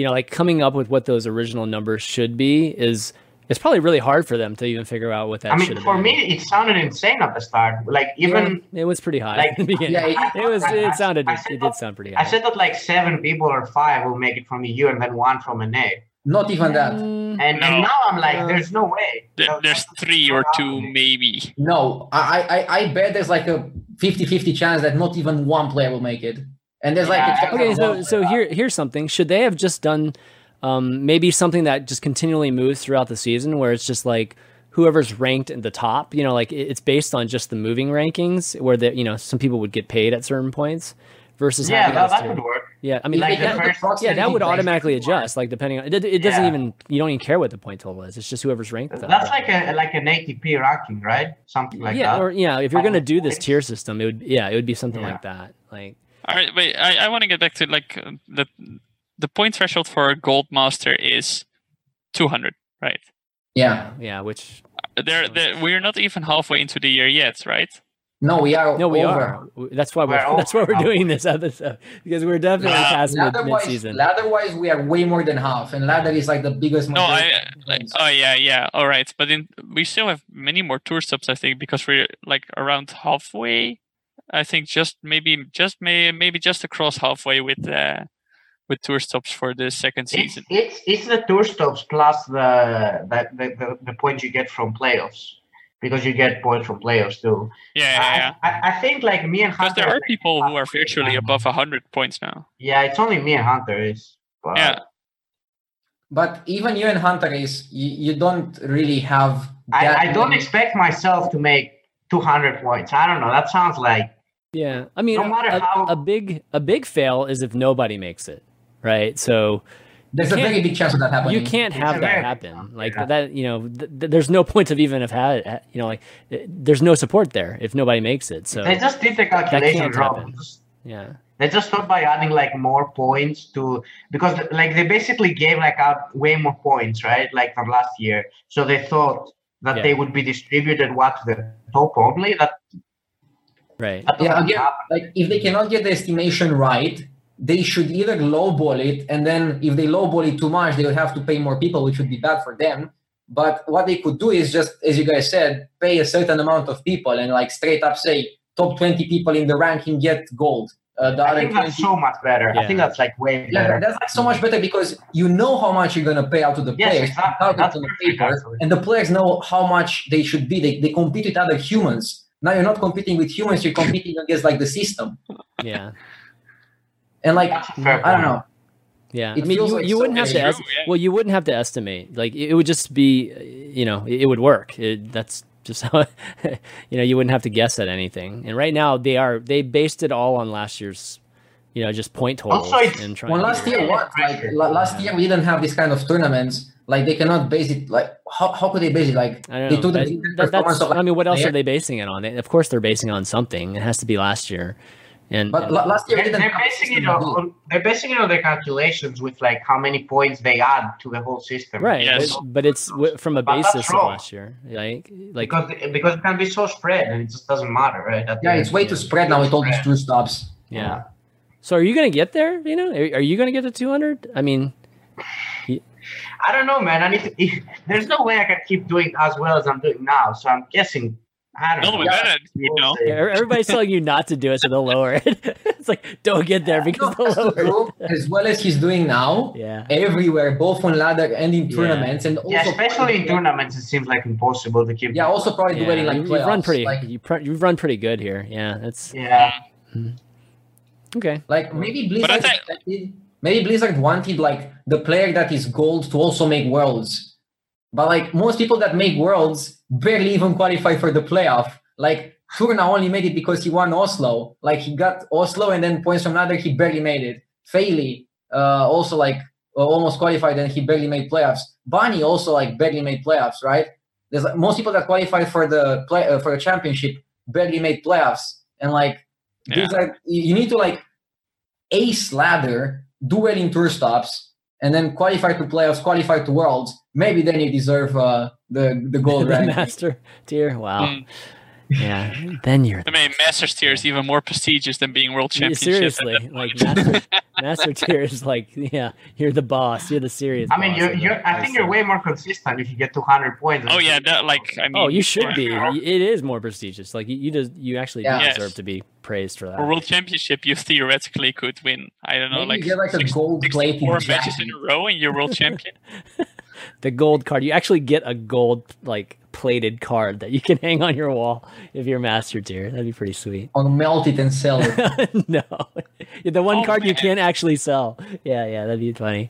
you know, like coming up with what those original numbers should be is it's probably really hard for them to even figure out what that I should mean, have for been. me, it sounded insane at the start. Like even Yeah, it was pretty high like- in the beginning. Yeah, it- it was. I- It sounded. I It, said it that- did sound pretty I said that like seven people or five will make it from EU and then one from NA. not even that. Mm, And, No. and now I'm like, No. there's no way. There, That- there's three or two, maybe. No, I, I, I bet there's like a 50-50 chance that not even one player will make it. And there's like Yeah, a chance Okay, so so player- here here's something. Should they have just done um, maybe something that just continually moves throughout the season, where it's just like whoever's ranked at the top, you know, like it's based on just the moving rankings, where the you know some people would get paid at certain points, versus Yeah, that, this that tier. could work. Yeah, I mean, Like it- the that, first- yeah, that would automatically it could work. adjust, like depending on it. It doesn't Yeah. even you don't even care what the point total is. It's just whoever's ranked. at that That's point. like a like an ATP ranking, right? Something like yeah, that. or yeah, if you're gonna do this tier system, it would yeah, it would be something Yeah. like that. Like All right, wait. I, I want to get back to like uh, the the point threshold for a gold master is 200, right? Yeah. yeah, which There, there, we're not even halfway into the year yet, right? No, we are no, we over. are. That's why we're, We're that's why we're now. doing this episode because we're definitely Yeah. past mid season. ladder-wise, we are way more than half, and ladder is like the biggest. No, I like. Oh yeah, yeah. All right, but in we still have many more tour stops, I think, because we're like around halfway. I think just maybe just may maybe just across halfway with uh with tour stops for the second season. it's it's the tour stops plus the that the, the, the points you get from playoffs because you get points from playoffs too. Yeah, yeah, yeah. I, I, I think like me and Because Hunter. there are like, people who are virtually down. above hundred points now. Yeah, it's only me and Hunter is. But Yeah. But even you and Hunter is you, you don't really have. that I, I don't expect myself to make 200 points. I don't know. That sounds like Yeah, I mean, No matter a, how- a big a big fail is if nobody makes it, right? So There's a very big chance of that happening. you can't have that happen. Like yeah. that, you know, th- th- there's no point of even have had, you know, like th- there's no support there if nobody makes it. So they just did the calculation wrong. yeah, They just thought by adding like more points to because like they basically gave like out way more points, right? Like from last year. So they thought that Yeah. they would be distributed what to the top only. That, right. Yeah, again, like if they cannot get the estimation right, they should either lowball it, and then if they lowball it too much, they will have to pay more people, which would be bad for them. But what they could do is just, as you guys said, pay a certain amount of people and like straight up say top 20 people in the ranking get gold. Uh, the I other think 20 that's so much better. I think that's like way Yeah, better. that's like so much better because you know how much you're gonna pay out to the Yes, players, exactly. without it That's on the perfect, paper, and the players know how much they should be. They, they compete with other humans. Now you're not competing with humans; you're competing against like the system. Yeah, And like That's a fair I don't know. yeah. It I mean, you, like you wouldn't have to. Es- yeah. Well, you wouldn't have to estimate. Like it would just be, uh, you know, it, it would work. It, that's just how, you know, you wouldn't have to guess at anything. And right now, they are they based it all on last year's, you know, just point totals Also, and trying. Well, last year, what? Like last year, we didn't have this kind of tournaments. Like they cannot base it. Like how, how could they base it? Like I they don't took know. the That- that- performance that's, of, like, I mean, what else player. are they basing it on? They, of course, they're basing it on something. It has to be last year. And But la- last year, They're, they're basing it on, on- they're basing it on their calculations with like how many points they add to the whole system. right, Yes. but, but it's w- from a But basis of last year. Like, like Because because it can be so spread and it just doesn't matter, right? At the Yeah, it's way too spread now with all these two stops. yeah. So, are you gonna get there? You know, are, are you gonna get to two hundred? I mean, I don't know, man. I need to. There's no way I can keep doing as well as I'm doing now. So I'm guessing. I don't No, know. we you know. We'll everybody's telling you not to do it, so they'll lower it. it's like don't get there because they'll that's the lower it. as well as he's doing now, Yeah. everywhere, both on ladder and in Yeah. tournaments, and also Yeah, especially in tournaments, it seems like impossible to keep. Yeah, also probably Yeah, dueling like you, have run pretty. Like, you pr- you've run pretty good here. Yeah, that's Yeah. okay. like maybe I Blizzard think- expected, maybe Blizzard wanted like the player that is gold to also make worlds, but like most people that make worlds barely even qualify for the playoff. Like Turna only made it because he won Oslo. Like he got Oslo and then points from another, he barely made it. Failey uh, also like uh, almost qualified and he barely made playoffs. Bunny also like barely made playoffs, right? There's like, most people that qualified for the play uh, for the championship barely made playoffs, and like there's like you you need to like ace ladder, do well in tour stops, and then qualify to playoffs, qualify to worlds. Maybe then you deserve uh, the the gold the master tier. Wow. Mm. Yeah. Then you're I mean, Masters tier is even more prestigious than being World Yeah, Championship. at seriously like master, master tier is like yeah you're the boss you're the serious I mean, you're, you're. I think you're way more consistent if you get 200 points. oh yeah, that like I oh, mean. oh you should be it is more prestigious like you, you just you actually Yeah. do Yes. deserve to be praised for that. For World Championship, you theoretically could win. I don't know, Maybe like, you get like a six- gold plated 64 matches in jacket. a row and you're world champion. the gold card. You actually get a gold like plated card that you can hang on your wall if you're master tier. That'd be pretty sweet. Or melt it and sell it. no, the one Oh, card you can't actually sell. Yeah, yeah, that'd be funny.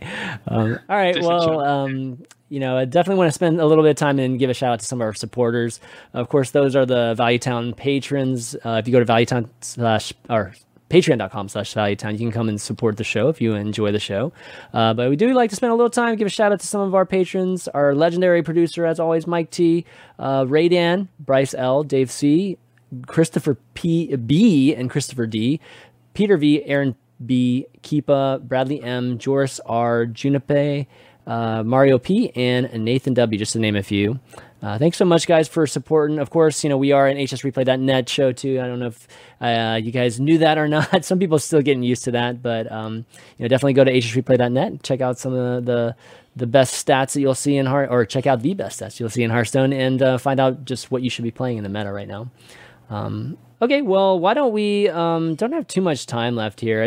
Um, all right, Just well, um, you know, I definitely want to spend a little bit of time and give a shout out to some of our supporters. Of course, those are the Valuetown patrons. Uh, if you go to Valuetown slash or patreon.com slash valuetown you can come and support the show if you enjoy the show. Uh, but we do like to spend a little time give a shout out to some of our patrons. Our legendary producer as always mike t uh, ray dan bryce l dave c christopher p b and christopher d peter v aaron b keepa bradley m joris r junipe uh, Mario P, and Nathan W, just to name a few. Uh, thanks so much, guys, for supporting. Of course, you know, we are an hsreplay.net show, too. I don't know if uh, you guys knew that or not. Some people are still getting used to that, but, um, you know, definitely go to hsreplay.net, check out some of the, the, best stats that you'll see in Heart, or check out the best stats you'll see in Hearthstone, and uh, find out just what you should be playing in the meta right now. Um, okay, well, why don't we, um, don't have too much time left here.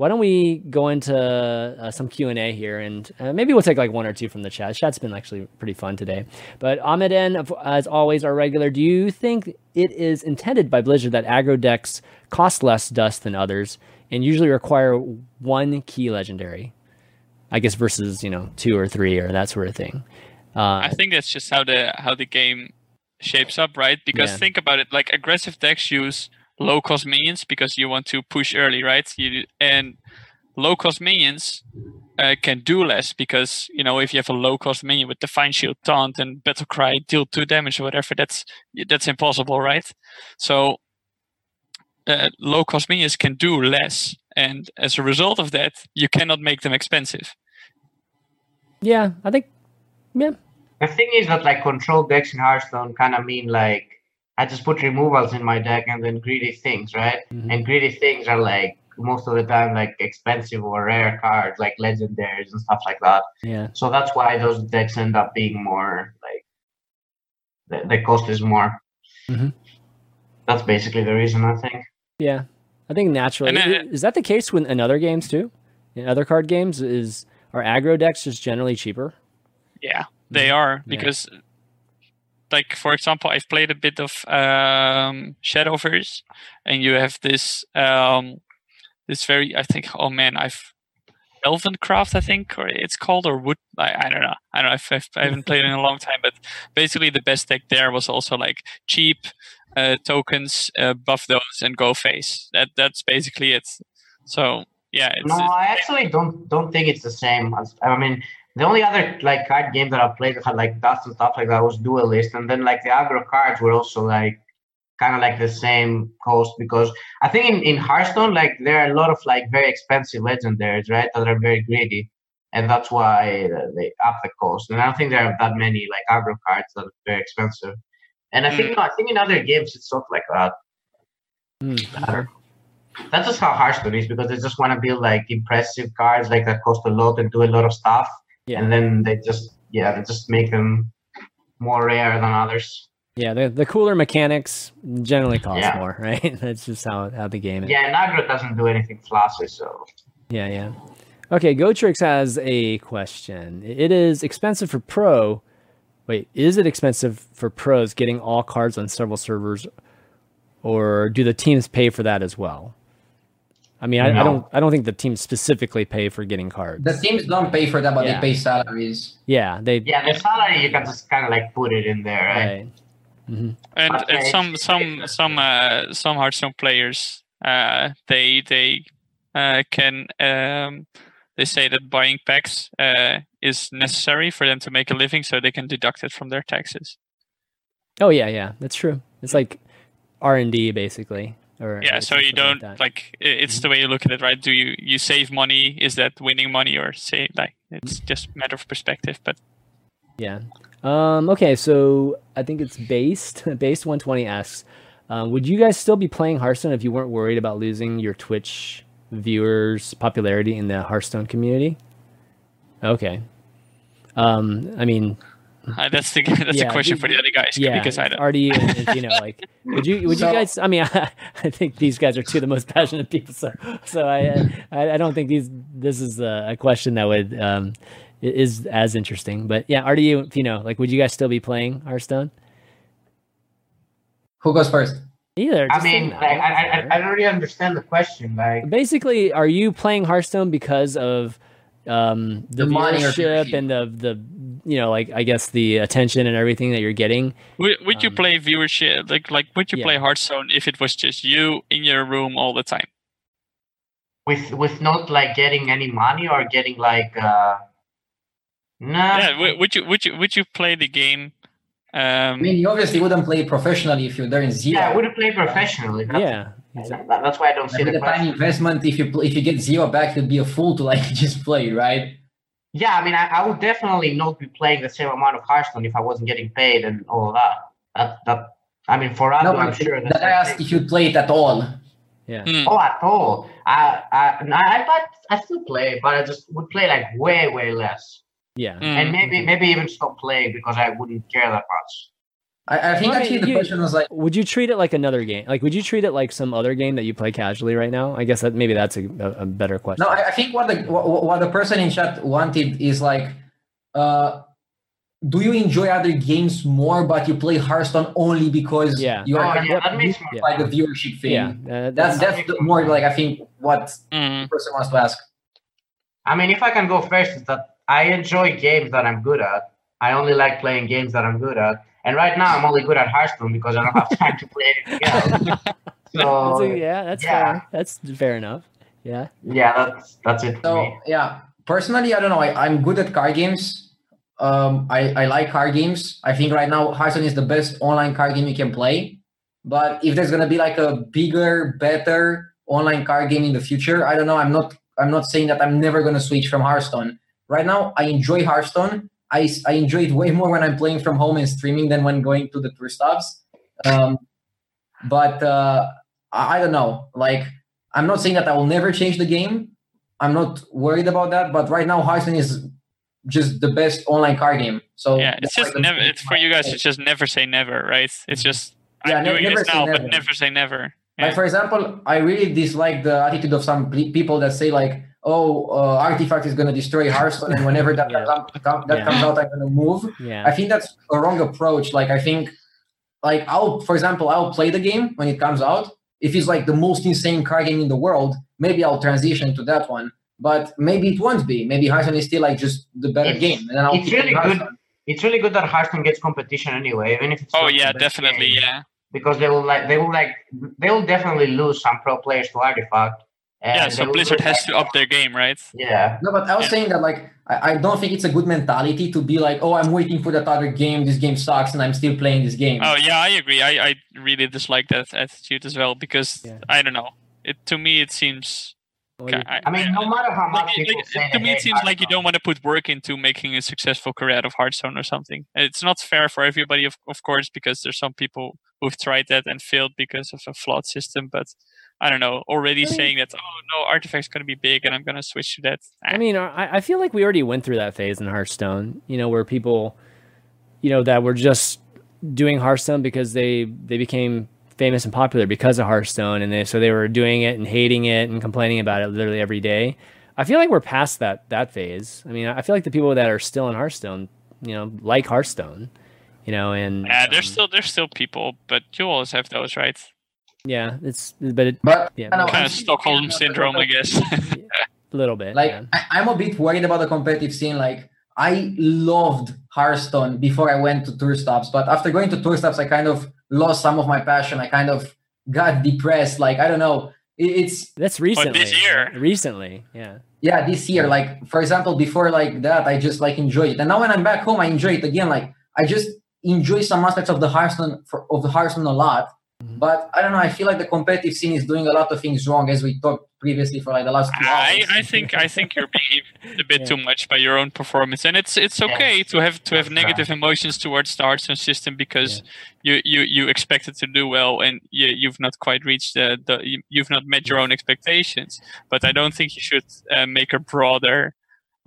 Why don't we go into uh, some q&a here and uh, maybe we'll take like one or two from the chat chat's been actually pretty fun today but ahmed n as always our regular do you think it is intended by blizzard that aggro decks cost less dust than others and usually require one key legendary i guess versus you know two or three or that sort of thing uh, I think that's just how the how the game shapes up, right? Because Yeah. think about it, like aggressive decks use low cost minions because you want to push early, right? You and low cost minions uh, can do less because you know if you have a low cost minion with Divine Shield, Taunt, and Battle Cry, deal two damage or whatever, that's that's impossible, right? So uh, low cost minions can do less, and as a result of that, you cannot make them expensive. yeah i think yeah The thing is that like control decks in Hearthstone kind of mean like I just put removals in my deck and then greedy things, right? Mhm. And greedy things are like most of the time like expensive or rare cards, like legendaries and stuff like that. yeah So that's why those decks end up being more like the, the cost is more. Mhm. That's basically the reason I think. Yeah, I think naturally. Then- is that the case with in other games too? In other card games, is are aggro decks just generally cheaper? Yeah, they are Mm-hmm. Yeah. Like for example, I've played a bit of um, Shadowverse, and you have this um, this very I think oh man I've Elvencraft I think or it's called or Wood I, I don't know I don't know if I've, I haven't played in a long time, but basically the best deck there was also like cheap uh, tokens, uh, buff those, and go face. That that's basically it. So yeah, it's, No, I actually don't don't think it's the same. As, I mean, the only other like card game that I played that had like dust and stuff like that was Duelyst, and then like the aggro cards were also like kind of like the same cost because I think in, in Hearthstone like there are a lot of like very expensive legendaries, right? That are very greedy, and that's why they up the cost. And I don't think there are that many like aggro cards that are very expensive. And I think no, I think in other games it's not like that. Hmm. That's just how Hearthstone is because they just want to build like impressive cards like that cost a lot and do a lot of stuff, Yeah, and then they just yeah they just make them more rare than others. yeah. The the cooler mechanics generally cost Yeah. more, right? That's just how how the game is. Yeah, and aggro doesn't do anything flashy, so Yeah, yeah. Okay, Gotrix has a question. It is expensive for pro. Wait, is it expensive for pros getting all cards on several servers, or do the teams pay for that as well? I mean, I, I don't. I don't think the teams specifically pay for getting cards. The teams don't pay for that, but Yeah. they pay salaries. yeah, they. yeah, the salary you can just kind of like put it in there, right? Right. and, and Okay. some some some uh, some Hearthstone players uh, they they uh, can um, they say that buying packs uh, is necessary for them to make a living, so they can deduct it from their taxes. Oh yeah, yeah, that's true. It's like R and D basically. Or Yeah, so you don't like i- it's the way you look at it, right? Do you you save money? Is that winning money or say like it's just a matter of perspective? But Yeah. Um, okay, so I think it's based. based 120 asks, um, would you guys still be playing Hearthstone if you weren't worried about losing your Twitch viewers' popularity in the Hearthstone community? Okay. Um, I mean, uh, that's the that's Yeah, a question the- for the other guys yeah, because I don't. already, you know, like, would you, would you guys? I mean, I, think these guys are two of the most passionate people. So, so I, I, I don't think these. This is a, a question that would, um, is as interesting. But yeah, Artie, you, you know, like, would you guys still be playing Hearthstone? Who goes first? Either. I mean, like, I, I. I I don't really understand the question. Like, basically are you playing hearthstone because of um the, The viewership viewership. and the the you know like i guess the attention and everything that you're getting Would, would you Um, play viewership like like would you yeah. play Hearthstone if it was just you in your room all the time? with with not like getting any money or getting like, uh, no. yeah, would, would you would you would you play the game? Um, I mean, you obviously wouldn't play professionally if you're there in zero. Yeah, I wouldn't play professionally. That's, yeah exactly. that- That's why I don't see With the the time investment, if you pl- if you get zero back, you'd be a fool to like just play, right? Yeah, I mean, I, I would definitely not be playing the same amount of Hearthstone if I wasn't getting paid and all of that. That that I mean, for us, No, I'm sure. that I asked if you'd play it at all. yeah hmm. Oh, at all. I I I I, I still play, but I just would play like way way less, yeah Hmm. and maybe maybe even stop playing because I wouldn't care that much. I, I think Well, I mean, the you- question was like, would you treat it like another game like would you treat it like some other game that you play casually right now i guess that maybe that's a, a, a better question no, I, I think what the what, what the person in chat wanted is like, uh, do you enjoy other games more, but you play Hearthstone only because Yeah. you are Oh, kind yeah, that makes moved more by the viewership thing? yeah uh, That's that's the, more like I think what Hmm. the person wants to ask. I mean, if I can go first, is that I enjoy games that I'm good at. I only like playing games that I'm good at, and right now I'm only good at Hearthstone because I don't have time to play anything else. that's So yeah that's yeah. fair that's fair enough yeah yeah, that's that's it for So me. yeah, personally, I don't know. I, I'm good at card games. Um, I, I like card games. I think right now Hearthstone is the best online card game you can play. But if there's gonna be like a bigger, better online card game in the future, I don't know. I'm not I'm not saying that I'm never gonna switch from Hearthstone. Right now, I enjoy Hearthstone. I, I enjoy it way more when I'm playing from home and streaming than when going to the tour stops. Um, but uh, I, I don't know. Like I'm not saying that I will never change the game. I'm not worried about that. But right now, Hearthstone is just the best online card game. So yeah, it's just never. It's for you guys. It's just never say never, right? It's just Yeah, I'm ne- doing never this say now, never. but never say never. Like for example, I really dislike the attitude of some people that say like, "Oh, uh, Artifact is going to destroy Hearthstone, and whenever that Yeah. comes, come, that Yeah. comes out, I'm going to move." yeah I think that's a wrong approach. Like I think, like I'll, for example, I'll play the game when it comes out. If it's like the most insane card game in the world, maybe I'll transition to that one. But maybe it won't be. Maybe Hearthstone is still like just the better It's- game, and then I'll it's really good. It's really good that Hearthstone gets competition anyway, even if it's Oh yeah, definitely. game, Yeah. Because they will like they will like they will definitely lose some pro players to Artifact. And Yeah. So Blizzard has to up their game, right? Yeah, No, but I was Yeah. saying that like I, I don't think it's a good mentality to be like, oh, I'm waiting for that other game. This game sucks, and I'm still playing this game. Oh yeah, I agree. I, I really dislike that attitude as well because Yeah. I don't know. It to me it seems. Well, you- I, I mean, no matter how much like, people like, say to me, it hate seems like you don't want to put work into making a successful career out of Hearthstone or something. It's not fair for everybody, of, of course, because there's some people who've tried that and failed because of a flawed system. But I don't know. Already I mean- saying that, oh no, Artifact's going to be big, and I'm going to switch to that. I mean, I, I feel like we already went through that phase in Hearthstone. You know, where people, you know, that were just doing Hearthstone because they they became famous and popular because of Hearthstone, and they so they were doing it and hating it and complaining about it literally every day. I feel like we're past that that phase. I mean, I feel like the people that are still in Hearthstone, you know, like Hearthstone, you know, and yeah, there's um, still there's still people, but you always have those, right? Yeah, it's but it, But Yeah. I don't know, Kind I'm of Stockholm worried about the syndrome, I guess. a little bit. Like yeah. I, I'm a bit worried about the competitive scene. Like I loved Hearthstone before I went to tour stops, but after going to tour stops, I kind of lost some of my passion. I kind of got depressed. Like I don't know. It- It's that's recently. year. recently, yeah. yeah this year like for example before like that i just like enjoyed it and now when i'm back home i enjoy it again like i just enjoy some aspects of the hearthstone for, of the hearthstone a lot. But i don't know i feel like the competitive scene is doing a lot of things wrong as we talked previously for like the last two I, hours I think I think you're being a bit Yeah. too much by your own performance, and it's it's okay Yes. to have to have That's negative emotions towards the Hearthstone system because you, you you expect it to do well, and you you've not quite reached the, the you- you've not met your own expectations. But I don't think you should uh, make a broader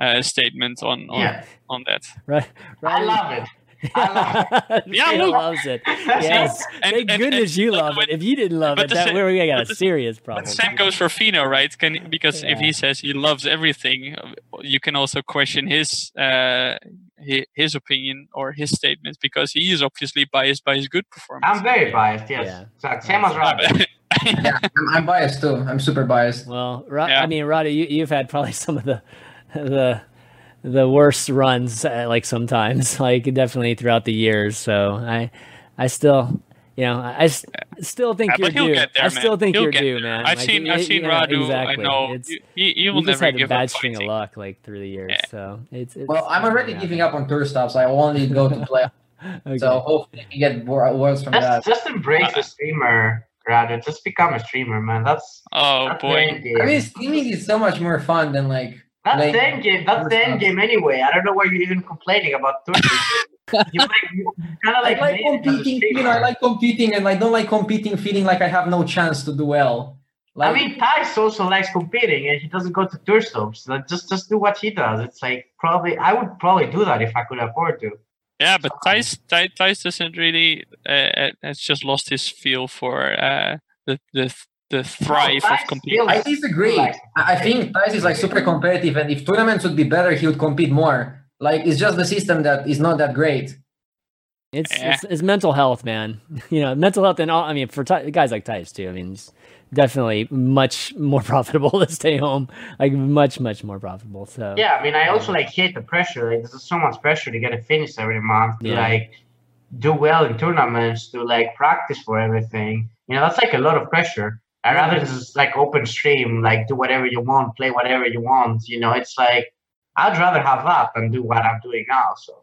uh, statement on on, Yeah, on that. Right. I love it. I Yeah, Shayna look. loves it. Yes, And- thank and- goodness and- you but- love but- it. If you didn't love it, the that sa- we we got a serious problem. But the same goes for Fino, right? Can because if he says he loves everything, you can also question his uh, his, his opinion or his statements because he is obviously biased by his good performance. I'm very biased. Yes, Yeah. Exact- same as Rod. Yeah, I'm, I'm biased too. I'm super biased. Well, Ro- Yeah. I mean, Roddy, you, you've had probably some of the the the worst runs, uh, like sometimes, like definitely throughout the years. So I, I still, you know, I, I s- still think Yeah, you're but he'll due. get there, I still think He'll you're get due, there. man. I've Like, seen I've seen yeah, Radu. Exactly. I know It's, he, he, he will you just never had a bad up string of luck, like through the years. Yeah. So it's, it's Well, I'm already giving up on tour stops. I only go to play. Okay. So hopefully we get more words from that. Just, just embrace the streamer, rather. Just become a streamer, man. That's Oh that's boy. I mean, streaming is so much more fun than like. That's like- the end game. That's the end game anyway. I don't know why you're even complaining about Twitch. you like you kind of I like, like made it as a competing, you know, I like competing, and I don't like competing feeling like I have no chance to do well. Like, I mean, Thijs also likes competing, and he doesn't go to tour stops. So just just do what he does. It's like probably I would probably do that if I could afford to. Yeah, but Thijs, Thijs, Thijs doesn't really uh, has just lost his feel for uh, the the the thrive of Thijs competing. I disagree. I I think Thijs is like super competitive, and if tournaments would be better, he would compete more. Like it's just the system that is not that great. It's, Eh. it's it's mental health, man. You know, mental health, and all. I mean, for Ty- guys like Thijs too. I mean, it's definitely much more profitable to stay home. Like much, much more profitable. So Yeah, I mean, I also like hate the pressure. Like, there's so much pressure to get a finish every month. To Yeah. like do well in tournaments. To like practice for everything. You know, that's like a lot of pressure. I rather just like open stream, like do whatever you want, play whatever you want. You know, it's like I'd rather have that than do what I'm doing now. So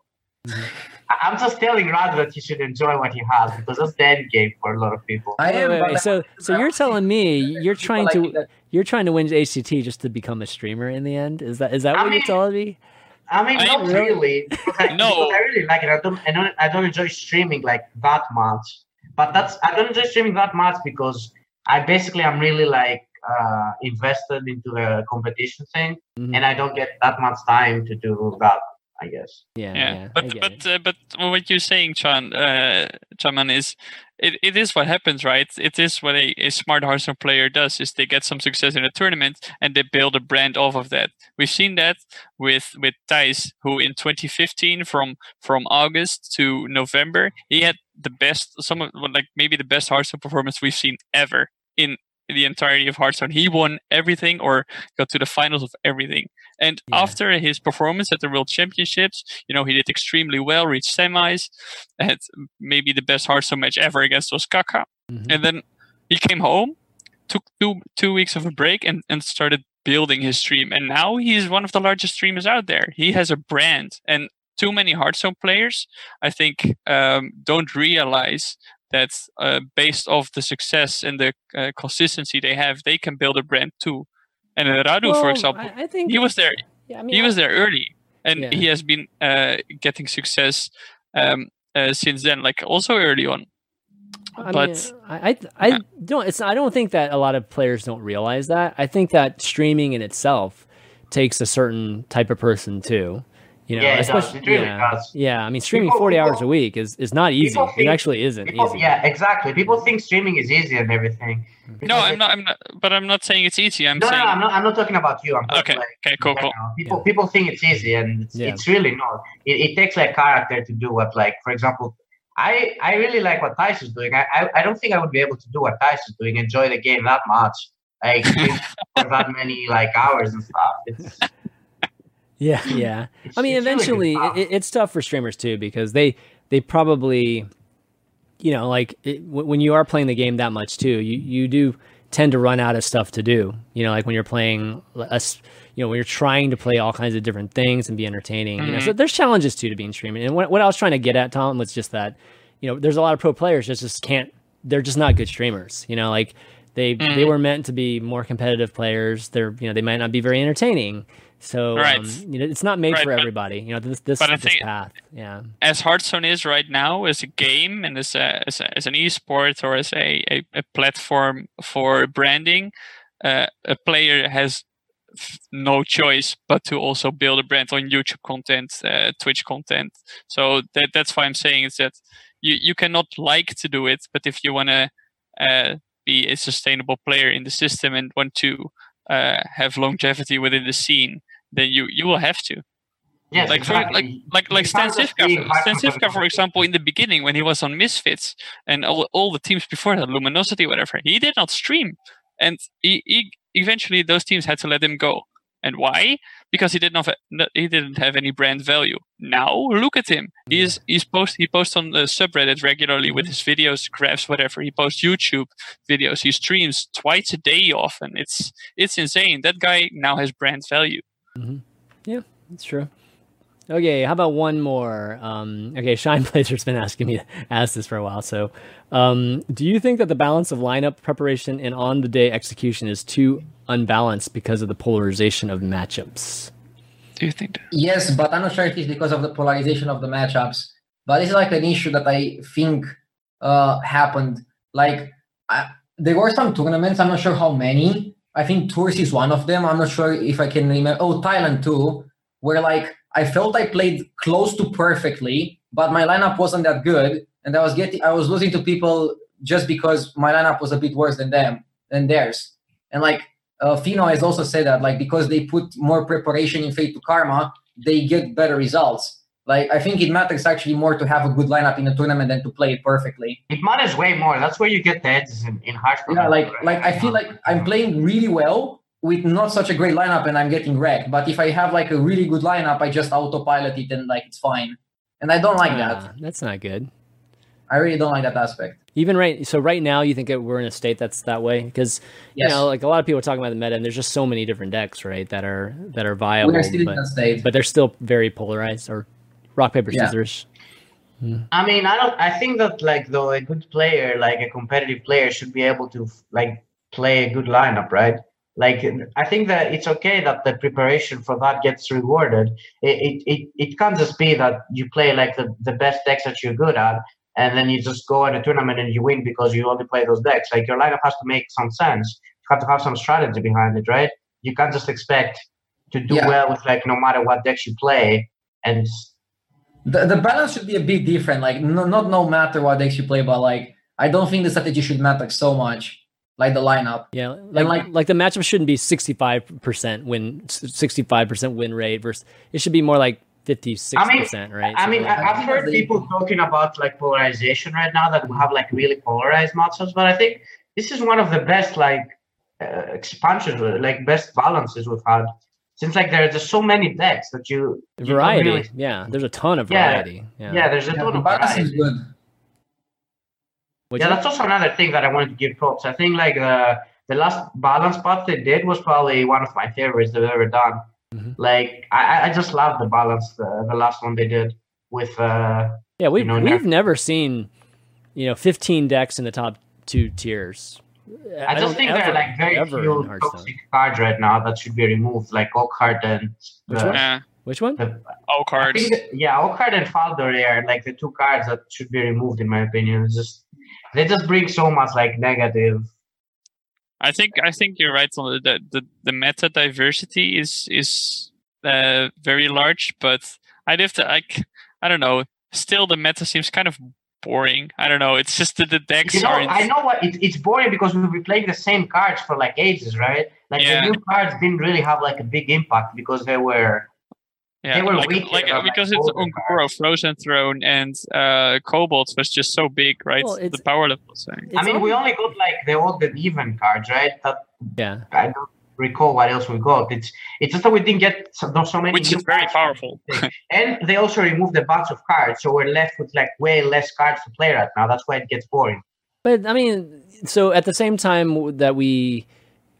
Mhm. I- I'm just telling Rad that he should enjoy what he has because that's the end game for a lot of people. I am. wait, but wait. So so you're telling me you're trying to that- you're trying to win HCT just to become a streamer in the end? Is that is that I what mean- you're telling me? I mean, I not really- really. I, No. I really like it. I don't, I don't, I don't enjoy streaming like that much. But that's I don't enjoy streaming that much because I basically I'm really like uh, invested into the competition thing, Mhm. and I don't get that much time to do that. I guess. Yeah, yeah, yeah. But but uh, but what you're saying, Chan, uh, Chanman, is it, it is what happens, right? It is what a, a smart Hearthstone player does: is they get some success in a tournament and they build a brand off of that. We've seen that with with Thijs, who in 2015, from from August to November, he had the best, some of like maybe the best Hearthstone performance we've seen ever in the entirety of Hearthstone. He won everything or got to the finals of everything. And Yeah. after his performance at the World Championships, you know, he did extremely well, reached semis, had maybe the best Hearthstone match ever against Ostkaka. Mhm. And then he came home, took two two weeks of a break, and, and started building his stream. And now he's one of the largest streamers out there. He has a brand, and too many Hearthstone players, I think, um, don't realize that uh, based off the success and the uh, consistency they have, they can build a brand too. And Radu, for example, I, I think he was there Yeah, I mean, he was there early and Yeah. he has been uh, getting success um, uh, since then like also early on I but mean, I, I, I don't. It's. I don't think that a lot of players don't realize that. I think that streaming in itself takes a certain type of person too. You know, Yeah, it especially It really yeah, does. yeah. I mean, streaming People- forty hours a week is is not easy. people It actually isn't People, easy. yeah, exactly. People think streaming is easy and everything. Mm-hmm. no i'm not i'm not but i'm not saying it's easy i'm No, no, saying no, I'm not. I'm not talking about you. I'm talking okay like okay cool cool general. People Yeah. people think it's easy, and it's, Yeah. it's really not. It, it takes like character to do what, like, for example, I I really like what Thijs is doing. I, I I don't think I would be able to do what Thijs is doing, enjoy the game that much, like for that many like hours and stuff. It's, Yeah, yeah. it's I mean, really eventually, tough. it, it's tough for streamers too because they they probably, you know, like it, when you are playing the game that much too, you you do tend to run out of stuff to do. You know, like when you're playing us, you know, when you're trying to play all kinds of different things and be entertaining. You know, so mm-hmm. there's challenges too to being streaming. And what what I was trying to get at, Tom, was just that, you know, there's a lot of pro players that just can't. They're just not good streamers. You know, like they they mm. were meant to be more competitive players. They're you know they might not be very entertaining. So Right. um, you know, it's not made Right, for but- everybody. You know, this this, but I this path. Yeah. as Hearthstone is right now as a game and as a, as, a, as an esport or as a, a, a platform for branding, uh, a player has no choice but to also build a brand on YouTube content, uh, Twitch content. So that that's why I'm saying is that you you cannot like to do it, but if you want to uh, be a sustainable player in the system and want to uh, have longevity within the scene, then you you will have to. Yes, like for, like like like Stancifka, Stan Sivka, for example, in the beginning when he was on Misfits and all, all the teams before that, Luminosity, whatever, he did not stream, and he, he eventually those teams had to let him go. And why? Because he didn't have he didn't have any brand value. Now look at him. He's he's post he posts on the subreddit regularly with his videos, graphs, whatever. He posts YouTube videos. He streams twice a day often. It's it's insane. That guy now has brand value. Yeah, that's true. Okay, how about one more? Um, okay, Shine Blazer's been asking me to ask this for a while. So, um, do you think that the balance of lineup preparation and on the day execution is too unbalanced because of the polarization of matchups? Do you think that? Yes, but I'm not sure if it's because of the polarization of the matchups. But this is like an issue that I think uh, happened. Like I, there were some tournaments. I'm not sure how many. I think Tours is one of them. I'm not sure if I can remember. Oh, Thailand too, where like I felt I played close to perfectly, but my lineup wasn't that good, and I was getting I was losing to people just because my lineup was a bit worse than them than theirs. And like uh, Fino has also said that like because they put more preparation in Fade2Karma, they get better results. Like I think it matters actually more to have a good lineup in a tournament than to play it perfectly. It matters way more. That's where you get the edges in, in Hearthstone. Yeah, like right? like I feel like I'm playing really well with not such a great lineup and I'm getting wrecked. But if I have like a really good lineup, I just autopilot it and like it's fine. And I don't like that. Ah, that's not good. I really don't like that aspect. Even right, so right now you think that we're in a state that's that way because you know, like a lot of people are talking about the meta, and there's just so many different decks, right, that are that are viable, We are still but, in that state. but they're still very polarized or rock paper Yeah. scissors. Hmm. I mean, I don't. I think that like though a good player, like a competitive player, should be able to like play a good lineup, right? Like I think that it's okay that the preparation for that gets rewarded. It it it, it can't just be that you play like the, the best decks that you're good at, and then you just go in a tournament and you win because you only play those decks. Like your lineup has to make some sense. You have to have some strategy behind it, right? You can't just expect to do Yeah. well with like no matter what decks you play and The, the balance should be a bit different. Like no, not no matter what decks you play, but like I don't think the strategy should matter so much. Like the lineup. Yeah, like like, like- the matchup shouldn't be sixty five percent win, sixty five percent win rate versus it should be more like fifty six percent, right? I mean, So, I, like- I've heard people talking about like polarization right now that we have like really polarized matchups, but I think this is one of the best like uh, expansions, like best balances we've had. Since like there are just so many decks that you you variety. really- yeah, there's a ton of variety. Yeah, yeah, there's a Yeah, ton of balance variety. is good. Yeah, is- that's also another thing that I wanted to give props. I think like the the last balance path they did was probably one of my favorites they've ever done. Mhm. Like I, I- I just love the balance the, the last one they did with uh yeah, we've know, we've never seen you know fifteen decks in the top two tiers. I, just don't think there ever- are like very ever few toxic cards right now that should be removed, like Oakheart and Which uh, one? Yeah. Which one? the- All I cards. think that- yeah, Oakheart and Faldor are like the two cards that should be removed in my opinion. It's just they just bring so much like negative. I think I think you're right on the the, the, the meta diversity is is uh, very large, but I'd have to like I don't know. Still, the meta seems kind of boring. I don't know. It's just that the decks You know, aren't. I know what it, it's boring because we've been playing the same cards for like ages, right? Like Yeah. the new cards didn't really have like a big impact because they were yeah, they were like, weaker like like, because it's older Un'Goro, Frozen Throne, and uh, Kobolds was just so big, right? Well, it's- the power level. was saying. I It's mean, we only got like the old and even cards, right? That yeah. I don't recall what else we got. It's it's just that we didn't get so, not so many. Which new is very cards. powerful. And they also removed a bunch of cards, so we're left with like way less cards to play right now. That's why it gets boring. But I mean, so at the same time that we,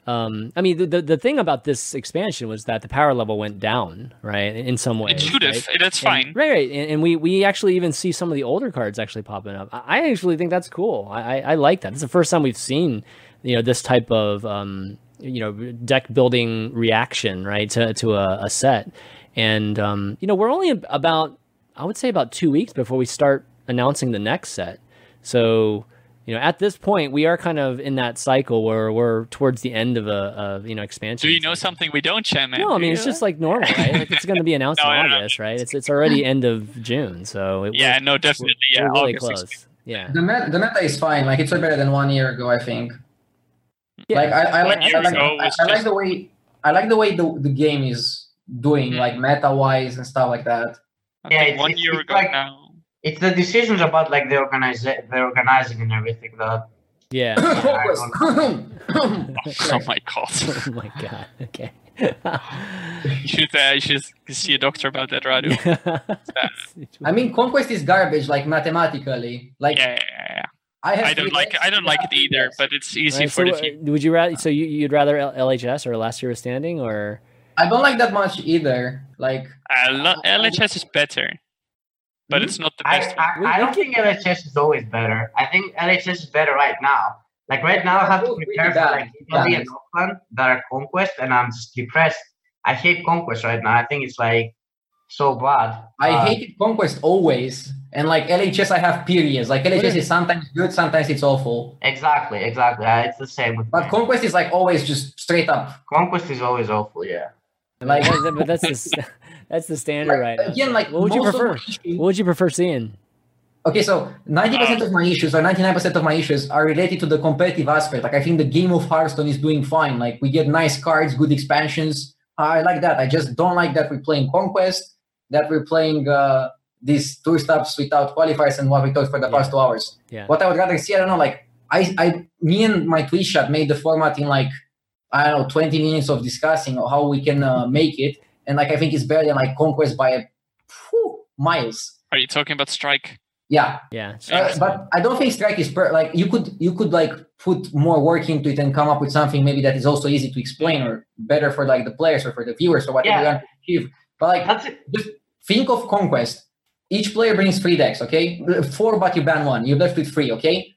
um, I mean, the, the the thing about this expansion was that the power level went down, right? In some way, It should have. right? That's And- fine. right? Right, and, and we we actually even see some of the older cards actually popping up. I I actually think that's cool. I I, I like that. It's the first time we've seen, you know, this type of um, you know, deck building reaction, right, to to a, a set, and um, you know, we're only about I would say about two weeks before we start announcing the next set. So, you you know, at this point, we are kind of in that cycle where we're towards the end of a, a you know expansion. Do you know something we don't, Chan? Man? No, I mean it's just like normal, right? Like it's going to be announced No, in no, no. August, right? It's it's already end of June, so it, yeah, we're, no, definitely. we're, yeah, we're really August is- close. Yeah, The meta, the meta is fine. Like it's way better than one year ago, I think. Yeah. Like I, I like, I like, I, I like the way I like the way the, the game is doing, Mhm. like meta wise and stuff like that. I Yeah, think it's- one it's- year it's ago like- now. It's the decisions about like the organize the organizing and everything that yeah. Focus. Oh my god! oh my god. Okay. you should uh, you should see a doctor about that, Radu. I mean, conquest is garbage, like mathematically. Like Yeah, yeah, yeah. I have. I don't like it. I don't like it either, decks. but it's easy Right, for so, the uh, team. would you rather? So you, you'd rather L- LHS or Last Hero Standing, or I don't like that much either. Like Uh, lo- LHS is better, but it's not the best. one. I, I don't think LHS is always better. I think LHS is better right now. Like right now, I have to prepare for like Italy Yeah. and Auckland that are conquest, and I'm just depressed. I hate conquest right now. I think it's like so bad. I Uh, hated conquest always, and like LHS, I have periods. Like LHS is sometimes good, sometimes it's awful. Exactly, exactly. Uh, it's the same with But me. conquest is like always just straight up. conquest is always awful. Yeah. Like That- that- but that's the that's the standard right now. again, like what would you prefer? issues- What would you prefer seeing? Okay, so 90% of my issues or 99% of my issues are related to the competitive aspect. Like I think the game of Hearthstone is doing fine. Like we get nice cards, good expansions. I like that. I just don't like that we're playing Conquest, that we're playing uh, these two stops without qualifiers and what we talked for the Yeah. past two hours. Yeah. What I would rather see, I don't know, like I, I, me and my Twitch chat made the format in like I don't know, 20 minutes of discussing how we can uh, make it, and like I think it's better than like Conquest by whew, miles. Are you talking about Strike? Yeah, Yeah, uh, but I don't think strike is per like you could you could like put more work into it and come up with something maybe that is also easy to explain or better for like the players or for the viewers or whatever Yeah. you want to achieve. But like That's it. just think of conquest. Each player brings three decks, okay? Four, but you ban one. You're left with three, okay?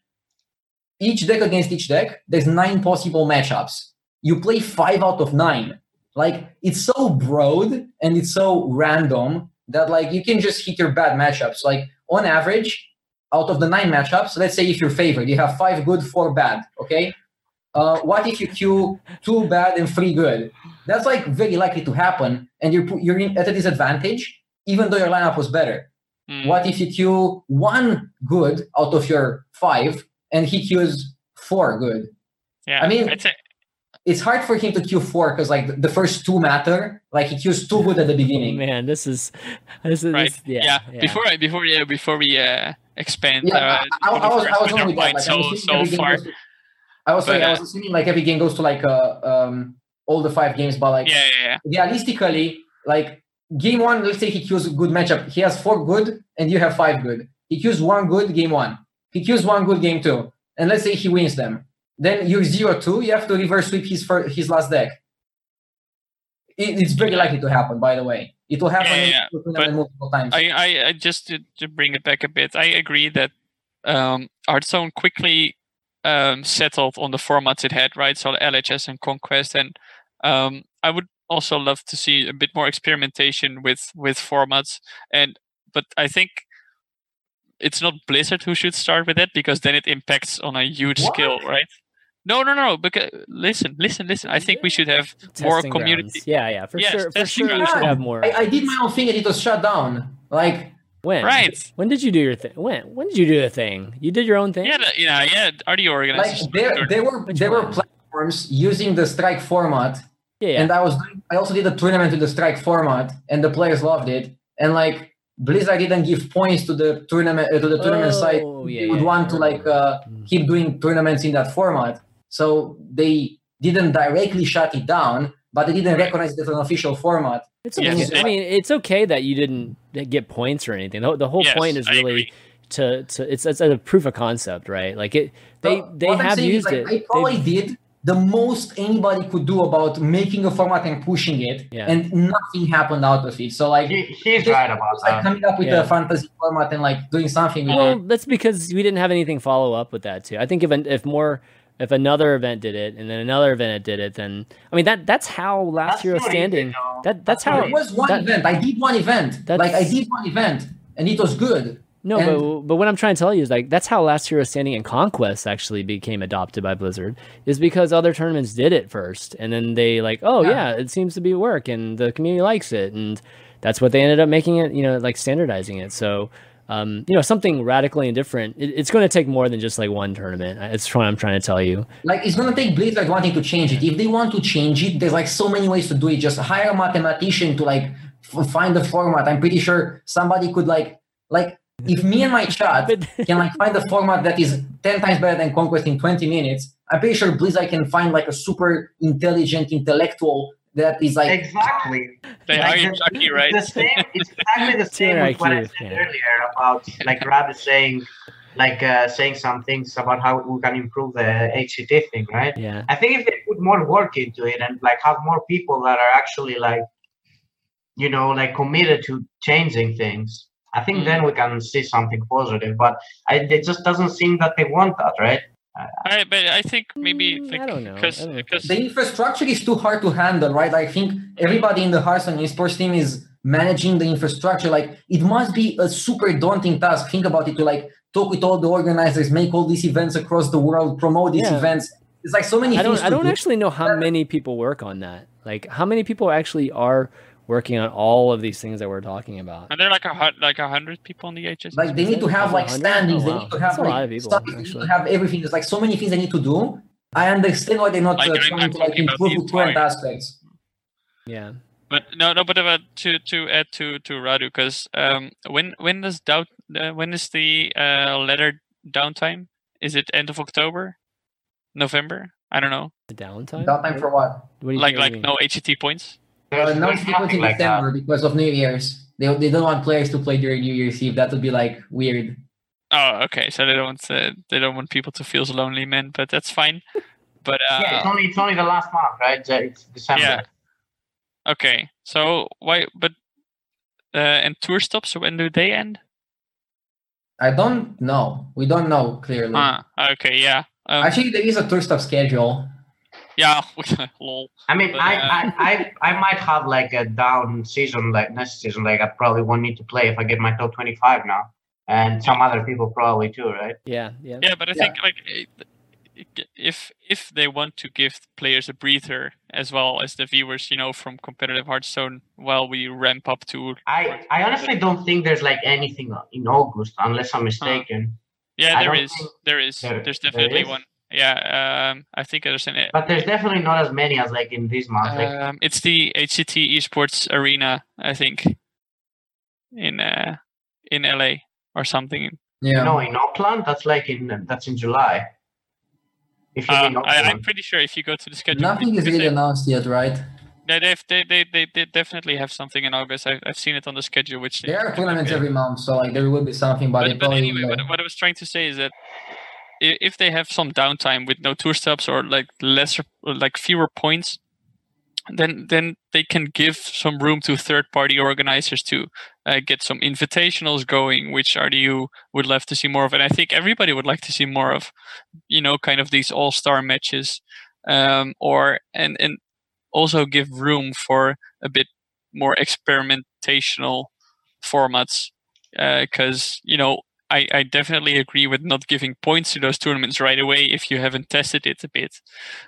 Each deck against each deck, there's nine possible matchups. You play five out of nine. Like it's so broad and it's so random that like you can just hit your bad matchups. Like on average, out of the nine matchups, let's say if you're favored, you have five good, four bad, okay? Uh, what if you queue two bad and three good? That's like very likely to happen, and you're you're at a disadvantage, even though your lineup was better. Mm, What if you queue one good out of your five, and he queues four good? yeah, I mean- I'd say- It's hard for him to queue four because like the- the first two matter. Like he queues two good at the beginning. man, this is this is right. this- yeah, yeah. Before I before yeah before we uh, expand. Yeah, uh, I, I, I was I was with our with that. Like, I'm so so far. to- I was sorry, But, I was uh, assuming like every game goes to like uh, um all the five games, but like Yeah, yeah, yeah. realistically, like game one, let's say he queues a good matchup. He has four good, and you have five good. He queues one good game one. He queues one good game two, and let's say he wins them. Then you're zero two. You have to reverse sweep his fir- his last deck. It, it's very likely to happen. By the way, it will happen Yeah, yeah, in the tournament multiple times. I, I, I just to, to bring it back a bit, I agree that um, Hearthstone quickly um, settled on the formats it had, right? So LHS and Conquest, and um, I would also love to see a bit more experimentation with with formats. And but I think it's not Blizzard who should start with it because then it impacts on a huge What? skill, right? No, no, no. Because listen, listen, listen. I think we should have more community. grounds. Yeah, yeah, for Yes, sure. For testing sure, we should have more. I, I did my own thing, and it was shut down. Like when? Right. When did you do your thing? When? When did you do the thing? You did your own thing. Yeah, the- yeah, yeah. Are the like organizers? there there were Which there were platforms using the strike format yeah. yeah. and I was I also did a tournament with the strike format, and the players loved it. And like Blizzard didn't give points to the tournament uh, to the tournament site. Oh, yeah, they would yeah, want I to like uh, Mm. keep doing tournaments in that format, so they didn't directly shut it down, but they didn't recognize it as an official format. It's Yes, okay. I mean, it's okay that you didn't get points or anything. The, the whole Yes, point is really to to it's it's a proof of concept, right? Like it they So they have saying is, used like, it. I They've- probably did the most anybody could do about making a format and pushing it, Yeah. and nothing happened out of it. So like. He, he's right about it's like that. coming up with Yeah. a fantasy format and like doing something Well, it. that's because we didn't have anything follow up with that too. I think if an, if more if another event did it and then another event did it, then I mean that that's how last That's year was standing. easy, though. That that's That's how It was one that- event. I did one event. Like I did one event, and it was good. No, And- but but what I'm trying to tell you is like that's how Last Hero Standing and Conquest actually became adopted by Blizzard is because other tournaments did it first, and then they like, oh yeah, Yeah. it seems to be work, and the community likes it, and that's what they ended up making it, you know, like standardizing it. So, um, you know, something radically different. It, it's going to take more than just like one tournament. It's what I'm trying to tell you. Like it's gonna take Blizzard wanting to change it. If they want to change it, there's like so many ways to do it. Just hire a mathematician to like f- find the format. I'm pretty sure somebody could like like if me and my chat can like find a format that is 10 times better than Conquest in 20 minutes, I'm pretty sure Blizzard can find like a super intelligent intellectual that is like Exactly. They Like, hired the- Chucky, it's right? The same, it's exactly the same Tier with what I said yeah. earlier about like Radu saying, like uh, saying some things about how we can improve the HCT thing, right? Yeah. I think if they put more work into it and like have more people that are actually like, you know, like committed to changing things, I think Mm. then we can see something positive. But I, it just doesn't seem that they want that, right? I, but I think maybe Mm, like, I don't know. because I don't know because the infrastructure is too hard to handle, right? I think everybody in the Hearthstone esports team is managing the infrastructure. Like it must be a super daunting task. Think about it to like talk with all the organizers, make all these events across the world, promote these Yeah. events. It's like so many I things. don't. I don't do. actually know how many people work on that. Like how many people actually are working on all of these things that we're talking about. are there like a like a hundred people in the HS? Like they need to have like 100? standings. Oh, They need to have a like people, stuff. They need to have everything. There's like so many things they need to do. I understand why they're not Like, uh, trying I'm to like improve the the current aspects. Yeah. But no, no. But about to to add to to Radu, because um, when when does doubt uh, when is the uh, letter downtime? Is it end of October, November? I don't know. The downtime. Downtime for what? What do you Like what do you like mean? no HCT points. Uh, There's, no, there's because in like that. December because of New Year's. They, they don't want players to play during New Year's Eve. That would be like weird. Oh, okay. So they don't want uh, they don't want people to feel lonely, man. But that's fine. But uh, Yeah, it's only it's only the last month, right? It's, uh, It's December. Yeah. okay. So why? But uh, and tour stops. So when do they end? I don't know. We don't know clearly. Ah, okay. Yeah. Um, Actually, there is a tour stop schedule. Yeah. lol. I mean, But, I, uh, I, I, I might have like a down season like next season. Like I probably won't need to play if I get my top twenty five now, and some other people probably too, right? Yeah. Yeah. Yeah, but I Yeah. think like it- it- if if they want to give players a breather as well as the viewers, you know, from competitive Hearthstone, while we ramp up to I, I honestly don't think there's like anything in August unless I'm mistaken. yeah, there is, think... there is. There is. there's definitely is? one. Yeah, um, I think there's an But there's definitely not as many as like in this month. Like um, it's the HCT Esports Arena, I think, in uh in LA or something. Yeah. no, in Auckland, that's like in that's in July. If you Uh, mean I, I'm pretty sure if you go to the schedule, Nothing is really announced yet, right? They, they've- they, they, they, they definitely have something in August. I've, I've seen it on the schedule, which they- There are tournaments yeah. every month, so like there will be something, but, But, but anyway, will, what, what I was trying to say is that i- if they have some downtime with no tour stops or like lesser, like fewer points, then then they can give some room to third-party organizers to uh, get some invitationals going, which Radu would love to see more of, and I think everybody would like to see more of. You know, kind of these all-star matches, um, or and and also give room for a bit more experimentational formats because you know I, I definitely agree with not giving points to those tournaments right away if you haven't tested it a bit.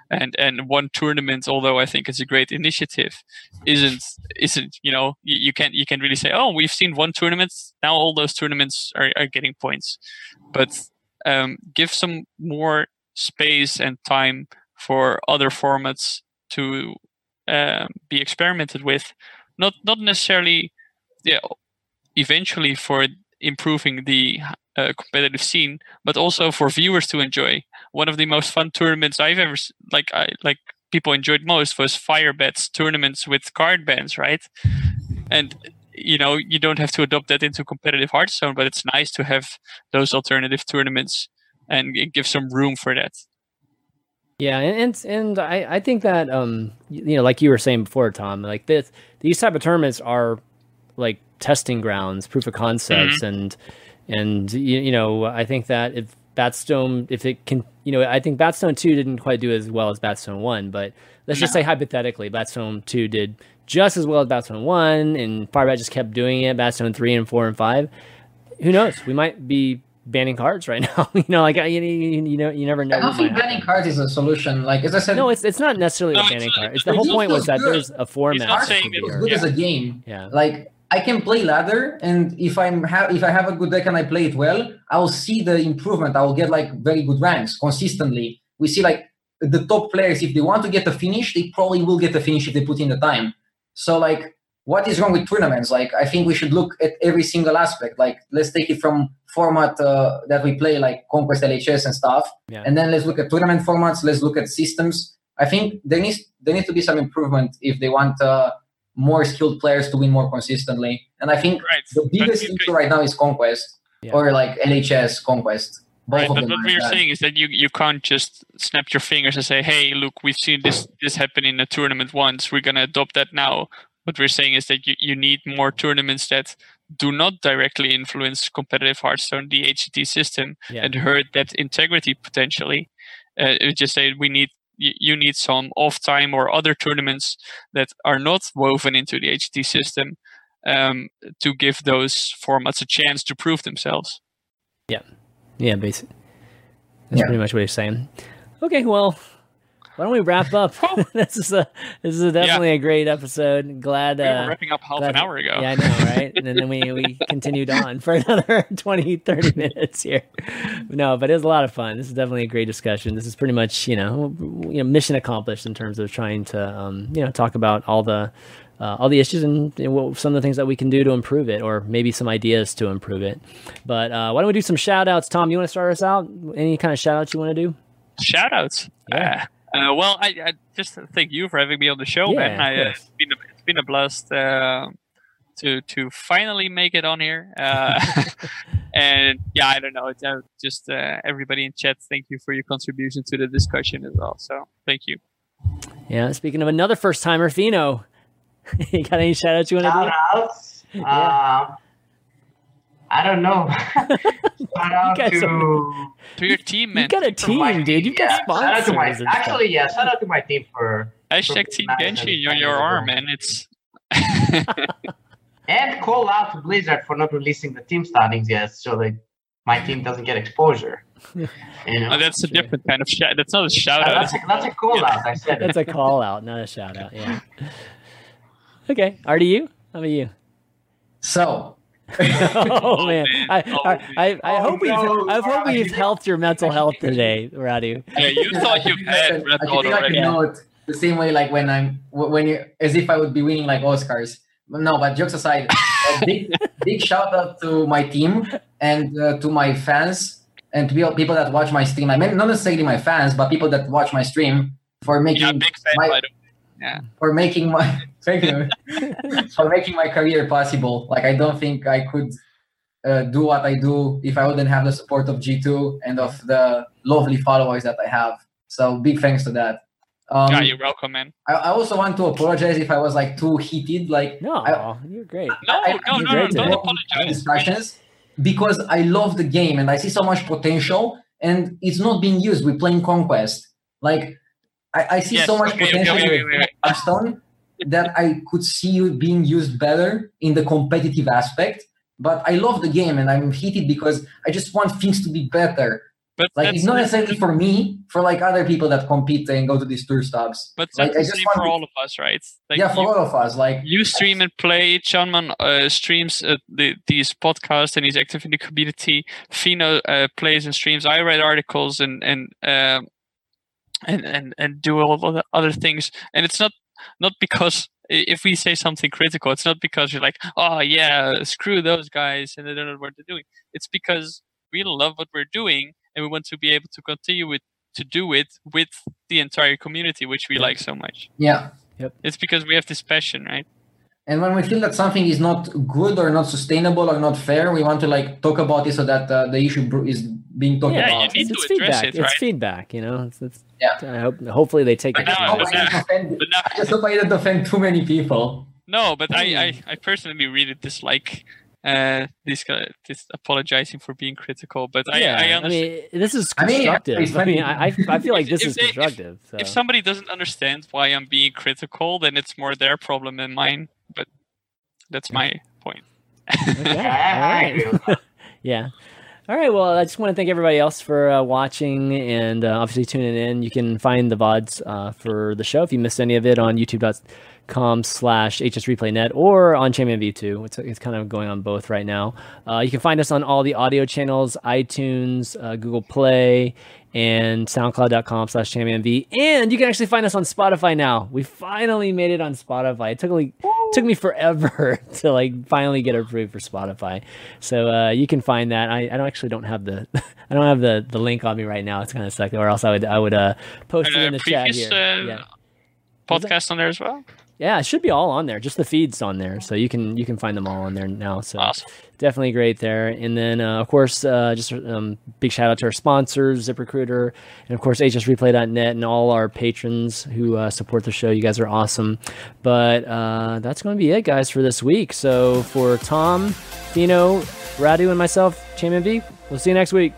And and one tournament although i think it's a great initiative isn't isn't you know you, you can't you can really say oh we've seen one tournament now all those tournaments are, are getting points. But um, give some more space and time for other formats to um, be experimented with. Not not necessarily yeah eventually for improving the uh, competitive scene but also for viewers to enjoy. One of the most fun tournaments i've ever like i like people enjoyed most was Firebat's tournaments with card bans right? And you know you don't have to adopt that into competitive hearthstone but it's nice to have those alternative tournaments and give some room for that. Yeah, and and, and I, I think that um you know like you were saying before, Tom, like this these type of tournaments are like testing grounds, proof of concepts, mm-hmm. and and you, you know I think that if Batstone if it can you know I think Batstone two didn't quite do as well as Batstone one, but let's just say hypothetically Batstone two did just as well as Batstone one, and Firebat just kept doing it. Batstone three and four and five who knows? We might be banning cards right now. you know, like you, you, you know, you never know. I don't think banning cards is a solution. Like as I said, No, it's it's not necessarily No, a banning not- card. It's the whole point was so that there's a format. It's not saying be that- as or- good as a game. Yeah. Like I can play ladder, and if I'm ha- if I have a good deck and I play it well, I will see the improvement. I will get like very good ranks consistently. We see like the top players, if they want to get a finish, they probably will get a finish if they put in the time. So like, what is wrong with tournaments? Like, I think we should look at every single aspect. Like, let's take it from format uh, that we play, like Conquest LHS and stuff, Yeah. and then let's look at tournament formats. Let's look at systems. I think there needs there needs to be some improvement if they want uh, more skilled players to win more consistently. And I think Right. the biggest But issue could- right now is Conquest Yeah. or like LHS Conquest. Both Right, of but them what are we're bad. saying is that you you can't just snap your fingers and say, "Hey, look, we've seen this this happen in a tournament once. We're gonna adopt that now." What we're saying is that you, you need more tournaments that do not directly influence competitive Hearthstone, the HCT system, Yeah. and hurt that integrity potentially. Uh, it would just say we need you, you need some off time or other tournaments that are not woven into the HCT system um, to give those formats a chance to prove themselves. Yeah, yeah, basically. That's Yeah. pretty much what he's saying. Okay, well, why don't we wrap up? this is a this is a definitely a great episode. Glad We were uh, wrapping up half glad- an hour ago. Yeah, I know, right? and then we we continued on for another 20 30 minutes here. No, but it was a lot of fun. This is definitely a great discussion. This is pretty much, you know, you know, mission accomplished in terms of trying to um, you know, talk about all the uh, all the issues and you know, what, some of the things that we can do to improve it, or maybe some ideas to improve it. But uh, why don't we do some shout outs? Tom, you want to start us out? Any kind of shout outs you want to do? Shout outs. Yeah. Uh, well, I, I just thank you for having me on the show, Yeah, man. I, uh, course. it's been a, it's been a blast uh, to to finally make it on here. Uh, and yeah, I don't know. It's, uh, just uh, everybody in chat, thank you for your contribution to the discussion as well. So thank you. Yeah. Speaking of another first timer, Fino. you got any shout outs you want to Shout do? outs. Uh, I don't know. Shout out guys to To your team, man. You got a to my team, dude. You got yeah, shout out to my, sponsors. actually, yeah. Shout out to my team for Hashtag Team nice Genshin on your fun arm, as man. It's and call out to Blizzard for not releasing the team standings yet, so that my team doesn't get exposure. You know, oh, that's a different kind of shout. That's not a shout Uh, out. that's, a, that's a call out. I said. That's a call out, not a shout out. Yeah. Okay. Radu. How about you? So oh man, I Oh, I, I, I Oh, hope we've no, I hope we've helped your mental health today, Radu. Yeah, you thought you had Red I Dot think I already. can know it the same way, like when I'm when you as if I would be winning like Oscars. No, but jokes aside, a big big shout out to my team and uh, to my fans and to people people that watch my stream. I mean, not necessarily my fans, but people that watch my stream for making Yeah, big fan, my, by the way. for making my thank you for making my career possible. Like I don't think I could uh, do what I do if I wouldn't have the support of G2 and of the lovely followers that I have. So big thanks to that. Um, yeah, you're welcome, man. I, I also want to apologize if I was like too heated. Like No, I- you're great. No, I- no, I- no, no, great don't today. apologize. discussions because I love the game and I see so much potential and it's not being used. We're playing Conquest. Like I, I see Yes, so much okay, okay, potential wait, in wait, that I could see it being used better in the competitive aspect. But I love the game and I'm heated because I just want things to be better. But Like it's not necessarily for me, for like other people that compete and go to these tour stops. but like, that's I the just want for to- all of us, right? Like yeah, for you, all of us. Like you stream and play. Chanman uh, streams uh, the, these podcasts and he's active in the community. Fino uh, plays and streams. I write articles and and um, and and and do all of the other things. And it's not not because if we say something critical, it's not because you're like, oh yeah, screw those guys and they don't know what they're doing. It's because we love what we're doing and we want to be able to continue with to do it with the entire community, which we like so much. yeah. yep. It's because we have this passion, right? And when we feel that something is not good or not sustainable or not fair, we want to like talk about it so that uh, the issue is being talked Yeah, you about. need it's, to it's feedback. it, it's feedback. You know. It's, it's, Yeah. I hope. Hopefully, they take it. But I now- just to hope. I didn't offend- But now, I just hope I didn't offend too many people. no, but I, I, Hmm. I personally really dislike uh, this guy, this apologizing for being critical. But I, yeah, I I, understand. mean, this is I mean, constructive. I mean. I, I I feel like this If is they- if- constructive. so. if somebody doesn't understand why I'm being critical, then it's more their problem than mine. But that's my point. Okay, Yeah, I, I all right. agree with that. Yeah. All right. Well, I just want to thank everybody else for uh, watching and uh, obviously tuning in. You can find the VODs uh, for the show if you missed any of it on youtube.com slash hsreplaynet or on Champion V2. It's, it's kind of going on both right now. Uh, you can find us on all the audio channels, iTunes, uh, Google Play, and soundcloud.com slash chanmanv. And you can actually find us on Spotify now. We finally made it on Spotify. It took me, took me forever to like finally get approved for Spotify. So uh, you can find that. I, I don't actually don't have the I don't have the, the link on me right now. It's kind of stuck, or else I would I would uh, post And, it in the chat here. yeah. Podcast on there as well. Yeah, it should be all on there. Just the feeds on there, so you can you can find them all on there now. So Awesome. definitely great there. And then uh, of course, uh, just um, big shout out to our sponsors, ZipRecruiter, and of course HSReplay.net, and all our patrons who uh, support the show. You guys are awesome. But uh, that's going to be it, guys, for this week. So for Tom, Fino, Radu, and myself, ChanmanV, we'll see you next week.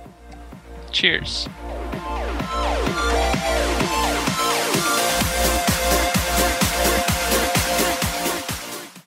Cheers.